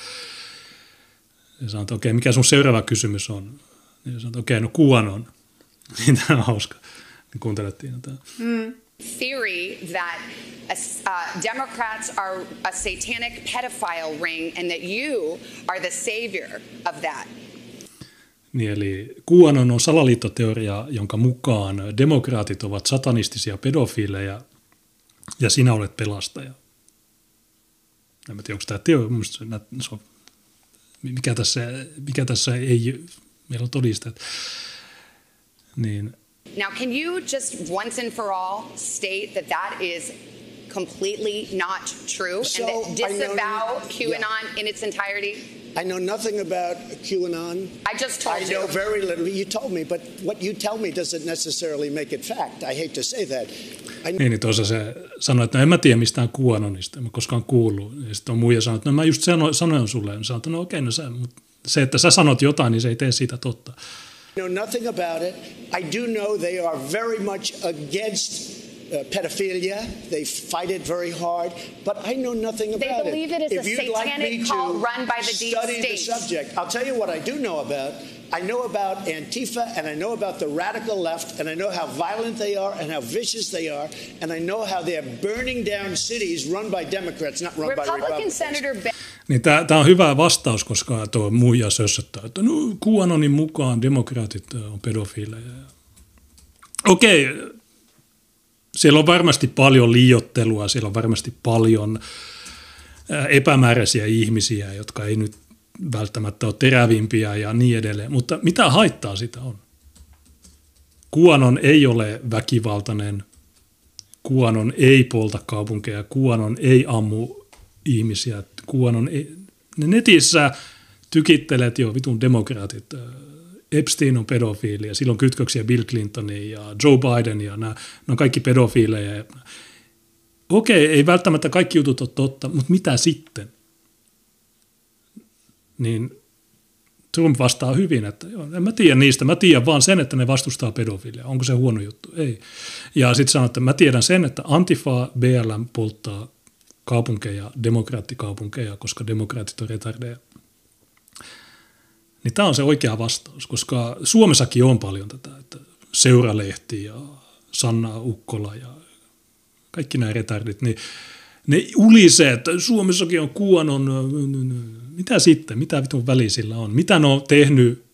Ja sanoin, että okei, okay, mikä sun seuraava kysymys on? Niin sanoin, että okei, okay, no QAnon. Niin tämä on hauska. Niin kuuntelettiin tätä. Mm. theory that uh, Democrats are a satanic pedophile ring and that you are the savior of that. Niin eli QAnon on salaliittoteoria, jonka mukaan demokraatit ovat satanistisia pedofiileja ja sinä olet pelastaja. En tiedä, onko tämä teoria, se on, mikä, tässä, mikä tässä ei, meillä on todisteet. Niin. Now, can you just once and for all state that that is completely not true so and that disavow QAnon yeah. in its entirety? I know nothing about QAnon. I just told I you. I know very little. You told me, but what you tell me doesn't necessarily make it fact. I hate to say that. I... Niin, niin tuossa se sanoi, että no en mä tiedä mistään QAnonista, en mä koskaan kuullut. Ja sitten on muija sanonut, että no mä just sanoin, sanoin sulle. Ja sanoin, että no okei, no se, mutta se, että sä sanot jotain, niin se ei tee siitä totta. I know nothing about it. I do know they are very much against uh, pedophilia. They fight it very hard, but I know nothing about it. They believe it, it is if a satanic like cult run by the deep study state. the subject, I'll tell you what I do know about. I know about Antifa and I know about the radical left and I know how violent they are and how vicious they are and I know how they're burning down cities run by Democrats, not run Republican by Republicans. Senator ben- niin tämä on hyvä vastaus, koska tuo muija sössöttää, että no, QAnonin mukaan demokraatit on pedofiileja. Okei, okay, siellä on varmasti paljon liiottelua, siellä on varmasti paljon epämääräisiä ihmisiä, jotka ei nyt välttämättä ole terävimpiä ja niin edelleen. Mutta mitä haittaa sitä on? Kuanon ei ole väkivaltainen, Kuanon ei polta kaupunkeja, Kuanon ei ammu ihmisiä, Kuanon ei... Ne netissä tykittelet jo vitun demokraatit Epstein on pedofiili ja silloin kytköksiä Bill Clintoniin ja Joe Biden ja nämä, nämä on kaikki pedofiileja. Okei, ei välttämättä kaikki jutut ole totta, mutta mitä sitten? Niin Trump vastaa hyvin, että joo, en mä tiedä niistä, mä tiedän vaan sen, että ne vastustaa pedofiilia. Onko se huono juttu? Ei. Ja sitten sanoo, että mä tiedän sen, että Antifa BLM polttaa kaupunkeja, demokraattikaupunkeja, koska demokraatit on retardeja. Niin tämä on se oikea vastaus, koska Suomessakin on paljon tätä, että Seuralehti ja Sanna Ukkola ja kaikki nämä retardit, niin ne ulisee, että Suomessakin on kuonon, mitä sitten, mitä vitun väliä sillä on, mitä ne on tehnyt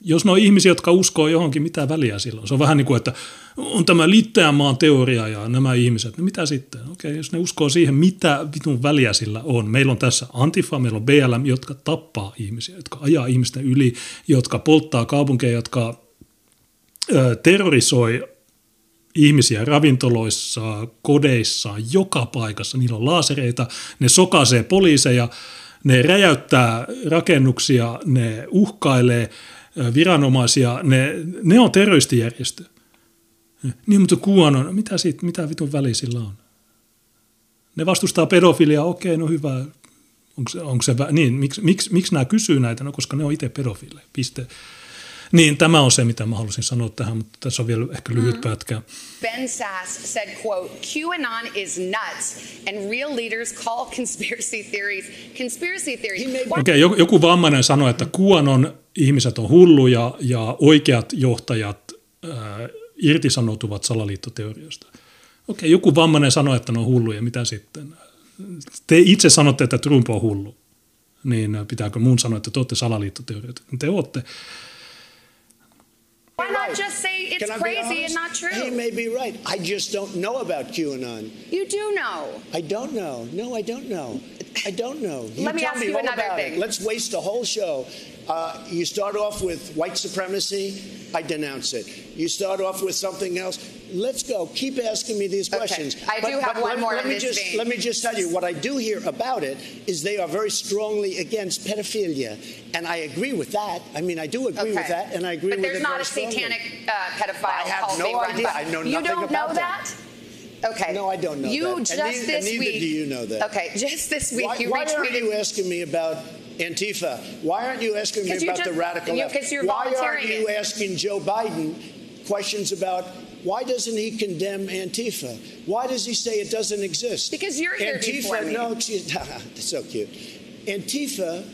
jos ne on ihmisiä, jotka uskoo johonkin, mitä väliä silloin? Se on vähän niin kuin, että on tämä Litteänmaan teoria ja nämä ihmiset, no mitä sitten? Okei, jos ne uskoo siihen, mitä vitun väliä sillä on. Meillä on tässä Antifa, meillä on BLM, jotka tappaa ihmisiä, jotka ajaa ihmisten yli, jotka polttaa kaupunkeja, jotka ö, terrorisoi ihmisiä ravintoloissa, kodeissa, joka paikassa. Niillä on laasereita, ne sokaisee poliiseja, ne räjäyttää rakennuksia, ne uhkailee – viranomaisia, ne, ne on terroristijärjestö. Niin, mutta QAnon, mitä, siitä, mitä vitun väli sillä on? Ne vastustaa pedofiliaa, okei, no hyvä. Onko se, onko se niin, miksi, miksi, miksi nämä kysyy näitä? No koska ne on itse pedofiileja, piste. Niin, tämä on se, mitä mä halusin sanoa tähän, mutta tässä on vielä ehkä lyhyt mm. pätkä. Ben Sass said, quote, QAnon is nuts and real leaders call conspiracy theories conspiracy theories. Okei, okay, joku, joku vammainen sanoi, että QAnon ihmiset on hulluja ja oikeat johtajat äh, irtisanoutuvat salaliittoteoriasta. Okei, okay, joku vammainen sanoi, että ne on hulluja, mitä sitten? Te itse sanotte, että Trump on hullu. Niin pitääkö muun sanoa, että te olette salaliittoteorioita? Te olette. Why not just say it's crazy and not true? He may be right. I just don't know about QAnon. You do know. I don't know. No, I don't know. I don't know. You Let me ask me you another thing. It. Let's waste a whole show. Uh, you start off with white supremacy. I denounce it. You start off with something else. Let's go. Keep asking me these questions. Okay. I but, do have one let, more let me just, Let me just tell you what I do hear about it is they are very strongly against pedophilia, and I agree with that. I mean, I do agree okay. with that, and I agree but with it. But there's not a satanic uh, pedophile. I have no idea. I know nothing you don't about know that. that? Okay. No, I don't know you that. just and neither, this and neither week. do you know that. Okay, just this week why, you why retweeted. aren't you asking me about Antifa? Why aren't you asking me about just, the radical you, left? You're why aren't you it. asking Joe Biden questions about why doesn't he condemn Antifa? Why does he say it doesn't exist? Because you're here Antifa, before me. no, excuse, so cute. Antifa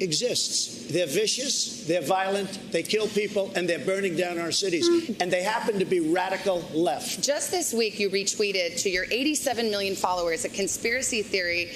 exists. They're vicious, they're violent, they kill people, and they're burning down our cities. Mm. And they happen to be radical left. Just this week, you retweeted to your 87 million followers a conspiracy theory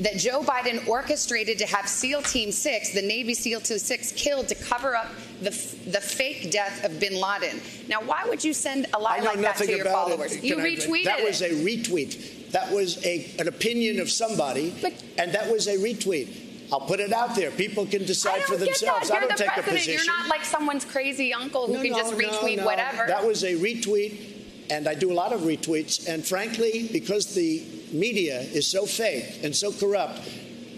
that Joe Biden orchestrated to have SEAL Team 6, the Navy SEAL Team 6, killed to cover up the, the fake death of bin Laden. Now, why would you send a lie like that to your about followers? it. You Can I- retweeted That was a retweet. That was a, an opinion of somebody, and that was a retweet. I'll put it out there. People can decide for themselves. I don't the take a position. You're not like someone's crazy uncle who No, can no, just retweet no. whatever. That was a retweet, and I do a lot of retweets. And frankly, because the media is so fake and so corrupt,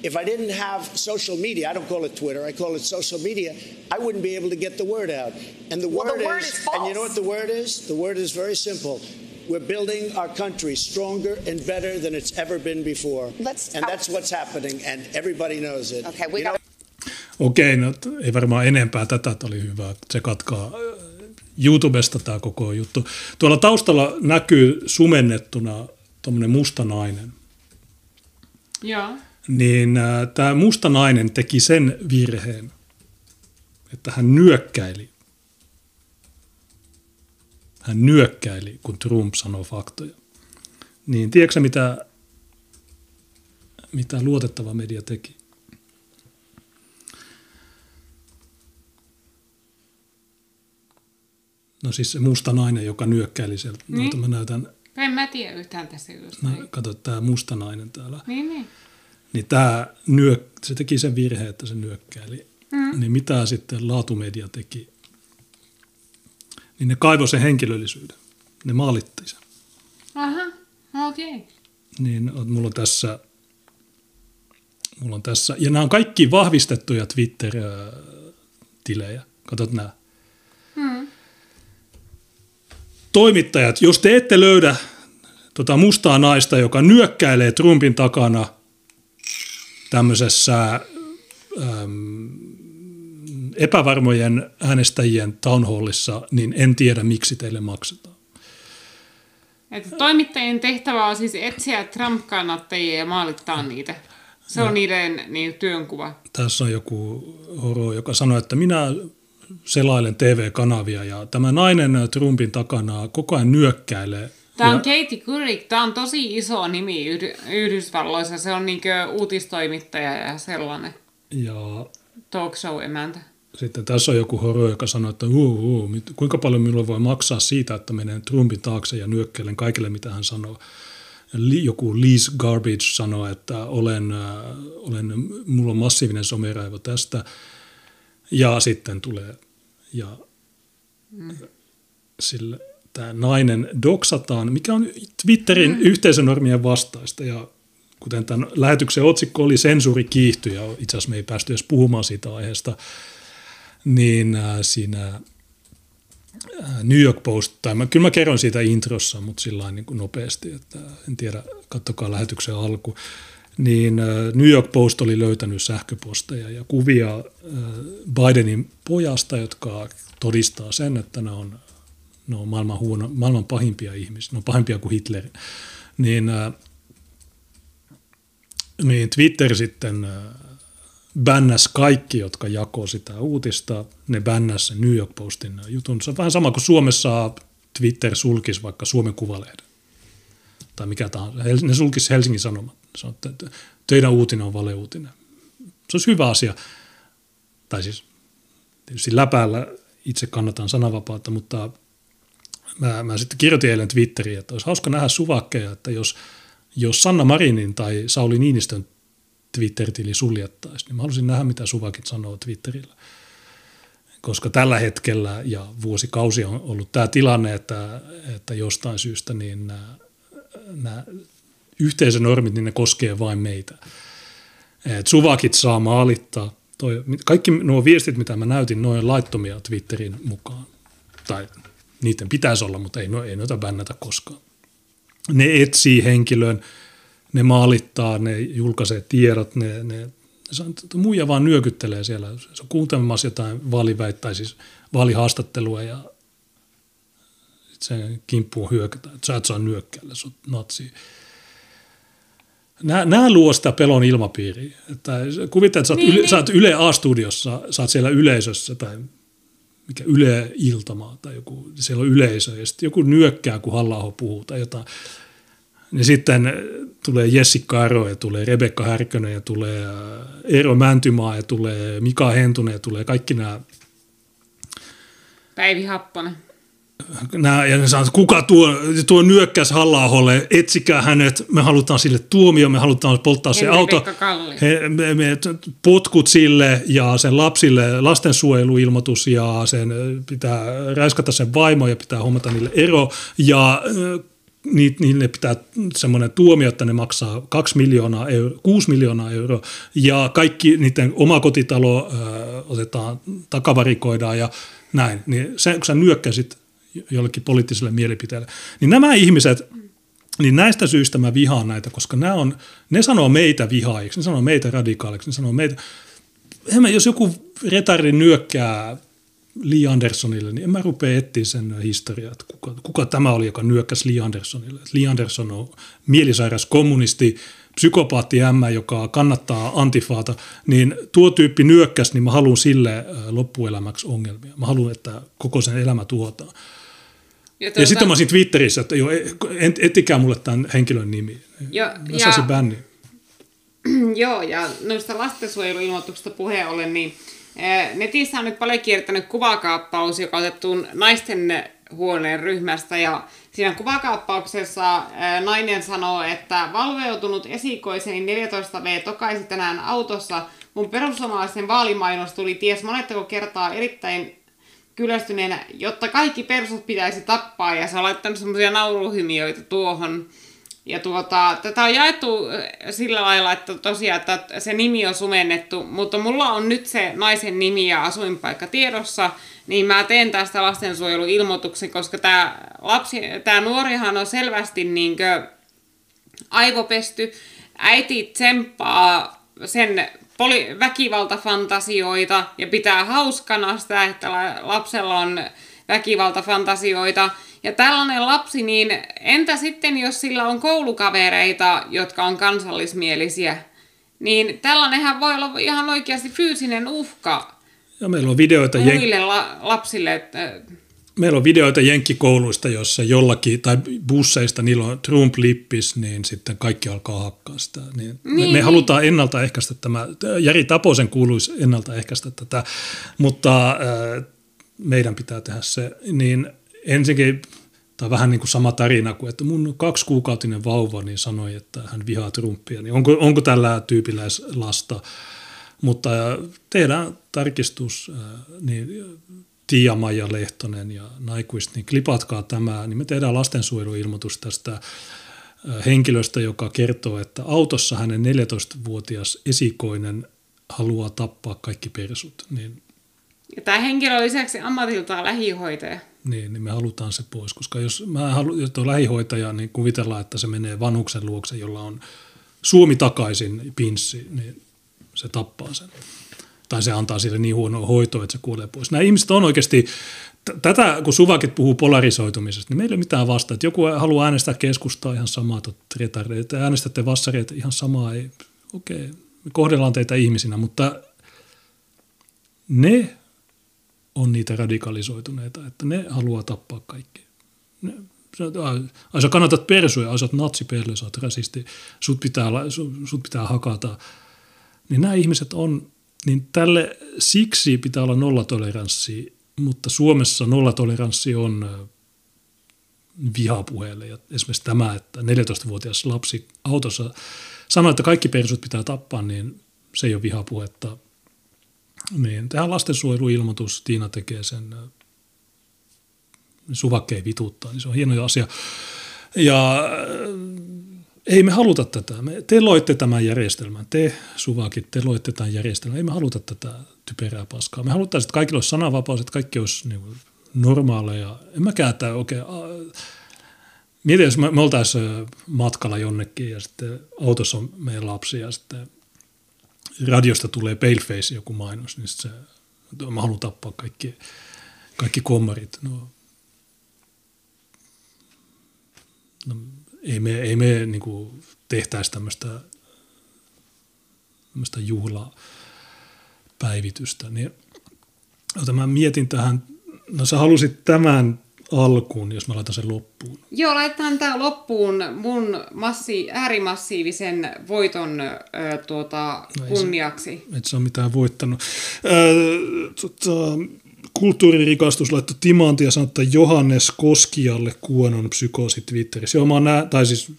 if I didn't have social media, I don't call it Twitter, I call it social media, I wouldn't be able to get the word out. And the Well, the word word is, is and you know what the word is? The word is very simple. We're building our country stronger and better than it's ever been before. Let's- and that's what's happening, and everybody knows it. Okay, we You know, got Okei, no t- ei varmaan enempää tätä, että oli hyvä. Tsekatkaa YouTubesta tämä koko juttu. Tuolla taustalla näkyy sumennettuna tuommoinen musta nainen. Joo. Niin äh, tämä musta nainen teki sen virheen, että hän nyökkäili. Hän nyökkäili, kun Trump sanoi faktoja. Niin tiedätkö mitä, mitä luotettava media teki? No siis se musta nainen, joka nyökkäili sieltä. Niin. Noita mä näytän, En mä tiedä yhtään tässä jutusta. no, kato, tämä musta nainen täällä. Niin, niin. Niin tämä nyök, se teki sen virheen, että se nyökkäili. Mm. Niin mitä sitten laatumedia teki? Niin ne kaivoi sen henkilöllisyyden. Ne maalitti sen. Aha, okei. Okay. Niin mulla on tässä, mulla on tässä, ja nämä on kaikki vahvistettuja Twitter-tilejä. Katsot nämä. Hmm. Toimittajat, jos te ette löydä tota mustaa naista, joka nyökkäilee Trumpin takana tämmöisessä äm, epävarmojen äänestäjien townhallissa, niin en tiedä, miksi teille maksetaan. Että toimittajien tehtävä on siis etsiä Trump-kannattajia ja maalittaa niitä. Se on niiden niin, työnkuva. Tässä on joku horo, joka sanoi, että minä selailen TV-kanavia ja tämä nainen Trumpin takana koko ajan nyökkäilee. Tämä on ja, Katie Couric, tämä on tosi iso nimi Yhdy- Yhdysvalloissa. Se on niinkö uutistoimittaja ja sellainen ja talk show-emäntä. sitten tässä on joku horo, joka sanoi, että uu, mit- kuinka paljon minulla voi maksaa siitä, että menen Trumpin taakse ja nyökkeilen kaikille, mitä hän sanoo. Li- Joku Liz Garbage sanoi, että olen, äh, olen, mulla on massiivinen someraivo tästä. Ja sitten tulee, ja sille, tämä nainen doksataan, mikä on Twitterin mm. yhteisönormien vastaista. Ja kuten tämän lähetyksen otsikko oli sensuuri kiihtyy, ja itse asiassa me ei päästy edes puhumaan siitä aiheesta, niin äh, siinä äh, New York Post, tai mä, kyllä mä kerron siitä introssa, mutta sillä niin kuin nopeasti, että en tiedä, kattokaa lähetyksen alku, niin äh, New York Post oli löytänyt sähköposteja ja kuvia äh, Bidenin pojasta, jotka todistaa sen, että ne on, ne on maailman, huono, maailman pahimpia ihmisiä, ne on pahimpia kuin Hitler. Niin, äh, niin Twitter sitten bännäs kaikki, jotka jakoi sitä uutista. Ne bännäs sen New York Postin jutun. Se on vähän sama kuin Suomessa Twitter sulkisi vaikka Suomen Kuvalehden. Tai mikä tahansa. Ne sulkisi Helsingin Sanomat. On, että teidän uutinen on valeuutinen. Se olisi hyvä asia. Tai siis tietysti läpäällä itse kannatan sananvapautta, mutta mä, mä sitten kirjoitin eilen Twitteriin, että olisi hauska nähdä suvakkeja, että jos, jos Sanna Marinin tai Sauli Niinistön Twitter-tili suljettaisiin, niin mä haluaisin nähdä, mitä suvakit sanoo Twitterillä. Koska tällä hetkellä ja vuosikausia on ollut tämä tilanne, että, että jostain syystä niin nämä, nämä yhteisönormit, niin ne koskee vain meitä. Et suvakit saa maalittaa. Toi, kaikki nuo viestit, mitä mä näytin, noin laittomia Twitterin mukaan. Tai niiden pitäisi olla, mutta ei, no, ei noita bännätä koskaan. Ne etsii henkilön, ne maalittaa, ne julkaisee tiedot, ne, ne, saa, muija vaan nyökyttelee siellä. Se on kuuntelemassa jotain vaaliväit, siis vaalihaastattelua ja sit sen kimppuun hyökätään. Sä et saa nyökkäillä, sä oot natsi. Nämä, nämä luo sitä pelon ilmapiiriä. Että kuvittelet, että sä oot, niin, yle, niin. Sä oot Yle A-studiossa, sä oot siellä yleisössä tai mikä Yle Iltama tai joku, siellä on yleisö ja sitten joku nyökkää, kun halla puhuu tai jotain. Ja sitten tulee Jessica Aro ja tulee Rebekka Härkönen ja tulee äh, Eero Mäntymaa ja tulee Mika Hentunen ja tulee kaikki nämä Päivi Happonen. Nämä, ja ne sanoo, kuka tuo, tuo nyökkäs halla etsikää hänet, me halutaan sille tuomio, me halutaan polttaa se auto, he, me, me, potkut sille ja sen lapsille lastensuojeluilmoitus ja sen pitää räiskata sen vaimo ja pitää hommata niille ero. Ja niille pitää semmoinen tuomio, että ne maksaa 2 miljoonaa euro, 6 miljoonaa euroa ja kaikki niiden omakotitalo ö, otetaan, takavarikoidaan ja näin. Niin se, kun sä nyökkäsit jollekin poliittiselle mielipiteelle, niin nämä ihmiset, niin näistä syistä mä vihaan näitä, koska nämä on, ne sanoo meitä vihaajiksi, ne sanoo meitä radikaaliksi, ne sanoo meitä, jos joku retari nyökkää Lee Andersonille, niin en mä rupea etsiä sen historiaa, että kuka, kuka tämä oli, joka nyökkäsi Lee Andersonille. Lee Anderson on mielisairas kommunisti, psykopaatti ämmä, joka kannattaa antifaata, niin tuo tyyppi nyökkäs, niin mä haluan sille loppuelämäksi ongelmia. Mä haluan, että koko sen elämä tuotaan. Ja, tuota, ja sitten mä Twitterissä, että jo, ettikää mulle tämän henkilön nimi. Jo, mä ja, bänni. Joo, ja noista lastensuojeluilmoituksista puheen ollen, niin Eh, netissä on nyt paljon kiertänyt kuvakaappaus, joka on otettu naisten huoneen ryhmästä ja siinä kuvakaappauksessa eh, nainen sanoo, että valveutunut esikoiseni 14V tokaisi tänään autossa. Mun perussuomalaisen vaalimainos tuli ties monettako kertaa erittäin kyllästyneenä, jotta kaikki persut pitäisi tappaa ja se on laittanut semmoisia nauruhymiöitä tuohon. Ja tuota, tätä on jaettu äh, sillä lailla, että tosiaan että se nimi on sumennettu, mutta mulla on nyt se naisen nimi ja asuinpaikka tiedossa, niin mä teen tästä lastensuojeluilmoituksen, koska tämä lapsi, tämä nuorihan on selvästi niinkö aivopesty. Äiti tsemppaa sen poli- väkivaltafantasioita ja pitää hauskana sitä, että lapsella on väkivaltafantasioita. Ja tällainen lapsi, niin entä sitten, jos sillä on koulukavereita, jotka on kansallismielisiä, niin tällainenhän voi olla ihan oikeasti fyysinen uhka ja meillä on videoita muille jen... la- lapsille. Että... Meillä on videoita jenkkikouluista, jossa jollakin, tai busseista, niillä on Trump-lippis, niin sitten kaikki alkaa hakkaa sitä. Niin niin, me, me niin. halutaan ennaltaehkäistä tämä, Jari Taposen kuuluisi ennaltaehkäistä tätä, mutta äh, meidän pitää tehdä se, niin ensinnäkin on vähän niin kuin sama tarina kuin, että mun kaksi kuukautinen vauva niin sanoi, että hän vihaa Trumpia. Niin onko, onko tällä tyypillä lasta? Mutta tehdään tarkistus, niin Tiia-Maija Lehtonen ja Naikuist, niin klipatkaa tämä, niin me tehdään lastensuojeluilmoitus tästä henkilöstä, joka kertoo, että autossa hänen 14-vuotias esikoinen haluaa tappaa kaikki persut. Niin ja tämä henkilö on lisäksi ammatiltaan lähihoitaja. Niin, niin me halutaan se pois, koska jos mä haluan, jos on lähihoitaja, niin kuvitellaan, että se menee vanhuksen luokse, jolla on Suomi takaisin pinssi, niin se tappaa sen. Tai se antaa sille niin huonoa hoitoa, että se kuolee pois. Nämä ihmiset on oikeasti, tätä kun Suvakit puhuu polarisoitumisesta, niin meillä ei ole mitään vastaa. Että joku haluaa äänestää keskustaa ihan samaa, että äänestätte vassareita ihan samaa, ei, okei, me kohdellaan teitä ihmisinä, mutta ne on niitä radikalisoituneita, että ne haluaa tappaa kaikki. Ne, ai sä kannatat persuja, ai sä oot natsiperle, sä oot rasisti, sut pitää, sut pitää hakata. Niin nämä ihmiset on, niin tälle siksi pitää olla nollatoleranssi, mutta Suomessa nollatoleranssi on vihapuheelle. Ja esimerkiksi tämä, että 14-vuotias lapsi autossa sanoi, että kaikki persut pitää tappaa, niin se ei ole vihapuhetta. Niin, tehdään lastensuojeluilmoitus, Tiina tekee sen, suvakkeen vituttaa, niin se on hieno asia. Ja ei me haluta tätä. Me, te loitte tämän järjestelmän, te suvakit, te loitte tämän järjestelmän. Ei me haluta tätä typerää paskaa. Me halutaan, että kaikilla olisi sananvapaus, että kaikki olisi niin kuin normaaleja. En mäkään, että okei, okay, jos me, me oltaisiin matkalla jonnekin ja sitten autossa on meidän lapsi ja sitten radiosta tulee Paleface joku mainos, niin se, mä haluan tappaa kaikki, kaikki kommarit. No, no, ei me, ei me niin kuin tehtäisi tämmöistä, tämmöistä juhlapäivitystä. Niin, jota mä mietin tähän, no sä halusit tämän alkuun, jos mä laitan sen loppuun. Joo, laitetaan tämä loppuun mun massi, äärimassiivisen voiton ö, tuota, No kunniaksi. Et se ole mitään voittanut. Öö, tota, kulttuuririkastus laittoi sanoi, että Johannes Koskialle kuonon psykoosi Twitterissä. Joo, mä oon nää, tai siis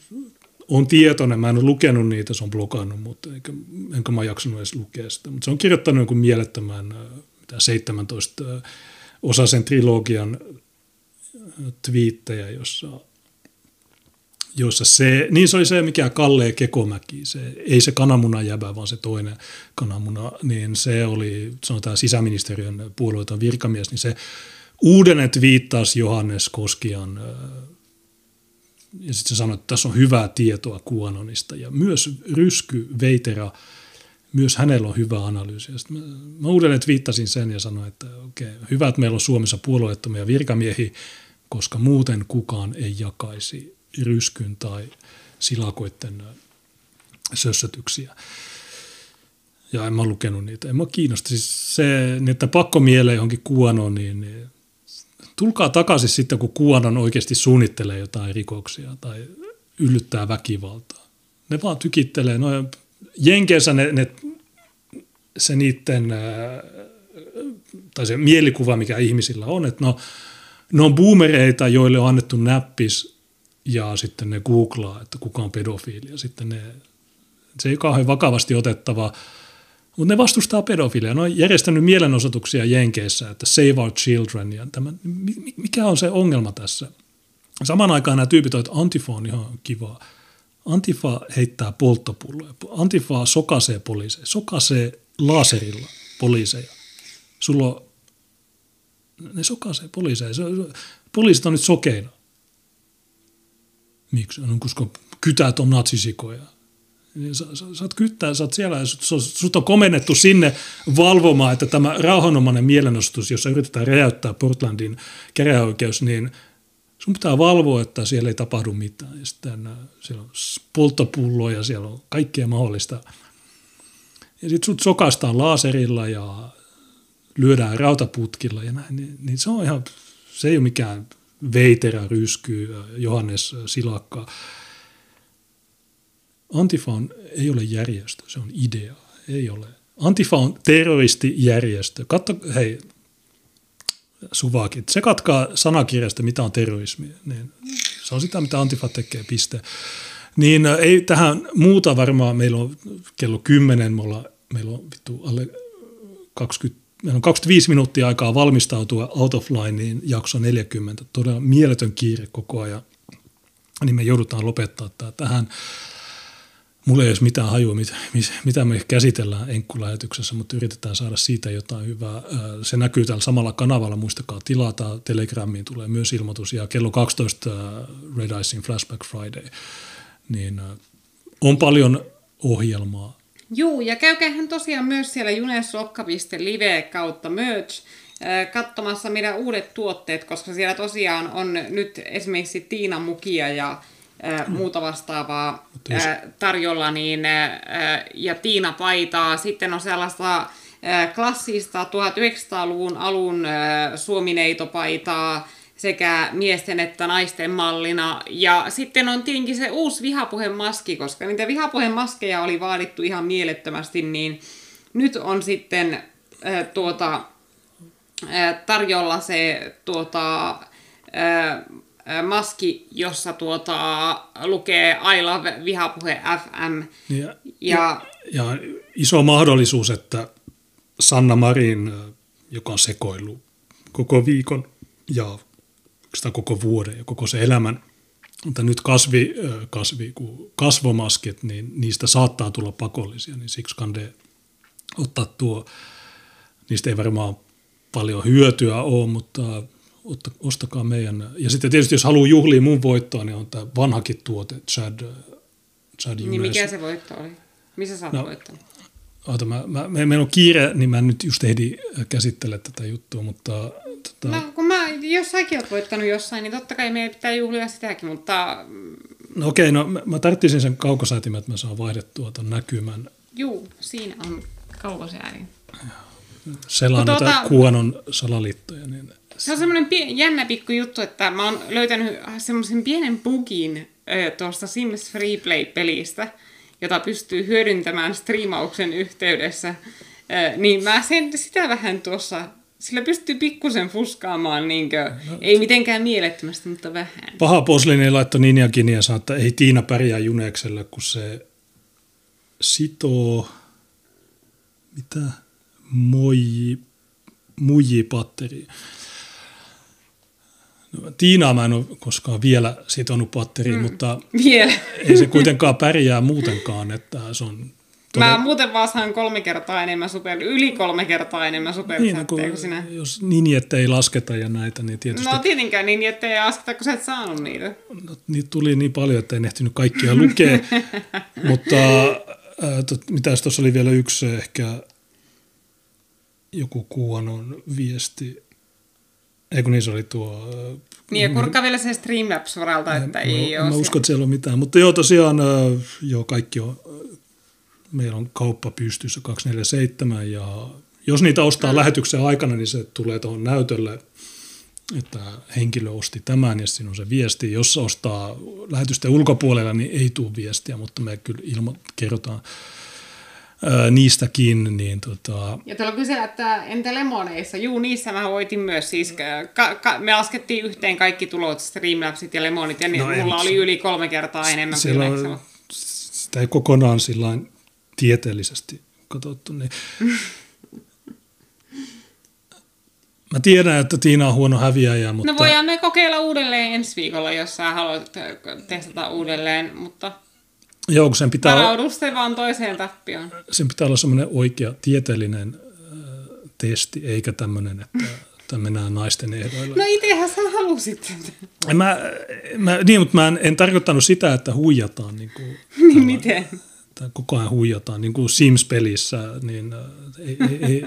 on tietoinen, mä en ole lukenut niitä, se on blokannut, mutta enkä, enkä mä jaksanut edes lukea sitä. Mutta se on kirjoittanut jonkun mielettömän mitä 17 ö, osaisen trilogian twiittejä, jossa jossa se, niin se oli se, mikä Kalle Kekomäki, se, ei se kananmunan jäbä, vaan se toinen kananmuna, niin se oli, sanotaan sisäministeriön puolueeton virkamies, niin se uudelleen viittasi Johannes Koskian ja sitten se sanoi, että tässä on hyvää tietoa Kuononista ja myös Rysky Veitera, myös hänellä on hyvä analyysi. Ja mä, mä uudelleen viittasin sen ja sanoin, että okei, hyvä, että meillä on Suomessa puolueettomia virkamiehiä, koska muuten kukaan ei jakaisi Ryskyn tai silakoiden ö, sössötyksiä. Ja en mä lukenut niitä. En mä kiinnosta. Siis se, niin että pakko mieleen johonkin kuonoon, niin, niin tulkaa takaisin sitten, kun Kuonon oikeasti suunnittelee jotain rikoksia tai yllyttää väkivaltaa. Ne vaan tykittelee. No, Jenkeissä ne, ne, se niiden, ää, tai se mielikuva, mikä ihmisillä on, että no, ne on boomereita, joille on annettu näppis ja sitten ne googlaa, että kuka on pedofiili ja sitten ne, se ei kauhean vakavasti otettava, mutta ne vastustaa pedofilia. Ne on järjestänyt mielenosoituksia Jenkeissä, että save our children. Ja tämä, mikä on se ongelma tässä? Samaan aikaan nämä tyypit ovat, että Antifa on ihan kiva. Antifa heittää polttopulloja. Antifa sokasee poliiseja. Sokasee laserilla poliiseja. Sulla on, ne sokasee poliiseja. Se- se- Poliisit on nyt sokeina. Miksi? No, koska kytät on natsisikoja. Sä, sä, sä oot kyttää, sä oot siellä ja sut, sut- on komennettu sinne valvomaan, että tämä rauhanomainen mielenosoitus, jossa yritetään räjäyttää Portlandin käräjäoikeus, niin sun pitää valvoa, että siellä ei tapahdu mitään. Ja sitten äh, siellä on polttopulloja, siellä on kaikkea mahdollista. Ja sitten sut sokaistaan laaserilla ja lyödään rautaputkilla ja näin, niin, niin se on ihan, se ei ole mikään Veiterä, Rysky, Johannes Silakka. Antifa on, ei ole järjestö, se on idea, ei ole. Antifa on terroristijärjestö. Katso, hei, Suvakit, se katkaa sanakirjasta, mitä on terrorismi. Niin se on sitä, mitä Antifa tekee, piste. Niin ei tähän muuta varmaan, meillä on kello 10, me ollaan, meillä on vittu alle 20, meillä on 25 minuuttia aikaa valmistautua Out of Lineen jakso 40, todella mieletön kiire koko ajan, niin me joudutaan lopettaa tämä tähän. Mulla ei ole mitään hajua, mit, mit, mitä me käsitellään enkkulähetyksessä, mutta yritetään saada siitä jotain hyvää. Se näkyy täällä samalla kanavalla, muistakaa tilata. Telegramiin tulee myös ilmoitus ja kello 12 ö, Red Icing Flashback Friday. Niin on paljon ohjelmaa. Juu, ja käykäähän tosiaan myös siellä juneslokka.live kautta merch katsomassa meidän uudet tuotteet, koska siellä tosiaan on nyt esimerkiksi Tiina Mukia ja äh, muuta vastaavaa äh, tarjolla, niin, äh, ja Tiina Paitaa. Sitten on sellaista klassista 1900-luvun alun suomineitopaitaa, sekä miesten että naisten mallina. Ja sitten on tietenkin se uusi vihapuhemaski, koska niitä vihapuhemaskeja oli vaadittu ihan mielettömästi, niin nyt on sitten äh, tuota, äh, tarjolla se tuota, äh, maski, jossa tuota, lukee I love vihapuhe FM. Ja, Ja ja iso mahdollisuus, että Sanna Marin, joka on sekoillut koko viikon ja sitä koko vuoden ja koko se elämän, mutta nyt kasvi, kasvi kun kasvomaskit, niin niistä saattaa tulla pakollisia, niin siksi kande ottaa tuo, niistä ei varmaan paljon hyötyä ole, mutta ostakaa meidän. Ja sitten tietysti jos haluaa juhlia mun voittoa, niin on tämä vanhakin tuote, Chad, Chad niin Junes. mikä se voitto oli? Missä sä oot No. voittanut? Oota, mä, mä, me, meillä on kiire, niin mä nyt just ehdi käsittele tätä juttua, mutta tota, No, kun mä, jos säkin oot voittanut jossain, niin totta kai meidän pitää juhlia sitäkin, mutta No okei, no mä, mä tarttisin sen kaukosäätimen, että mä saan vaihdettua ton näkymän. Juu, siinä on kaukosäädin. Selaan näitä tota- kuonon salaliittoja, niin Se on semmoinen pie- jännä pikku juttu, että mä oon löytänyt semmoisen pienen bugin ö, tuosta Sims Freeplay-pelistä, jota pystyy hyödyntämään striimauksen yhteydessä. Ö, niin mä sen sitä vähän tuossa, sillä pystyy pikkusen fuskaamaan, niinkö, No. ei mitenkään mielettömästi, mutta vähän. paha poslinen laittoi Ninjakin ja sanoi, että ei Tiina pärjää Junekselle, kun se sitoo, mitä, moji, mujipatteri. No, Tiinaa mä en ole koskaan vielä sitonut patteriin, mm. mutta Vielä. ei se kuitenkaan pärjää muutenkaan, että se on Mä muuten vaan saan kolme kertaa enemmän super, yli kolme kertaa enemmän niin, superchatteja kun, kuin sinä. jos ninjet ei lasketa ja näitä, niin tietysti No tietenkään niin, ettei asketa, kun sä et saanut niitä. no, niitä tuli niin paljon, että en ehtinyt kaikkia lukea. Mutta ää, tot, mitäs tuossa oli vielä yksi ehkä joku kuonon viesti. Ei kun niin se oli tuo... ää, Niin, ja kurkkaa vielä se Streamlabs-varalta, että ei mä, ole. mä uskon, että siellä on mitään. Mutta joo, tosiaan ää, joo, kaikki on, meillä on kauppa pystyssä 247 ja jos niitä ostaa mm. lähetyksen aikana, niin se tulee tuohon näytölle, että henkilö osti tämän ja siinä on se viesti. Jos ostaa lähetysten ulkopuolella, niin ei tule viestiä, mutta me kyllä ilma, kerrotaan ää, niistäkin. Niin tota, Ja tuolla kysellä, että entä lemoneissa? Juu, niissä mä voitin myös. Siis, ka- ka- me laskettiin yhteen kaikki tulot, Streamlabsit ja lemonit, ja No no mulla mut oli yli kolme kertaa enemmän kuin on, sitä ei kokonaan sillain tieteellisesti katsottu. Niin. Mä tiedän, että Tiina on huono häviäjä, mutta... No voidaan me kokeilla uudelleen ensi viikolla, jos sä haluat testata uudelleen, mutta Joo, kun sen pitää, varaudu sitten vaan toiseen tappioon. sen pitää olla semmoinen oikea tieteellinen äh, testi, eikä tämmöinen, että, että mennään naisten ehdoilla. No itehän sä halusit. Mä, mä, niin, mutta mä en, en tarkoittanut sitä, että huijataan. Niin kuin, niin miten? Tai koko ajan huijataan, niin kuin Sims-pelissä, niin äh, ei, ei, ei,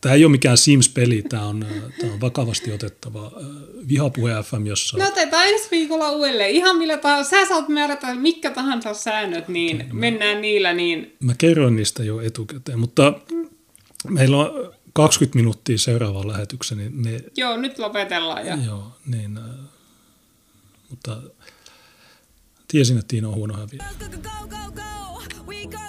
tämä ei ole mikään Sims-peli, tämä on, äh, tämä on vakavasti otettava äh, vihapuhe FM, jossa... No otetaan ensi viikolla uudelleen. Ihan millä tahansa. Sä saat määrätä mitkä tahansa säännöt, niin mennään niillä, niin Mä kerroin niistä jo etukäteen, mutta meillä on 20 minuuttia seuraavaan lähetykseen, niin me, joo, nyt lopetellaan. Ja... joo, niin, mutta tiesin, että Tiina on huono häviä. Go, go, go, go. we go